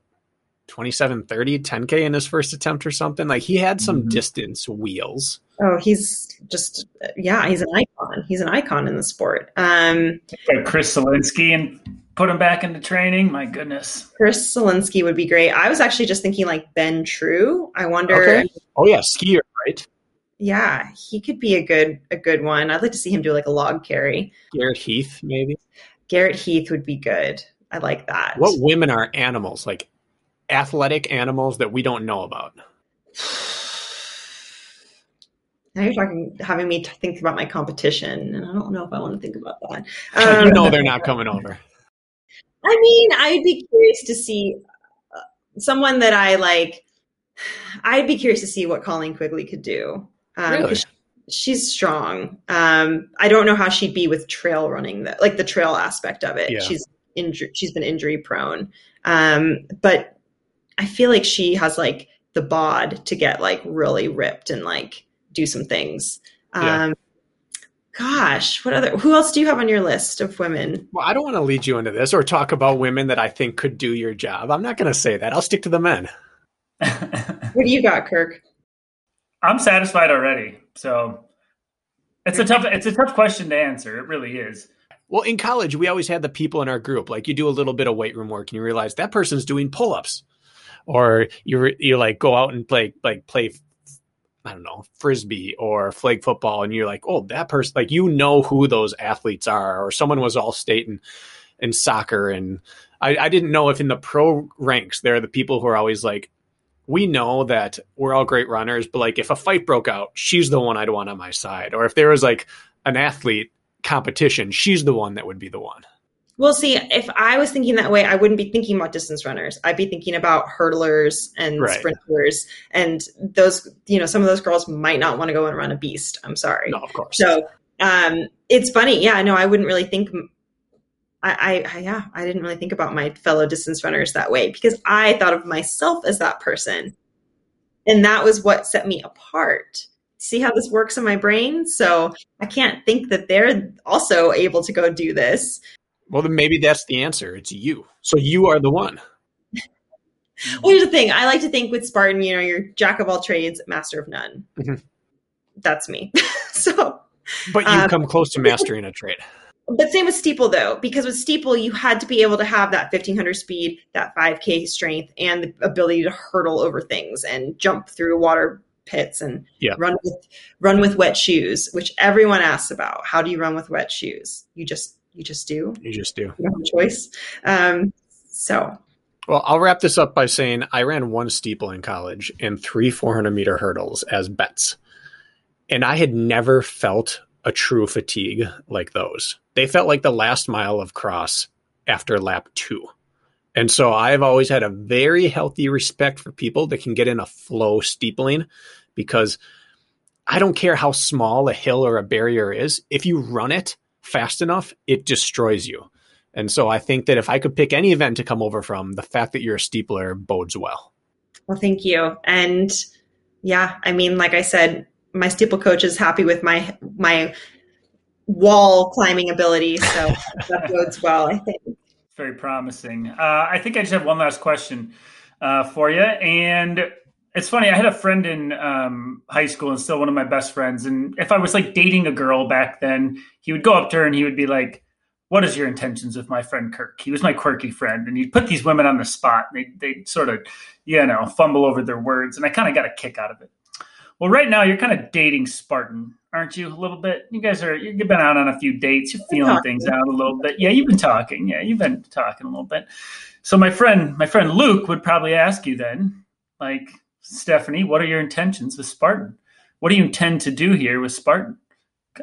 27, 30, 10K in his first attempt or something. Like he had some Mhm. distance wheels. Oh, he's just yeah, he's an icon. He's an icon in the sport. Um, Like Chris Solinsky and put him back into training. My goodness. Chris Solinsky would be great. I was actually just thinking like Ben True. I wonder. Okay. Oh, yeah, skier, right? Yeah, he could be a good a good one. I'd like to see him do like a log carry. Garrett Heath, maybe. Garrett Heath would be good. I like that. What women are animals, like athletic animals that we don't know about? Now you're talking, having me think about my competition, and I don't know if I want to think about that. [LAUGHS] you Um, know they're not coming over. I mean, I'd be curious to see uh, someone that I like. I'd be curious to see what Colleen Quigley could do. Um, Really? she- she's strong. Um, I don't know how she'd be with trail running, that like the trail aspect of it. Yeah. She's injured. She's been injury prone, um, but I feel like she has like the bod to get like really ripped and like do some things. Yeah. Um, gosh, what other? Who else do you have on your list of women? Well, I don't want to lead you into this or talk about women that I think could do your job. I'm not going to say that. I'll stick to the men. [LAUGHS] What do you got, Kirk? I'm satisfied already. So it's a tough it's a tough question to answer. It really is. Well, in college, we always had the people in our group. Like you do a little bit of weight room work and you realize that person's doing pull ups, or you you like go out and play like play I don't know, frisbee or flag football, and you're like, oh, that person, like you know who those athletes are, or someone was all state in, in soccer, and I, I didn't know if in the pro ranks there are the people who are always like, we know that we're all great runners, but like if a fight broke out, she's the one I'd want on my side, or if there was like an athlete competition, she's the one that would be the one. Well, see, if I was thinking that way, I wouldn't be thinking about distance runners. I'd be thinking about hurdlers and Right. sprinters, and those, you know, some of those girls might not want to go and run a beast. I'm sorry. No, of course. So um, it's funny. Yeah, no, I wouldn't really think. I, I, yeah, I didn't really think about my fellow distance runners that way because I thought of myself as that person, and that was what set me apart. See how this works in my brain? So I can't think that they're also able to go do this. Well, then maybe that's the answer. It's you. So you are the one. [LAUGHS] Well, here's the thing. I like to think with Spartan, you know, you're jack of all trades, master of none. Mhm. That's me. [LAUGHS] so But you Um, come close to mastering a trade. But same with steeple though, because with steeple you had to be able to have that 1500 speed, that 5k strength, and the ability to hurdle over things and jump through water pits and Yeah. run with run with wet shoes, which everyone asks about. How do you run with wet shoes? You just you just do. You just do. You have a choice. Um, so Well, I'll wrap this up by saying I ran one steeple in college and three 400 meter hurdles as bets. And I had never felt a true fatigue like those. They felt like the last mile of cross after lap two. And so I've always had a very healthy respect for people that can get in a flow steepling because I don't care how small a hill or a barrier is. If you run it fast enough, it destroys you. And so I think that if I could pick any event to come over from, the fact that you're a steepler bodes well. Well, thank you. And yeah, I mean, like I said, my steeple coach is happy with my my wall climbing ability, so [LAUGHS] that bodes well. I think. Very promising. Uh, I think I just have one last question uh, for you. And it's funny, I had a friend in um, high school and still one of my best friends. And if I was like dating a girl back then, he would go up to her and he would be like, What is your intentions with my friend Kirk? He was my quirky friend. And he'd put these women on the spot. They, they sort of, you know, fumble over their words. And I kind of got a kick out of it. Well, right now you're kind of dating Spartan, aren't you? A little bit. You guys are. You've been out on a few dates. You're feeling things out a little bit. Yeah, you've been talking. Yeah, you've been talking a little bit. So my friend, my friend Luke would probably ask you then, like Stephanie, what are your intentions with Spartan? What do you intend to do here with Spartan?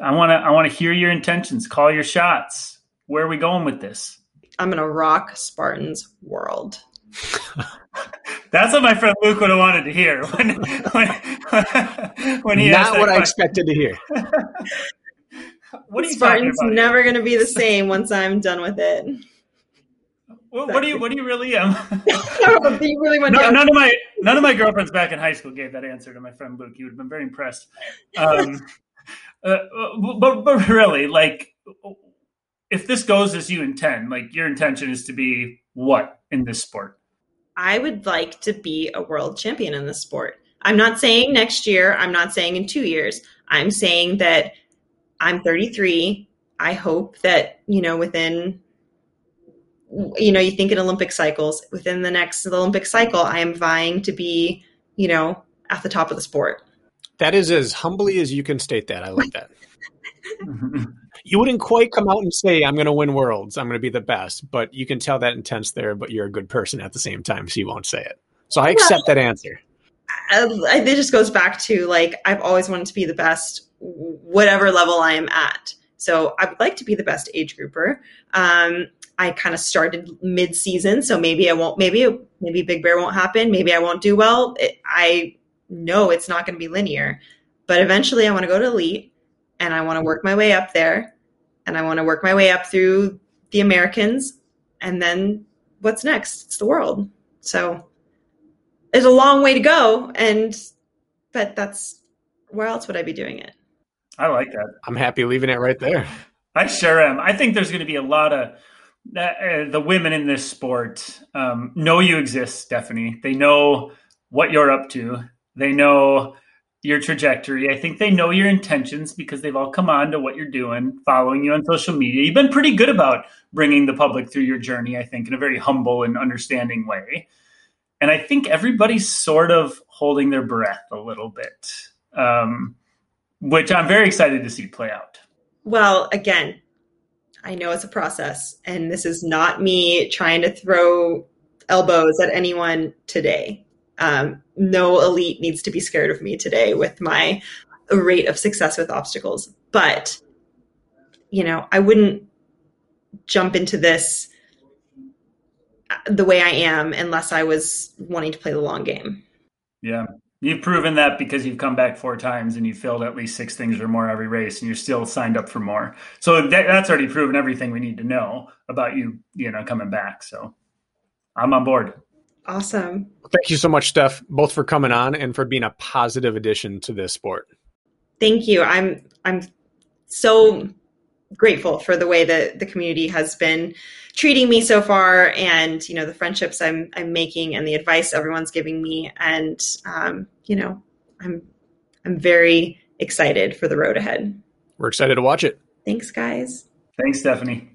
I want to. I want to hear your intentions. Call your shots. Where are we going with this? I'm gonna rock Spartan's world. [LAUGHS] That's what my friend Luke would have wanted to hear [LAUGHS] when when, when he asked Not that what I expected to hear. [LAUGHS] What are you talking Spartan's about? never gonna be the same once I'm done with it. What, what do you? What do you really? Um, [LAUGHS] you really want no, to none of my none of my girlfriends back in high school gave that answer to my friend Luke. You would have been very impressed. Um, [LAUGHS] uh, but but really, like, if this goes as you intend, like your intention is to be what in this sport? I would like to be a world champion in this sport. I'm not saying next year, I'm not saying in two years. I'm saying that I'm 33. I hope that, you know, within, you know, you think in Olympic cycles, within the next Olympic cycle, I am vying to be, you know, at the top of the sport. That is as humbly as you can state that. I like that. [LAUGHS] [LAUGHS] You wouldn't quite come out and say, I'm going to win worlds. I'm going to be the best. But you can tell that intense there, but you're a good person at the same time, so you won't say it. So I accept that answer. I, I- it just goes back to like, I've always wanted to be the best, whatever level I am at. So I would like to be the best age grouper. Um, I kind of started mid season, so maybe I won't. Maybe maybe Big Bear won't happen. Maybe I won't do well. It, I know it's not going to be linear, but eventually I want to go to elite, and I want to work my way up there, and I want to work my way up through the Americans, and then what's next? It's the world. So there's a long way to go, and but that's where else would I be doing it? I like that. I'm happy leaving it right there. I sure am. I think there's going to be a lot of uh, the women in this sport um, know you exist, Stephanie. They know what you're up to. They know your trajectory. I think they know your intentions because they've all come on to what you're doing, following you on social media. You've been pretty good about bringing the public through your journey, I think, in a very humble and understanding way. And I think everybody's sort of holding their breath a little bit, um, which I'm very excited to see play out. Well, again, I know it's a process, and this is not me trying to throw elbows at anyone today. Um, no elite needs to be scared of me today with my rate of success with obstacles. But, you know, I wouldn't jump into this uh, the way I am unless I was wanting to play the long game. Yeah. You've proven that because you've come back four times and you filled at least six things or more every race, and you're still signed up for more. So that, that's already proven everything we need to know about you, you know, coming back. So I'm on board. Awesome. Thank you so much, Steph, both for coming on and for being a positive addition to this sport. Thank you. I'm I'm so grateful for the way that the community has been treating me so far and you know the friendships i'm i'm making and the advice everyone's giving me. And um, you know i'm i'm very excited for the road ahead. We're excited to watch it. Thanks guys. Thanks stephanie